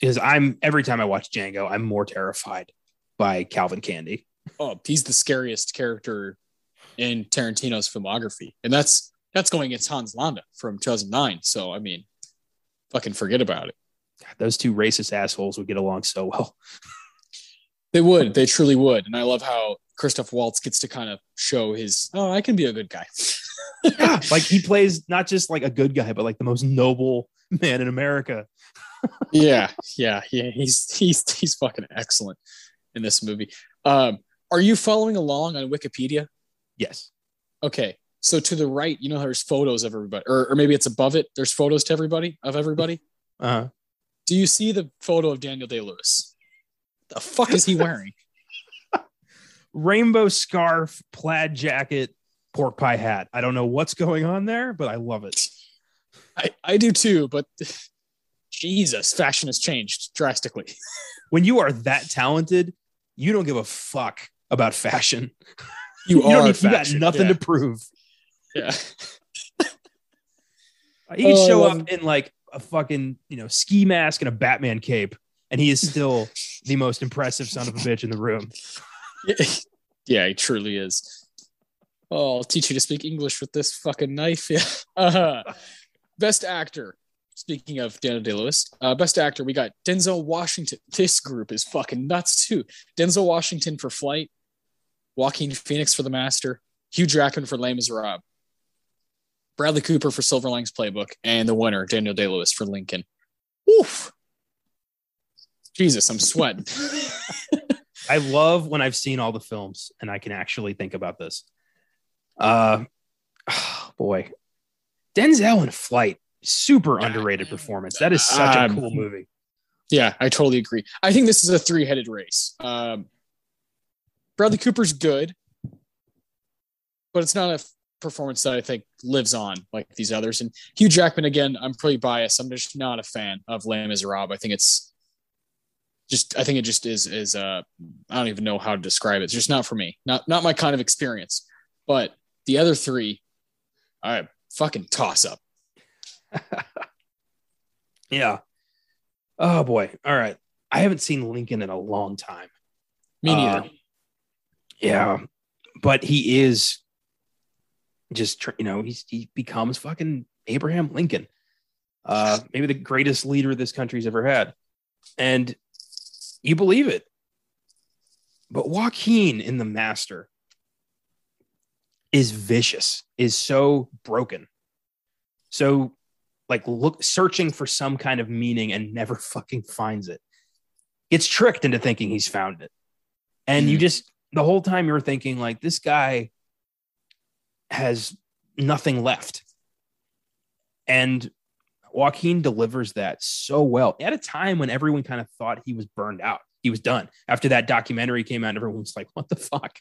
because I'm every time I watch Django, I'm more terrified by Calvin Candie.
Oh, he's the scariest character in Tarantino's filmography, and that's that's going against Hans Landa from 2009. So I mean, fucking forget about it.
God, those two racist assholes would get along so well.
they would. They truly would. And I love how Christoph Waltz gets to kind of show his, oh, I can be a good guy.
yeah, like he plays not just like a good guy, but like the most noble man in America
yeah, yeah, yeah. He's he's he's fucking excellent in this movie. Um, are you following along on Wikipedia?
Yes.
Okay. So to the right, you know, there's photos of everybody, or, or maybe it's above it. There's photos to everybody of everybody.
Uh-huh.
Do you see the photo of Daniel Day Lewis? The fuck is he wearing?
Rainbow scarf, plaid jacket, pork pie hat. I don't know what's going on there, but I love it.
I, I do too, but Jesus, fashion has changed drastically.
when you are that talented, you don't give a fuck about fashion.
You, you are.
Need, you got nothing yeah. to prove.
Yeah.
he can oh, show up um, in like a fucking you know ski mask and a Batman cape, and he is still the most impressive son of a bitch in the room.
Yeah, he truly is. Oh, I'll teach you to speak English with this fucking knife. Yeah. Uh, best actor. Speaking of Daniel Day Lewis, uh, best actor, we got Denzel Washington. This group is fucking nuts too. Denzel Washington for Flight, Joaquin Phoenix for The Master, Hugh Jackman for Les Miserables, Bradley Cooper for Silver Linings Playbook, and the winner, Daniel Day Lewis for Lincoln. Oof. Jesus, I'm sweating.
I love when I've seen all the films and I can actually think about this. Uh, oh boy, Denzel in Flight super underrated performance. That is such um, a cool movie.
Yeah, I totally agree. I think this is a three headed race. Um, Bradley Cooper's good, but it's not a performance that I think lives on like these others. And Hugh Jackman, again, I'm pretty biased. I'm just not a fan of Les Miserables. I think it's just, I think it just is, is, uh, I don't even know how to describe it. It's just not for me, not, not my kind of experience. But the other three, I fucking toss up.
yeah. Oh boy. All right. I haven't seen Lincoln in a long time.
Me neither. Uh,
yeah, but he is just you know he's he becomes fucking Abraham Lincoln, uh, maybe the greatest leader this country's ever had, and you believe it. But Joaquin in The Master is vicious, is so broken, so like look searching for some kind of meaning and never fucking finds it. Gets tricked into thinking he's found it. And mm. you just the whole time you're thinking like this guy has nothing left. And Joaquin delivers that so well at a time when everyone kind of thought he was burned out. He was done. After that documentary came out, everyone was like, what the fuck?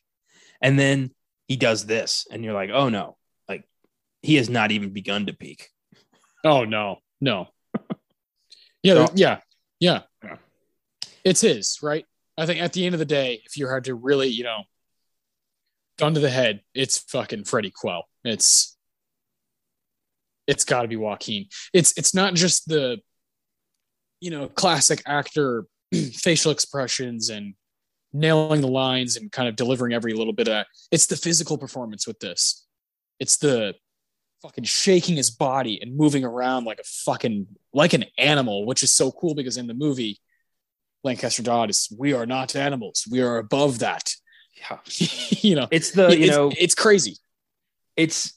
And then he does this, and you're like, oh no, like he has not even begun to peak.
Oh no, no. yeah, so, yeah, yeah, yeah. It's his, right? I think at the end of the day, if you had to really, you know, gun to the head, it's fucking Freddie Quell. It's it's got to be Joaquin. It's it's not just the you know classic actor facial expressions and nailing the lines and kind of delivering every little bit of that. It's the physical performance with this. It's the fucking shaking his body and moving around like a fucking like an animal, which is so cool because in the movie, Lancaster Dodd is we are not animals. We are above that.
Yeah.
you know,
It's the, you
it's,
know,
it's crazy.
it's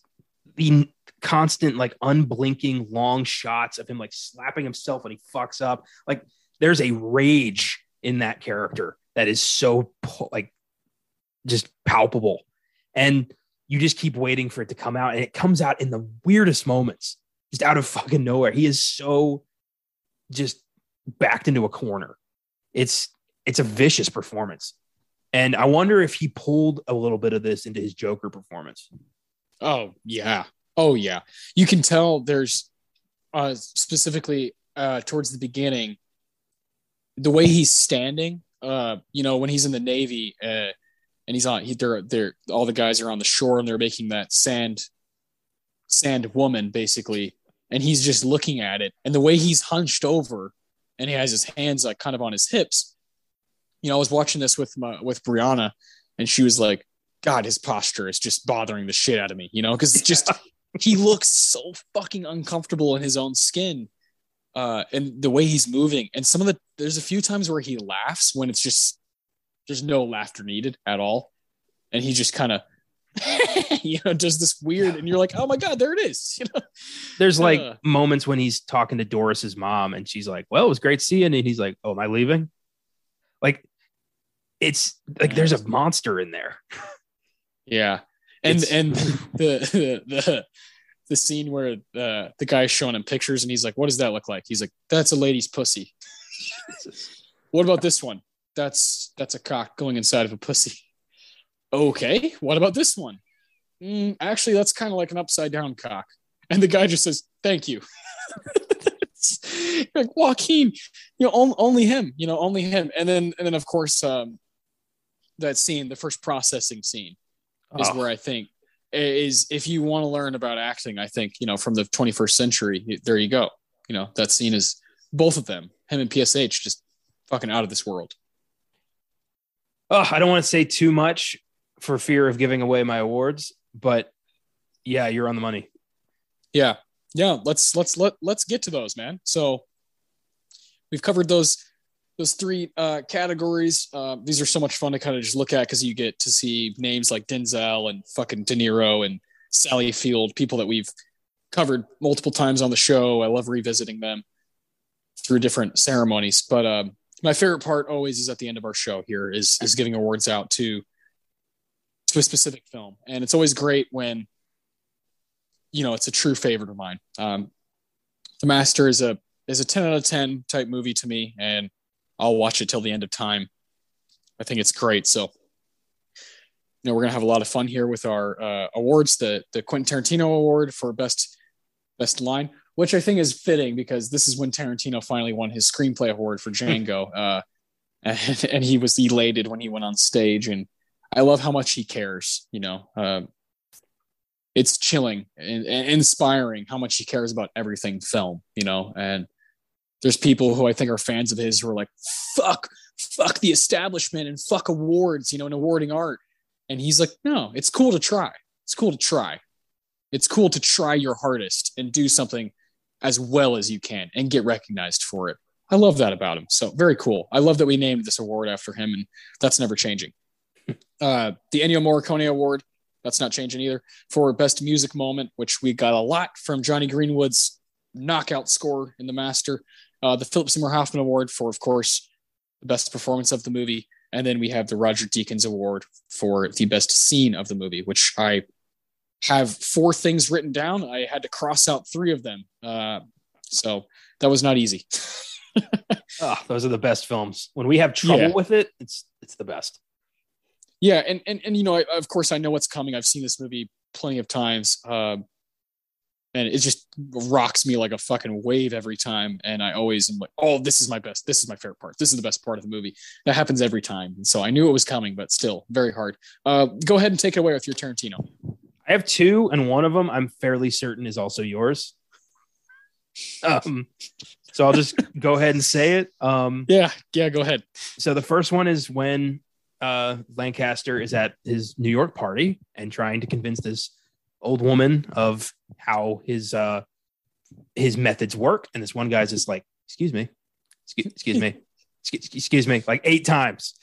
the constant like unblinking long shots of him like slapping himself when he fucks up. Like there's a rage in that character that is so like just palpable. And you just keep waiting for it to come out and it comes out in the weirdest moments just out of fucking nowhere. He is so just backed into a corner. It's it's a vicious performance. And i wonder if he pulled a little bit of this into his joker performance.
Oh yeah. Oh yeah. You can tell there's uh specifically uh towards the beginning the way he's standing uh you know when he's in the navy uh and he's on he, they're they're all the guys are on the shore and they're making that sand sand woman basically and he's just looking at it and the way he's hunched over and he has his hands like kind of on his hips you know i was watching this with my with brianna and she was like god his posture is just bothering the shit out of me you know because it's just he looks so fucking uncomfortable in his own skin uh and the way he's moving and some of the there's a few times where he laughs when it's just there's no laughter needed at all and he just kind of you know does this weird and you're like oh my god there it is you know
There's like
Uh.
moments when he's talking to Doris's mom and she's like, Well, it was great seeing you. And he's like, Oh, am I leaving? Like it's like there's a monster in there.
Yeah, and
It's-
and the the the scene where uh, the guy's showing him pictures and he's like, "What does that look like?" He's like, "That's a lady's pussy." what about this one? That's that's a cock going inside of a pussy. Okay, what about this one? "Mm, actually, that's kind of like an upside down cock. And the guy just says, "Thank you." like Joaquin, you know, on, only him, you know, only him. And then and then of course um, that scene, the first processing scene is
Oh,
where I think is if you want to learn about acting, I think, you know, from the 21st century, there you go. You know, that scene is both of them, him and PSH, just fucking out of this world.
oh, I don't want to say too much for fear of giving away my awards, but yeah, you're on the money.
Yeah. Yeah. Let's, let's, let, let's get to those, man. So we've covered those, those three uh, categories. Uh, these are so much fun to kind of just look at because you get to see names like Denzel and fucking De Niro and Sally Field, people that we've covered multiple times on the show. I love revisiting them through different ceremonies. But um, my favorite part always is at the end of our show here is is giving awards out to to a specific film, and it's always great when you know it's a true favorite of mine. Um, the Master is a is a ten out of ten type movie to me, and I'll watch it till the end of time. I think it's great. So, you know, we're gonna have a lot of fun here with our uh, awards. The the Quentin Tarantino Award for best best line, which I think is fitting because this is when Tarantino finally won his screenplay award for Django, uh, and, and he was elated when he went on stage. And I love how much he cares. You know, uh, it's chilling and, and inspiring how much he cares about everything film. You know, and there's people who I think are fans of his who are like, fuck, fuck the establishment and fuck awards, you know, and awarding art. And he's like, no, it's cool to try. It's cool to try. It's cool to try your hardest and do something as well as you can and get recognized for it. I love that about him. So very cool. I love that we named this award after him, and that's never changing. Uh, the Ennio Morricone Award, that's not changing either. For best music moment, which we got a lot from Jonny Greenwood's knockout score in The Master. Uh, the Philip Seymour Hoffman Award for, of course, the best performance of the movie. And then we have the Roger Deakins Award for the best scene of the movie, which I have four things written down. I had to cross out three of them. Uh, so that was not easy.
Oh, those are the best films. When we have trouble
Yeah.
with it, it's it's the best.
yeah. And, and, and you know, I, of course, I know what's coming. I've seen this movie plenty of times. Uh, and it just rocks me like a fucking wave every time. And I always am like, oh, this is my best. This is my favorite part. This is the best part of the movie. That happens every time. And so I knew it was coming, but still very hard. Uh, go ahead and take it away with your Tarantino.
I have two, and one of them I'm fairly certain is also yours. Um, so I'll just go ahead and say it. Um,
Yeah, yeah, go ahead.
so the first one is when uh, Lancaster is at his New York party and trying to convince this old woman of how his uh, his methods work, and this one guy's just like, "Excuse me, excuse, me, excuse, excuse me," like eight times,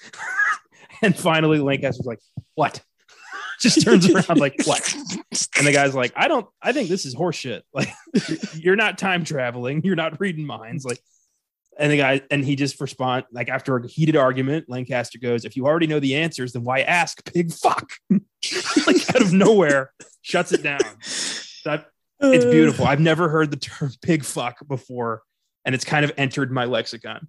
and finally Lancaster's like, "What?" Just turns around like, "What?" And the guy's like, "I don't. I think this is horseshit. Like, you're not time traveling. You're not reading minds. Like." And the guy, and he just respond like after a heated argument, Lancaster goes, "If you already know the answers, then why ask, pig fuck?" like out of nowhere, shuts it down. That it's beautiful. I've never heard the term pig fuck before, and it's kind of entered my lexicon.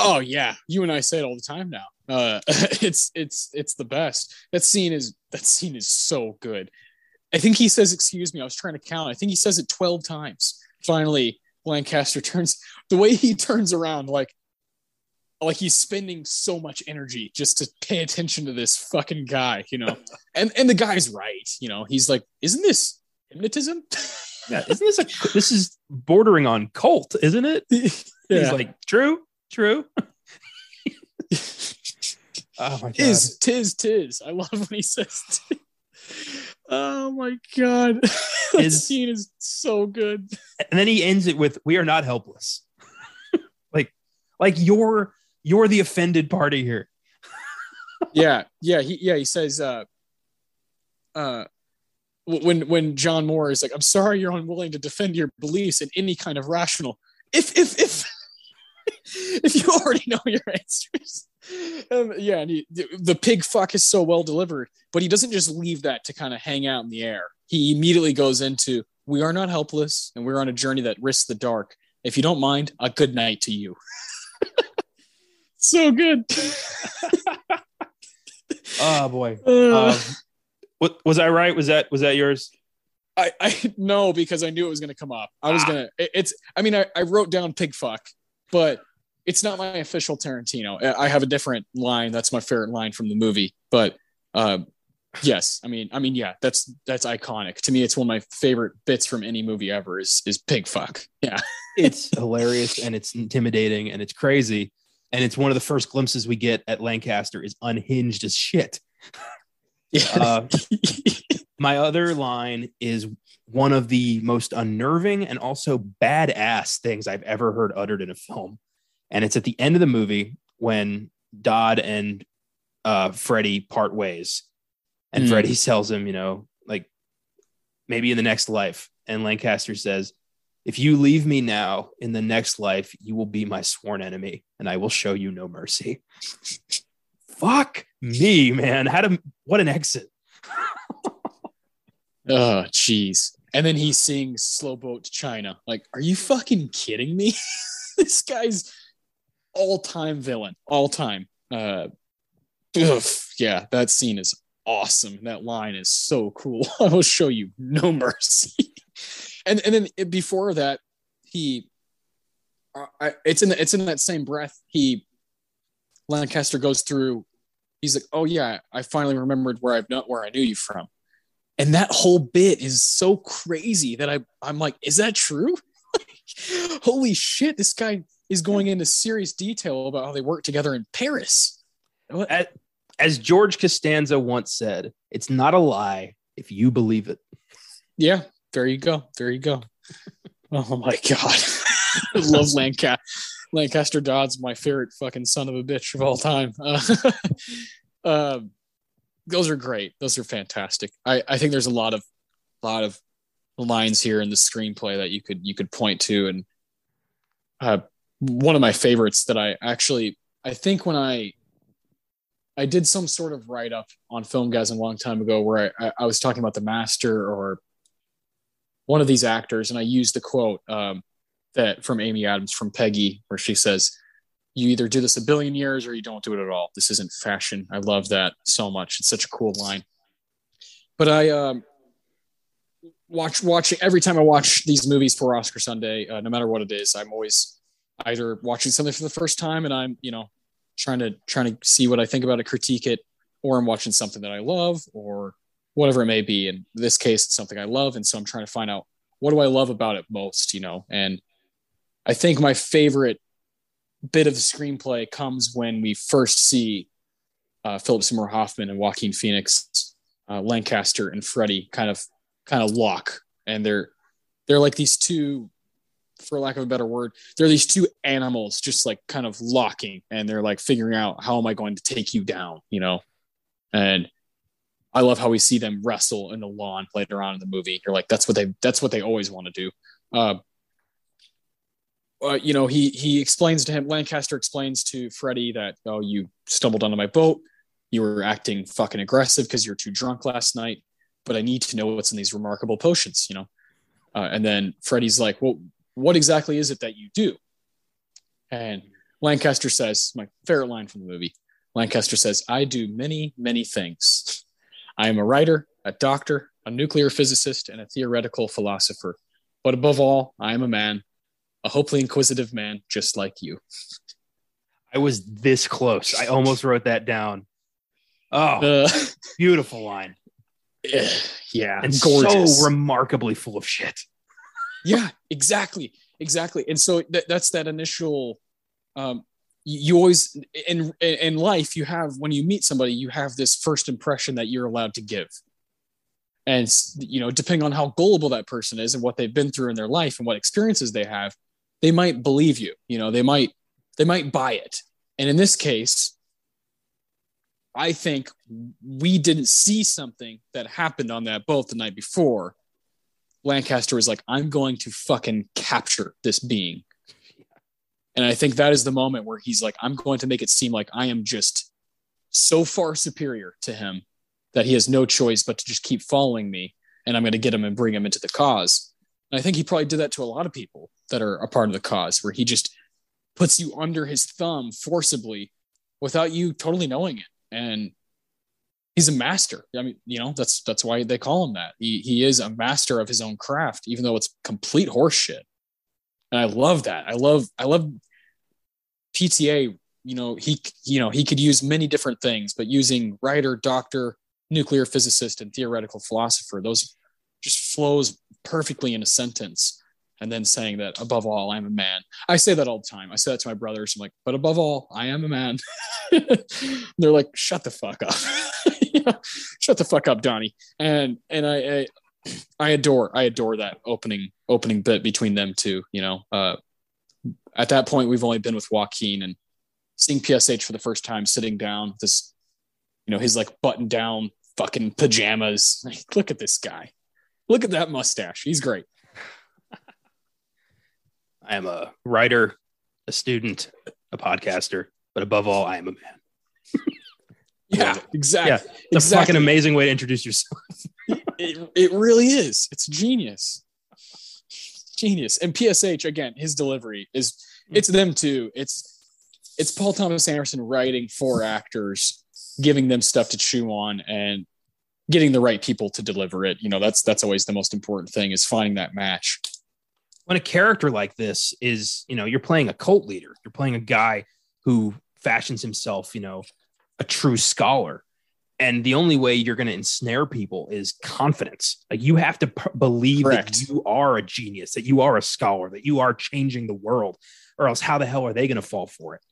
Oh yeah, you and I say it all the time now. Uh, it's it's it's the best. That scene is that scene is so good. I think he says, "Excuse me." I was trying to count. I think he says it twelve times. Finally, Lancaster turns the way he turns around, like like he's spending so much energy just to pay attention to this fucking guy, you know. and and the guy's right, you know. He's like, "Isn't this hypnotism?"
Yeah, isn't this a this is bordering on cult, isn't it? He's like, true, true. oh my god.
Tis, tis, tis. I love when he says tis. Oh my god. that
Is-
scene is so good.
and then he ends it with we are not helpless like like you're you're the offended party here
Yeah, yeah, he yeah, he says uh uh when when John Moore is like, I'm sorry you're unwilling to defend your beliefs in any kind of rational if if if if you already know your answers. Um, yeah, and he, the pig fuck is so well delivered, but he doesn't just leave that to kind of hang out in the air. He immediately goes into, "We are not helpless, and we're on a journey that risks the dark. If you don't mind, a good night to you." so good.
oh boy
Uh,
um, what was i right was that was that yours
I, I no because I knew it was going to come up. I was
Ah.
gonna. it- it's. I mean, I, I wrote down pig fuck, but it's not my official Tarantino. I- I have a different line. That's my favorite line from the movie. But uh, yes, I mean, I mean, yeah, that's that's iconic to me. It's one of my favorite bits from any movie ever. Is is pig fuck? Yeah,
it's hilarious and it's intimidating and it's crazy and it's one of the first glimpses we get at lancaster is unhinged as shit
yeah.
uh, my other line is one of the most unnerving and also badass things I've ever heard uttered in a film. And it's at the end of the movie when Dodd and uh, Freddie part ways. And
Mm.
Freddie tells him, you know, like maybe in the next life. And Lancaster says, if you leave me now, in the next life, you will be my sworn enemy and I will show you no mercy. Fuck me, man. How to, what an exit.
Oh, jeez. And then he sings Slow Boat to China. Like, are you fucking kidding me? this guy's all time villain, all time. Uh, ugh, yeah, that scene is awesome. That line is so cool. I will show you no mercy. and and then before that, he, uh, I, it's in the, it's in that same breath. He, Lancaster goes through. He's like, oh yeah, I finally remembered where I've not where I knew you from and that whole bit is so crazy that I I'm like, is that true? Holy shit! This guy is going into serious detail about how they work together in Paris.
As, as George Costanza once said, it's not a lie if you believe it.
Yeah, there you go. There you go. Oh my god, I love Lancaster. Lancaster Dodd's my favorite fucking son of a bitch of all time. Uh, um, those are great. Those are fantastic. I, I think there's a lot of lot of lines here in the screenplay that you could you could point to, and uh, one of my favorites that I actually I think when I I did some sort of write up on Filmgazm a long time ago where I, I, I was talking about the master or one of these actors, and I used the quote um, that from Amy Adams from Peggy, where she says, "You either do this a billion years or you don't do it at all. This isn't fashion." I love that so much. It's such a cool line. But I um, watch watching every time I watch these movies for Oscar Sunday, uh, no matter what it is, I'm always either watching something for the first time and I'm you know trying to trying to see what I think about it, critique it, or I'm watching something that I love or whatever it may be. In this case, it's something I love, and so I'm trying to find out what do I love about it most, you know. And I think my favorite bit of the screenplay comes when we first see uh, Philip Seymour Hoffman and Joaquin Phoenix, uh, Lancaster and Freddie kind of kind of lock, and they're they're like these two, for lack of a better word, they're these two animals just like kind of locking, and they're like figuring out how am I going to take you down, you know, and I love how we see them wrestle in the lawn later on in the movie. You're like, that's what they that's what they always want to do. Uh, uh, you know, he he explains to him. Lancaster explains to Freddie that oh, you stumbled onto my boat. You were acting fucking aggressive because you're too drunk last night. But I need to know what's in these remarkable potions. You know, uh, and then Freddie's like, well, what exactly is it that you do? And Lancaster says, my favorite line from the movie. Lancaster says, I do many, many things. I am a writer, a doctor, a nuclear physicist, and a theoretical philosopher. But above all, I am a man, a hopefully inquisitive man just like you.
I was this close. I almost wrote that down. Oh, uh, beautiful line.
Yeah,
and gorgeous. so remarkably full of shit.
yeah, exactly, exactly. And so th- that's that initial. Um, you always in in life you have when you meet somebody you have this first impression that you're allowed to give and you know depending on how gullible that person is and what they've been through in their life and what experiences they have they might believe you you know they might they might buy it. And in this case i think we didn't see something that happened on that boat the night before. Lancaster was like i'm going to fucking capture this being. And i think that is the moment where he's like i'm going to make it seem like i am just so far superior to him that he has no choice but to just keep following me and i'm going to get him and bring him into the cause. And i think he probably did that to a lot of people that are a part of the cause where he just puts you under his thumb forcibly without you totally knowing it. And he's a master. I mean you know that's that's why they call him that. He, he is a master of his own craft even though it's complete horseshit. And i love that. I love i love pta you know he you know he could use many different things but using writer doctor nuclear physicist and theoretical philosopher those just flows perfectly in a sentence and then saying that above all i'm a man. I say that all the time. I say that to my brothers. I'm like but above all i am a man. They're like shut the fuck up. Shut the fuck up donnie. And and I, I, I adore i adore that opening opening bit between them two you know uh at that point we've only been with joaquin and seeing psh for the first time sitting down this you know his like button down fucking pajamas. Like, look at this guy. Look at that mustache. He's great
I am a writer, a student, a podcaster, but above all, I am a man.
yeah, exactly. Yeah,
it's exactly. a fucking amazing way to introduce yourself.
it, it really is. It's genius. Genius. And PSH again, his delivery is it's them too. It's it's Paul Thomas Anderson writing for actors, giving them stuff to chew on and getting the right people to deliver it. You know, that's that's always the most important thing is finding that match
when a character like this is, you know, you're playing a cult leader, you're playing a guy who fashions himself, you know, a true scholar. And the only way you're going to ensnare people is confidence. Like you have to p- believe Correct. that you are a genius, that you are a scholar, that you are changing the world, or else how the hell are they going to fall for it?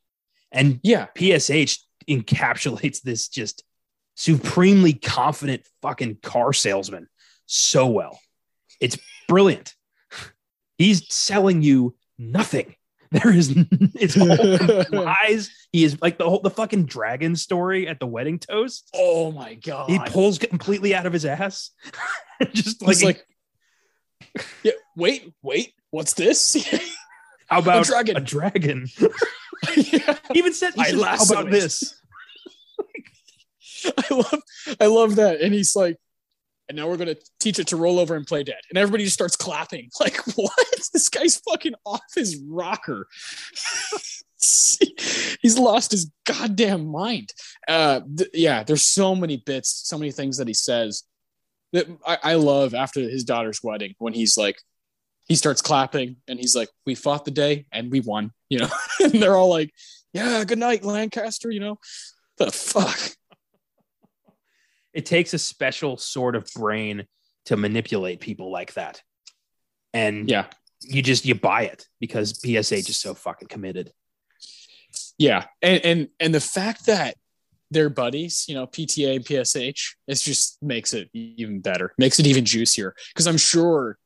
And yeah, PSH encapsulates this just supremely confident fucking car salesman so well. It's brilliant. He's selling you nothing. There is it's all lies. He is like the whole the fucking dragon story at the wedding toast.
Oh my god!
He pulls completely out of his ass.
Just like, like yeah. Wait, wait. What's this?
How about a dragon? A dragon. yeah. He even said, he says, "How about this?"
I love, I love that, and he's like, and now we're going to teach it to roll over and play dead. And everybody just starts clapping. Like, what? This guy's fucking off his rocker. He's lost his goddamn mind. Uh, th- yeah, there's so many bits, so many things that he says that I, I love after his daughter's wedding when he's like, he starts clapping and he's like, we fought the day and we won, you know, and they're all like, yeah, good night, Lancaster, you know, the fuck
it takes a special sort of brain to manipulate people like that. And
Yeah.
you just you buy it because PSH is so fucking committed.
Yeah. And and and the fact that they're buddies, you know, PTA and PSH, it just makes it even better, makes it even juicier. Cause I'm sure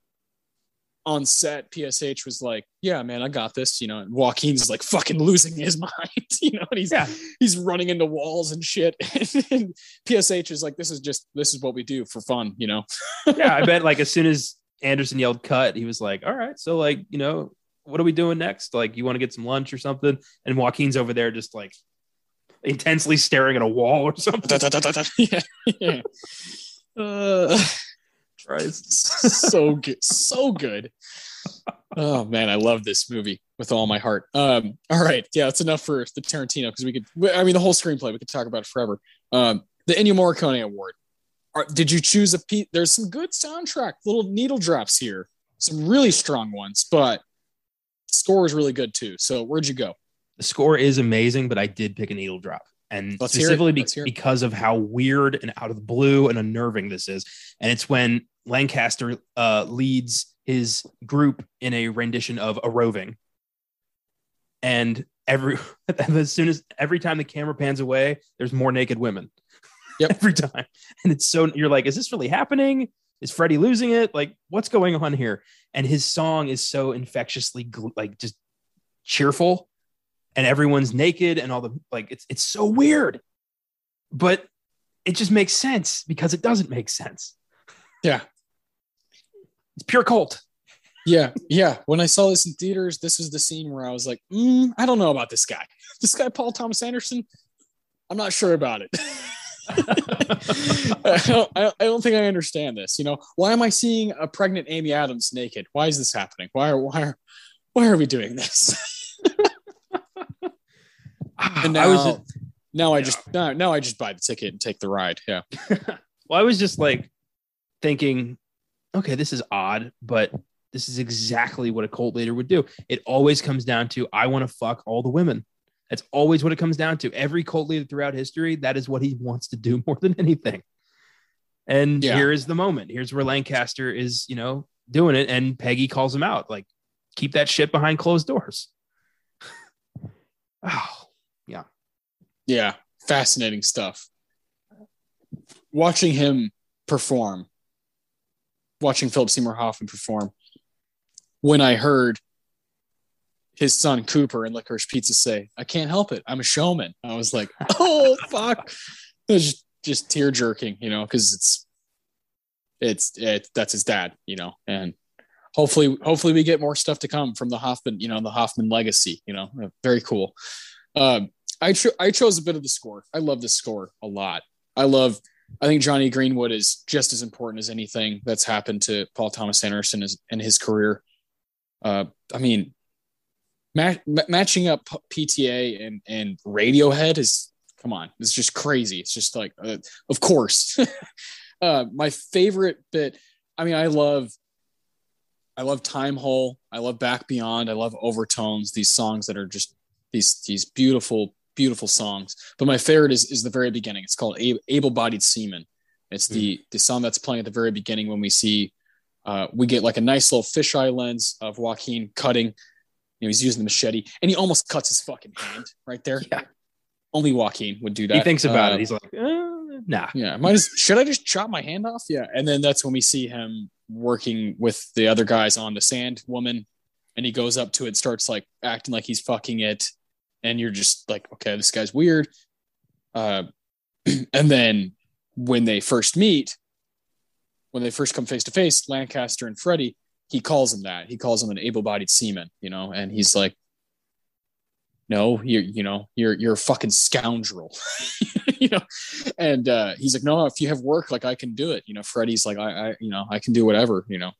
on set, PSH was like, Yeah, man, I got this, you know, and Joaquin's like fucking losing his mind, you know, and he's
Yeah.
he's running into walls and shit. and PSH is like, This is just this is what we do for fun, you know.
yeah, I bet like as soon as Anderson yelled cut, he was like, All right, so like, you know, what are we doing next? Like, you want to get some lunch or something? And Joaquin's over there just like intensely staring at a wall or something.
yeah. yeah. Uh,
Christ.
so good, so good. Oh man, I love this movie with all my heart. Um, all right, yeah, that's enough for the Tarantino because we could. I mean, the whole screenplay we could talk about it forever. Um, the Ennio Morricone Award. Are, did you choose a piece? There's some good soundtrack, little needle drops here, some really strong ones, but the score is really good too. So where'd you go?
the score is amazing, but I did pick a needle drop. And
Let's
specifically be-
Let's hear it.
because of how weird and out of the blue and unnerving this is. And it's when Lancaster uh, leads his group in a rendition of a roving. And every as soon as every time the camera pans away, there's more naked women.
Yep.
every time. And it's so you're like, is this really happening? Is Freddie losing it? Like, what's going on here? And his song is so infectiously like just cheerful and everyone's naked and all the like it's it's so weird but it just makes sense because it doesn't make sense
Yeah.
it's pure cult
Yeah, yeah. When I saw this in theaters, this is the scene where I was like, mm, I don't know about this guy. This guy, Paul Thomas Anderson, I'm not sure about it. I, don't, I I don't think I understand this. You know, why am I seeing a pregnant Amy Adams naked? Why is this happening? Why are why are why are we doing this? And now,
i was just,
now I
Yeah.
just now, now I just buy the ticket and take the ride. Yeah,
well i was just like thinking okay this is odd but this is exactly what a cult leader would do it always comes down to i want to fuck all the women that's always what it comes down to every cult leader throughout history that is what he wants to do more than anything and
Yeah.
here is the moment here's where lancaster is you know doing it and peggy calls him out like keep that shit behind closed doors oh
yeah. Yeah. Fascinating stuff. Watching him perform, watching Philip Seymour Hoffman perform. When I heard his son Cooper and Licorice Pizza say, "I can't help it, I'm a showman," I was like, "Oh fuck!" It was just, just tear jerking, you know, because it's it's it that's his dad, you know, and hopefully hopefully we get more stuff to come from the Hoffman, you know, the Hoffman legacy, you know, very cool. Um, I cho- I chose a bit of the score. I love this score a lot. I love. I think Jonny Greenwood is just as important as anything that's happened to Paul Thomas Anderson in his career. Uh, I mean, ma- matching up PTA and and Radiohead is come on. It's just crazy. It's just like, uh, of course. uh, my favorite bit. I mean, I love. I love Time Hole. I love Back Beyond. I love Overtones. These songs that are just these these beautiful beautiful songs. But my favorite is is the very beginning. It's called Able Bodied Seaman. It's the the song that's playing at the very beginning when we see uh, we get like a nice little fisheye lens of Joaquin cutting. You know, he's using the machete and he almost cuts his fucking hand right there.
Yeah.
Only Joaquin would do that.
he thinks about
Uh,
it he's like uh, nah
yeah, might as, should I just chop my hand off? Yeah, and then that's when we see him working with the other guys on the sand woman, and he goes up to it, starts like acting like he's fucking it, and you're just like, okay, this guy's weird. Uh, and then when they first meet, when they first come face to face, Lancaster and Freddie, he calls him that. He calls him an able-bodied seaman, you know, and he's like, no, you're, you know, you're, you're a fucking scoundrel, you know? And, uh, he's like, no, if you have work, like I can do it. You know, Freddie's like, I, I, you know, I can do whatever, you know,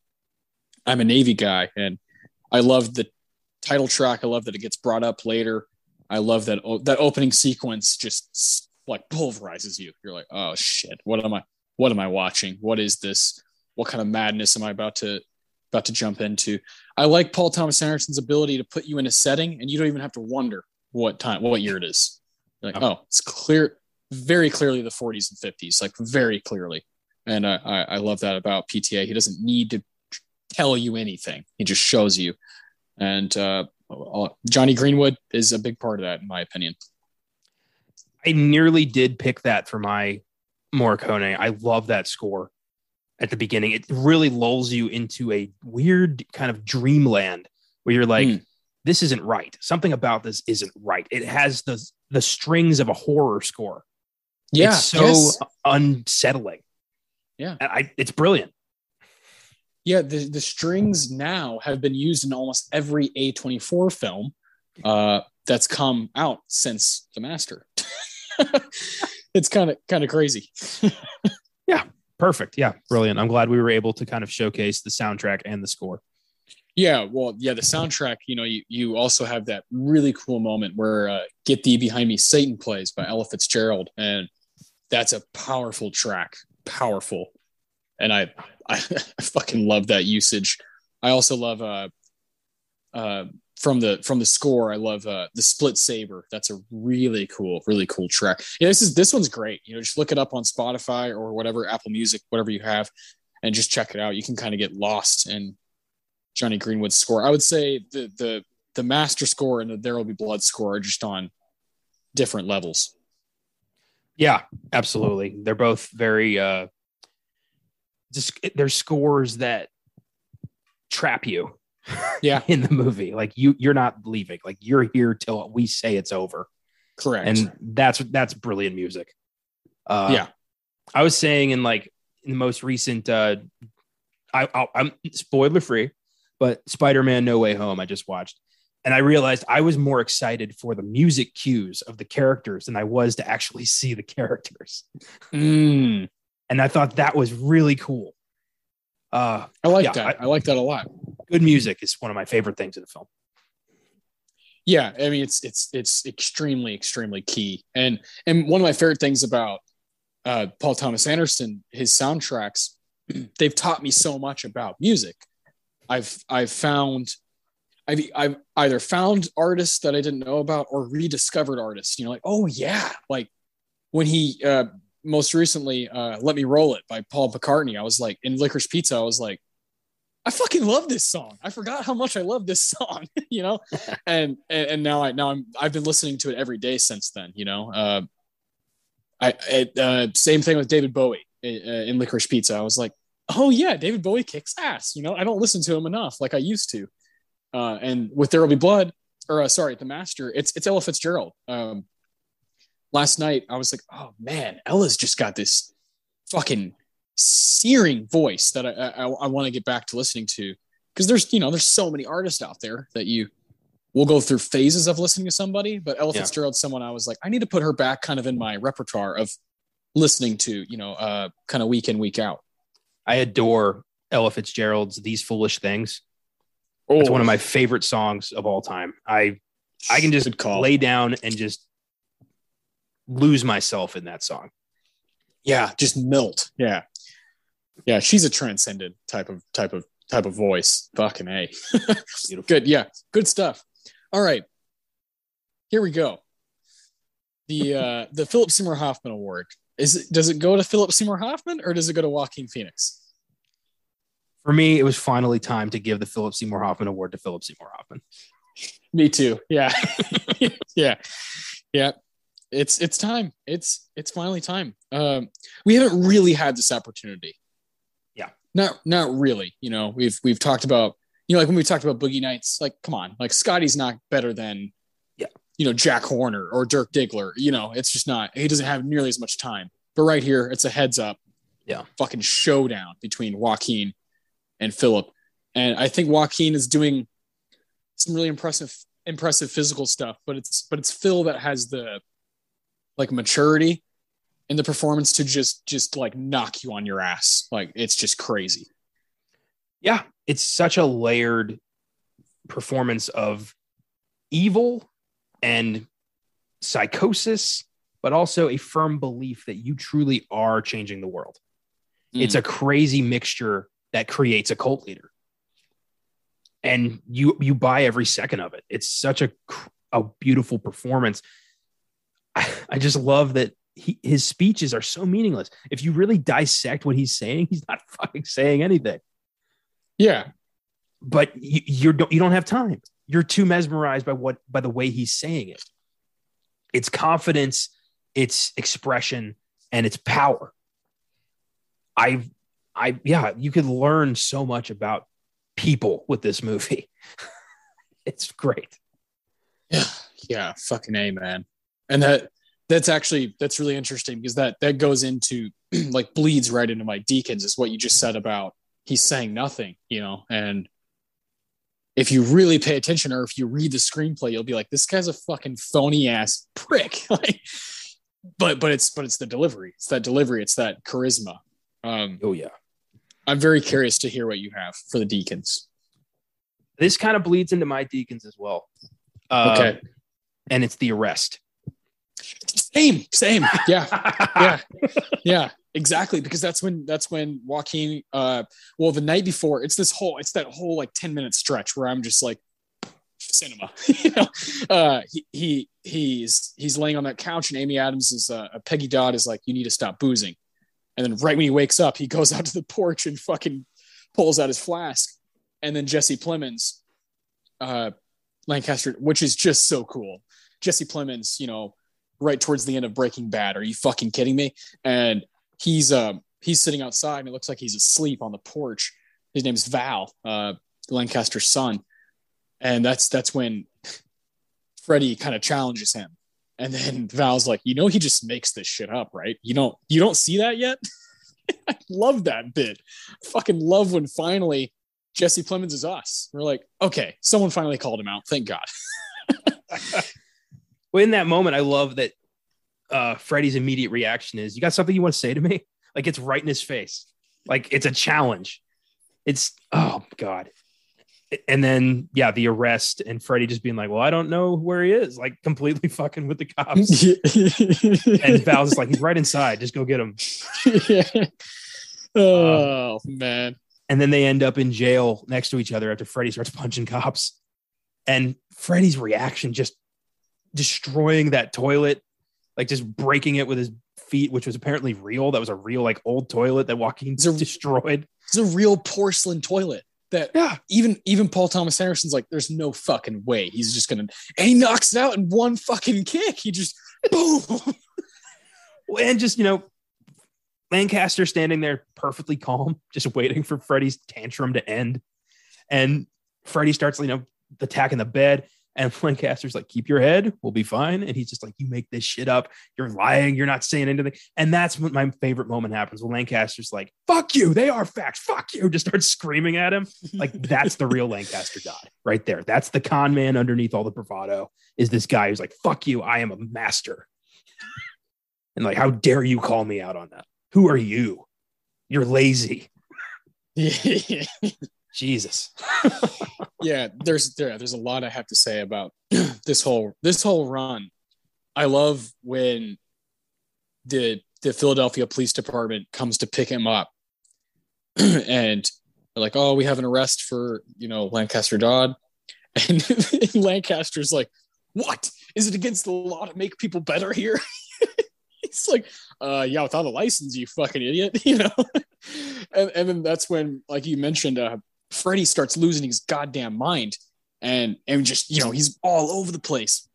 I'm a Navy guy. And I love the title track. I love that it gets brought up later. I love that, that opening sequence just like pulverizes you. You're like, oh shit, what am I, what am I watching? What is this? What kind of madness am I about to, about to jump into? I like Paul Thomas Anderson's ability to put you in a setting and you don't even have to wonder what time, what year it is. You're like, oh, it's clear. very clearly the 40s and 50s, like very clearly. And I, I, I love that about PTA. He doesn't need to tell you anything; he just shows you. And uh, Jonny Greenwood is a big part of that, in my opinion.
I nearly did pick that for my Morricone. I love that score at the beginning. It really lulls you into a weird kind of dreamland where you're like, mm. this isn't right. Something about this isn't right. It has the the strings of a horror score. Yeah, it's so yes. unsettling.
Yeah,
I, it's brilliant.
Yeah, the, the strings now have been used in almost every A24 film uh, that's come out since The Master. it's kind of kind of crazy.
yeah, perfect. Yeah, brilliant. I'm glad we were able to kind of showcase the soundtrack and the score.
Yeah, well, yeah, the soundtrack. You know, you you also have that really cool moment where uh, "Get Thee Behind Me, Satan" plays by Ella Fitzgerald, and that's a powerful track, powerful. And I I, fucking love that usage. I also love uh uh from the from the score i love uh the split saber. That's a really cool really cool track. Yeah this is this one's great. You know just look it up on spotify or whatever apple music whatever you have and just check it out. You can kind of get lost in Jonny Greenwood's score. I would say the the the master score and the there will be blood score are just on different levels.
Yeah absolutely. They're both very uh just they're scores that trap you.
Yeah.
In the movie like you you're not leaving. Like you're here till we say it's over.
Correct.
And that's that's brilliant music.
Uh yeah.
I was saying in like in the most recent uh i i i'm spoiler free but spider-man no way home i just watched. And i realized i was more excited for the music cues of the characters than i was to actually see the characters.
Mm.
And i thought that was really cool uh
i like yeah, that I, I like that a lot
good music is one of my favorite things in the film.
Yeah, I mean it's it's it's extremely extremely key, and and one of my favorite things about uh, Paul Thomas Anderson, his soundtracks, they've taught me so much about music. I've I've found I've I've either found artists that I didn't know about or rediscovered artists. You know, like oh yeah, like when he uh, most recently uh, "Let Me Roll It" by Paul McCartney. I was like in Licorice Pizza. I was like, I fucking love this song. I forgot how much I love this song, you know, and, and, and now I now I'm I've been listening to it every day since then. You know, uh, I it, uh, same thing with David Bowie in, uh, in Licorice Pizza. I was like, oh yeah, David Bowie kicks ass. You know, I don't listen to him enough like I used to. Uh, and with There Will Be Blood, or uh, sorry, The Master, it's it's Ella Fitzgerald. Um, last night I was like, oh man, Ella's just got this fucking searing voice that I, I, I want to get back to listening to. Because there's you know there's so many artists out there that you will go through phases of listening to somebody but ella yeah. fitzgerald's someone i was like i need to put her back kind of in my repertoire of listening to you know uh kind of week in week out.
I adore ella fitzgerald's these foolish things. Oh. it's one of my favorite songs of all time. I i can just lay down and just lose myself in that song
yeah just melt yeah yeah, she's a transcendent type of type of type of voice. Fucking a. good. Yeah, good stuff. All right, here we go. The uh, the Philip Seymour Hoffman Award is it, does it go to Philip Seymour Hoffman or does it go to Joaquin Phoenix?
For me, it was finally time to give the Philip Seymour Hoffman Award to Philip Seymour Hoffman.
Me too. Yeah, yeah, yeah. It's it's time. It's it's finally time. Um, we haven't really had this opportunity Yeah. not not really. You know, we've we've talked about you know like when we talked about Boogie Nights, like come on, like Scotty's not better than
yeah,
you know Jack Horner or Dirk Diggler. You know, it's just not. He doesn't have nearly as much time. But right here, it's a heads up.
Yeah,
fucking showdown between Joaquin and Philip, and I think Joaquin is doing some really impressive impressive physical stuff, but it's but it's Phil that has the like maturity in the performance to just just like knock you on your ass. Like it's just crazy.
Yeah, it's such a layered performance of evil and psychosis, but also a firm belief that you truly are changing the world. Mm. It's a crazy mixture that creates a cult leader. And you you buy every second of it. It's such a a beautiful performance. I, just love that he, his speeches are so meaningless. If you really dissect what he's saying, he's not fucking saying anything.
Yeah,
but you, you don't you don't have time. You're too mesmerized by what by the way he's saying it. It's confidence, it's expression, and it's power. I, I, yeah, you could learn so much about people with this movie. it's great.
Yeah, yeah, fucking a man. And that that's actually that's really interesting because that that goes into like bleeds right into my deacons is what you just said about he's saying nothing, you know, and if you really pay attention or if you read the screenplay, you'll be like, this guy's a fucking phony ass prick. like, but but it's but it's the delivery. It's that delivery. It's that charisma. Um,
oh yeah.
I'm very curious to hear what you have for the Deacons.
This kind of bleeds into my Deacons as well. Uh, okay. And it's the arrest.
Same, same. Yeah, yeah, yeah. Exactly, because that's when that's when Joaquin. Uh, well, the night before, it's this whole, it's that whole like ten minute stretch where I'm just like, cinema. you know, uh, he he he's he's laying on that couch, and Amy Adams is uh, Peggy Dodd is like, you need to stop boozing, and then right when he wakes up, he goes out to the porch and fucking pulls out his flask, and then Jesse Plemons, uh, Lancaster, which is just so cool. Jesse Plemons, you know, right towards the end of Breaking Bad. Are you fucking kidding me? And he's um he's sitting outside and it looks like he's asleep on the porch. His name's Val, uh, Lancaster's son, and that's that's when Freddie kind of challenges him, and then Val's like, you know, he just makes this shit up, right? You don't you don't see that yet? I love that bit. fucking love when finally Jesse Plemons is us. We're like, okay, someone finally called him out. Thank God.
well, in that moment, I love that uh, Freddie's immediate reaction is, "You got something you want to say to me?" Like it's right in his face. Like it's a challenge. It's oh god. And then yeah, the arrest and Freddie just being like, "Well, I don't know where he is." Like completely fucking with the cops. and Val's just like, "He's right inside. Just go get him."
yeah. Oh um, man.
And then they end up in jail next to each other after Freddie starts punching cops. And Freddie's reaction just destroying that toilet like just breaking it with his feet, which was apparently real. That was a real like old toilet that Joaquin a, destroyed.
It's a real porcelain toilet that yeah. even even Paul Thomas Anderson's like, there's no fucking way he's just gonna and he knocks it out in one fucking kick. He just boom.
and just you know, Lancaster standing there perfectly calm, just waiting for Freddie's tantrum to end. And Freddie starts, you know, attacking the bed. And Lancaster's like, keep your head, we'll be fine. And he's just like, you make this shit up. You're lying. You're not saying anything. And that's what my favorite moment happens when Lancaster's like, fuck you. They are facts. Fuck you. Just starts screaming at him. Like, that's the real Lancaster God right there. That's the con man underneath all the bravado is this guy who's like, fuck you. I am a master. and like, how dare you call me out on that? Who are you? You're lazy. Jesus.
yeah, there's there, there's a lot I have to say about this whole this whole run. I love when the the Philadelphia Police Department comes to pick him up, and like, "Oh, we have an arrest for you know Lancaster Dodd," and Lancaster's like, "What is it against the law to make people better here?" He's like, uh, "Yeah, without a license, you fucking idiot," you know. and and then that's when, like you mentioned, uh, Freddie starts losing his goddamn mind. And and just you know he's all over the place.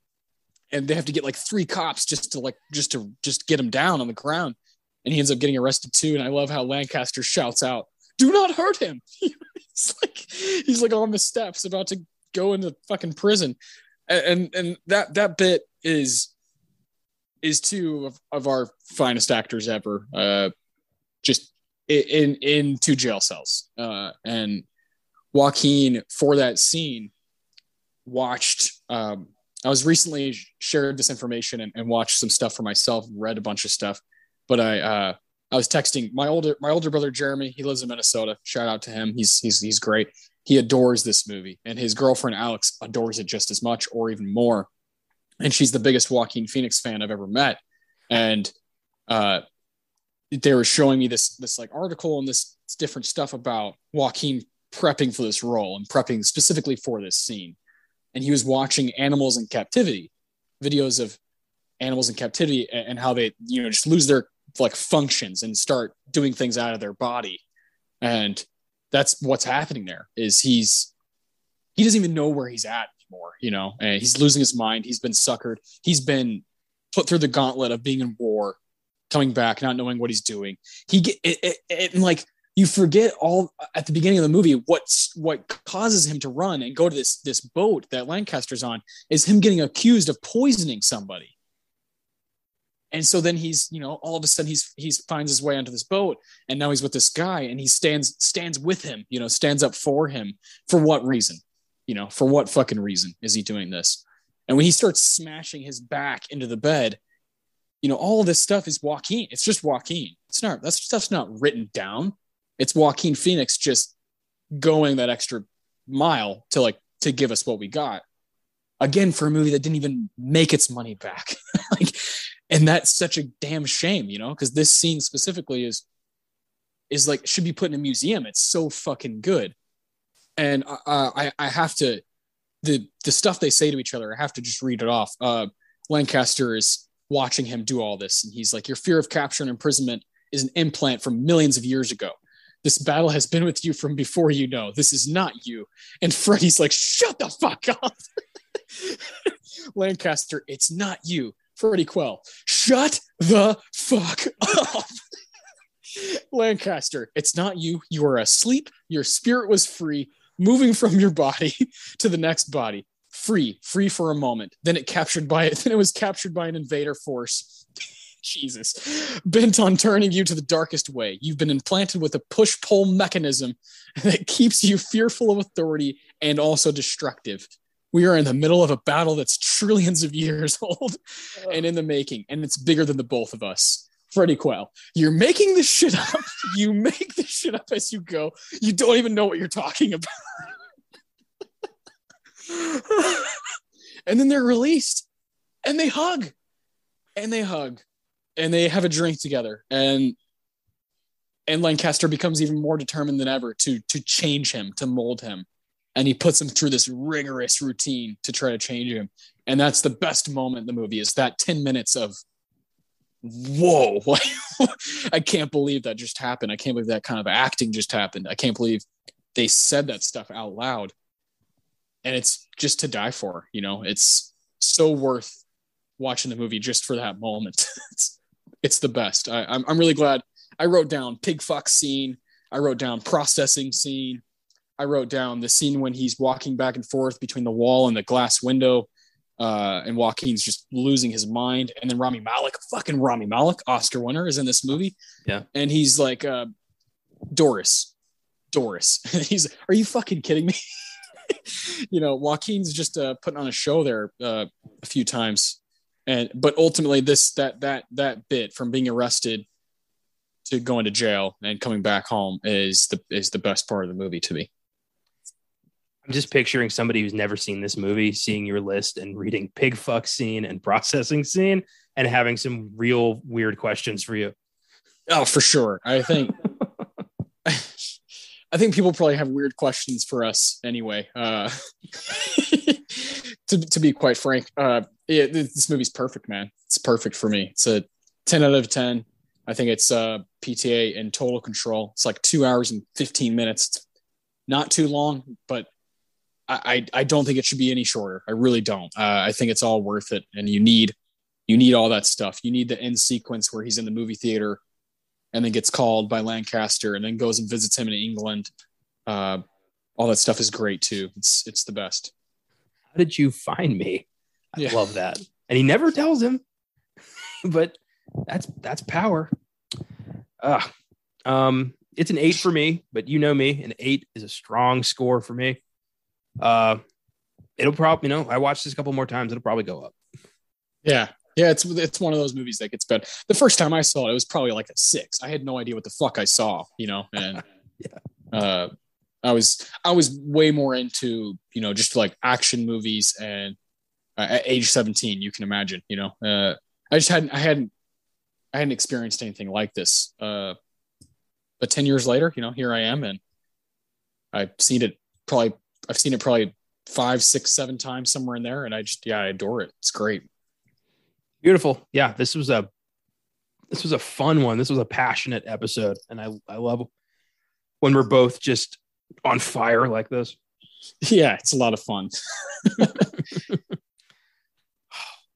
And they have to get like three cops just to like just to just get him down on the ground. And he ends up getting arrested too. And i love how lancaster shouts out do not hurt him. He's like he's like on the steps about to go into fucking prison. And and, and that that bit is is two of, of our finest actors ever uh just in in two jail cells. Uh and Joaquin for that scene watched. Um, I was recently shared this information and, and, watched some stuff for myself, read a bunch of stuff, but I uh, I was texting my older my older brother Jeremy. He lives in Minnesota. Shout out to him. He's he's he's great. He adores this movie, and his girlfriend Alex adores it just as much or even more. And she's the biggest Joaquin Phoenix fan I've ever met. And uh, they were showing me this this like article and this different stuff about Joaquin prepping for this role and prepping specifically for this scene. And he was watching animals in captivity, videos of animals in captivity and, how they you know just lose their like functions and start doing things out of their body. And that's what's happening there is he's he doesn't even know where he's at anymore you know and he's losing his mind. He's been suckered. He's been put through the gauntlet of being in war coming back not knowing what he's doing. He get it, it, it and like you forget all at the beginning of the movie what's what causes him to run and go to this this boat that lancaster's on is him getting accused of poisoning somebody. And so then he's you know all of a sudden he's he's finds his way onto this boat and now he's with this guy and he stands stands with him you know stands up for him. For what reason? You know for what fucking reason is he doing this? And when he starts smashing his back into the bed you know all this stuff is joaquin. It's just joaquin. It's not that stuff's not written down it's joaquin phoenix just going that extra mile to like to give us what we got. Again for a movie that didn't even make its money back. Like and that's such a damn shame you know because this scene specifically is is like should be put in a museum. It's so fucking good. And i i have to the the stuff they say to each other i have to just read it off. Uh lancaster is watching him do all this and he's like your fear of capture and imprisonment is an implant from millions of years ago this battle has been with you from before you know this is not you and Freddie's like shut the fuck up lancaster it's not you Freddie Quell, shut the fuck up. Lancaster, it's not you. You are asleep. Your spirit was free, moving from your body to the next body. Free, free for a moment. Then it captured by it. Then it was captured by an invader force. Jesus. Bent on turning you to the darkest way. You've been implanted with a push pull mechanism that keeps you fearful of authority and also destructive we are in the middle of a battle that's trillions of years old and in the making, and it's bigger than the both of us. Freddie Quell, you're making this shit up. you make this shit up as you go. You don't even know what you're talking about. and then they're released and they hug and they hug and they have a drink together. And and Lancaster becomes even more determined than ever to to change him, to mold him. And he puts him through this rigorous routine to try to change him. And that's the best moment in the movie is that 10 minutes of whoa i can't believe that just happened. I can't believe that kind of acting just happened. I can't believe they said that stuff out loud. And it's just to die for you know? It's so worth watching the movie just for that moment it's, the best I, I'm, I'm really glad i wrote down pig fox scene i wrote down processing scene I wrote down the scene when he's walking back and forth between the wall and the glass window, uh, and Joaquin's just losing his mind. And then Rami Malek, fucking Rami Malek, Oscar winner, is in this movie.
Yeah,
and he's like, uh, Doris, Doris. he's, are you fucking kidding me? you know, Joaquin's just uh, putting on a show there uh, a few times, and but ultimately, this that that that bit from being arrested to going to jail and coming back home is the is the best part of the movie to me.
I'm just picturing somebody who's never seen this movie seeing your list and reading pig fuck scene and processing scene and having some real weird questions for you.
Oh, for sure. I think I think people probably have weird questions for us anyway. Uh, to to be quite frank, uh, yeah, this movie's perfect, man. It's perfect for me. It's a 10 out of 10. I think it's uh, PTA in total control. It's like two hours and 15 minutes. Not too long, but I, I don't think it should be any shorter. I really don't. Uh, I think it's all worth it, and you need you need all that stuff. You need the end sequence where he's in the movie theater, and then gets called by Lancaster, and then goes and visits him in England. Uh, all that stuff is great too. It's it's the best.
How did you find me? I yeah. love that, and he never tells him, but that's that's power. Ah, um, it's an eight for me, but you know me, an eight is a strong score for me. Uh, it'll probably, you know, I watched this a couple more times. It'll probably go up.
Yeah. Yeah. It's, it's one of those movies that gets better. The first time I saw it, it was probably like a six. I had no idea what the fuck I saw, you know, and, yeah. uh, I was, I was way more into, you know, just like action movies and uh, at age 17, you can imagine, you know, uh, I just hadn't, I hadn't, I hadn't experienced anything like this. Uh, but 10 years later, you know, here I am and I've seen it probably I've seen it probably five, six, seven times somewhere in there, and I just yeah, I adore it. It's great.
Beautiful. Yeah, this was a this was a fun one. This was a passionate episode, and I I love when we're both just on fire like this.
Yeah, it's a lot of fun.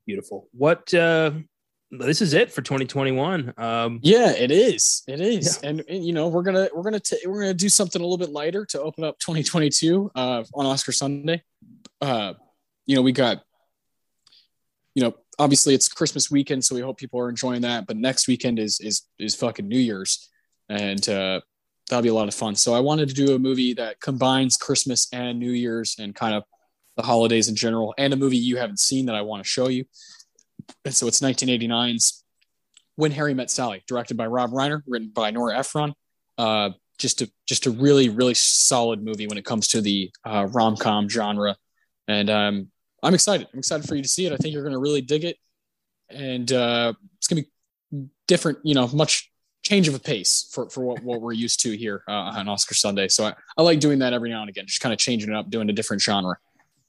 Beautiful. What uh this is it for 2021. Um
yeah, it is. It is. Yeah. And, and, you know, we're gonna we're gonna t- we're gonna do something a little bit lighter to open up 2022 uh on Oscar Sunday. Uh you know, we got you know, obviously it's Christmas weekend, so we hope people are enjoying that. But next weekend is is is fucking New Year's, and uh, that'll be a lot of fun. So I wanted to do a movie that combines Christmas and New Year's and kind of the holidays in general, and a movie you haven't seen that I want to show you. And so it's 1989's When Harry Met Sally, directed by Rob Reiner, written by Nora Ephron. Uh, just a just a really really solid movie when it comes to the uh, rom com genre, and um, I'm excited. I'm excited for you to see it. I think you're going to really dig it, and uh, it's going to be different. You know, much change of a pace for, for what, what we're used to here uh, on Oscar Sunday. So I, I like doing that every now and again, just kind of changing it up, doing a different genre.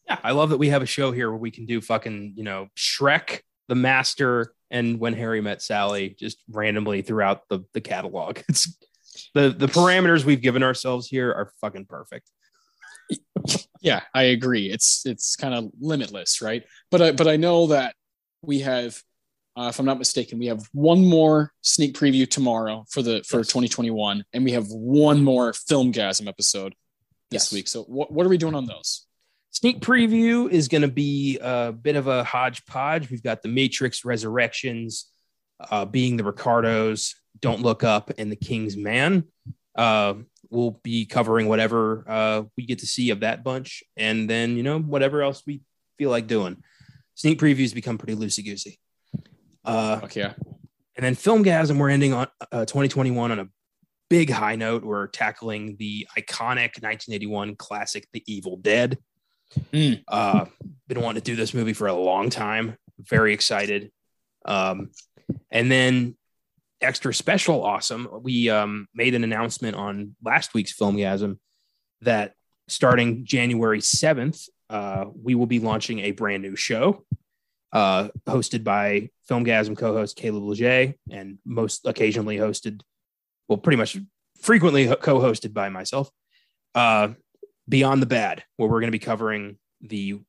Yeah, I love that we have a show here where we can do fucking you know Shrek, The Master, and When Harry Met Sally just randomly throughout the the catalog. It's the the parameters we've given ourselves here are fucking perfect
yeah, I agree. It's it's kind of limitless, right? But I but I know that we have, uh, if I'm not mistaken, we have one more sneak preview tomorrow for the for yes. 2021, and we have one more Filmgazm episode this yes. week. So what what are we doing on those?
Sneak preview is going to be a bit of a hodgepodge. We've got the Matrix Resurrections, uh, being the Ricardos, Don't Look Up, and the King's Man. Uh, we'll be covering whatever uh, we get to see of that bunch, and then you know whatever else we feel like doing. Sneak previews become pretty loosey goosey. Uh,
okay. Yeah.
And then Filmgazm, we're ending on uh, 2021 on a big high note. We're tackling the iconic 1981 classic, The Evil Dead. Mm. Uh, been wanting to do this movie for a long time. Very excited. Um, and then extra special awesome, we um, made an announcement on last week's Filmgazm that starting January 7th, uh, we will be launching a brand new show uh, hosted by Filmgazm co host Caleb Leger and most occasionally hosted, well, pretty much frequently co hosted by myself. Uh, Beyond the Bad, where we're going to be covering the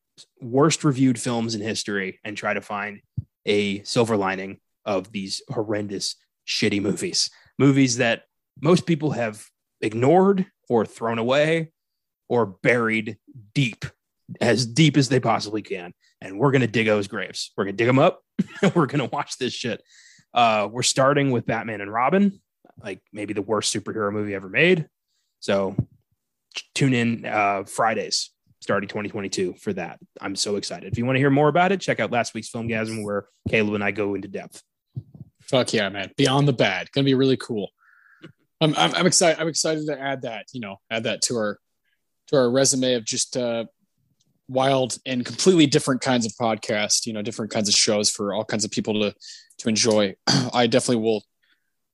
worst reviewed films in history and try to find a silver lining of these horrendous shitty movies, movies that most people have ignored or thrown away or buried deep, as deep as they possibly can. And we're going to dig those graves. We're going to dig them up we're going to watch this shit. Uh, we're starting with Batman and Robin, like maybe the worst superhero movie ever made. So tune in uh, Fridays starting 2022 for that. I'm so excited. If you want to hear more about it, check out last week's Filmgazm where Caleb and I go into depth.
Fuck yeah, man! Beyond the bad, gonna be really cool. I'm, I'm, I'm excited. I'm excited to add that. You know, add that to our to our resume of just uh, wild and completely different kinds of podcasts. You know, different kinds of shows for all kinds of people to to enjoy. I definitely will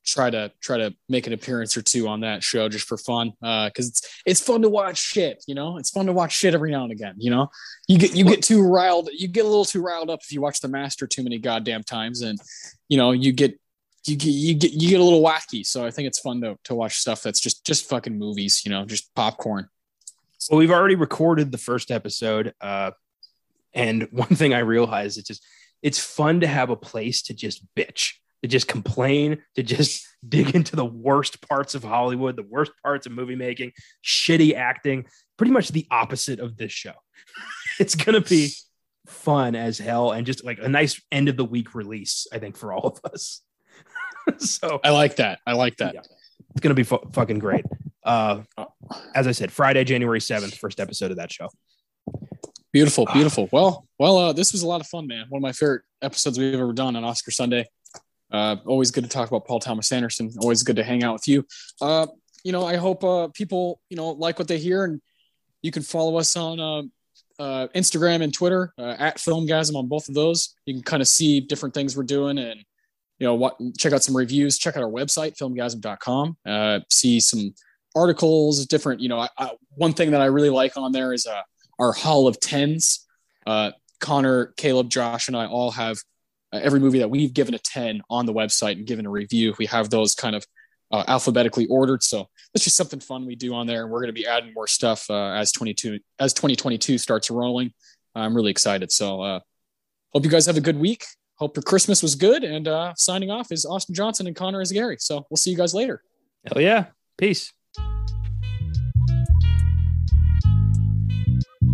try to try to make an appearance or two on that show just for fun Uh, because uh, it's it's fun to watch shit you know it's fun to watch shit every now and again you know you get you get too riled you get a little too riled up if you watch the master too many goddamn times and you know you get you get you get you get a little wacky so i think it's fun to, to watch stuff that's just just fucking movies you know just popcorn
well we've already recorded the first episode uh and one thing i realized it's just it's fun to have a place to just bitch to just complain, to just dig into the worst parts of Hollywood, the worst parts of movie making, shitty acting, pretty much the opposite of this show. it's going to be fun as hell and just like a nice end of the week release, I think, for all of us. so
I like that. I like that. Yeah,
it's going to be fu- fucking great. Uh, as I said, Friday, January 7th, first episode of that show.
Beautiful, beautiful. Well, well, uh, this was a lot of fun, man. One of my favorite episodes we've ever done on Oscar Sunday. Uh, always good to talk about Paul Thomas Anderson. Always good to hang out with you. Uh, you know, I hope uh, people you know like what they hear, and you can follow us on uh, uh, Instagram and Twitter uh, at Filmgazm on both of those. You can kind of see different things we're doing, and you know what. Check out some reviews. Check out our website filmgazm.com. Uh, see some articles, different. You know, I, I, one thing that I really like on there is uh, our Hall of Tens. Uh, Connor, Caleb, Josh, and I all have uh, every movie that we've given a 10 on the website and given a review. We have those kind of uh, alphabetically ordered. So that's just something fun we do on there. And we're going to be adding more stuff uh, as 22 as 2022 starts rolling. I'm really excited. So uh, hope you guys have a good week. Hope your Christmas was good. And uh, signing off is Austin Johnson and Connor Eyzaguirre. So we'll see you guys later.
Hell yeah. Peace.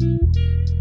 thank you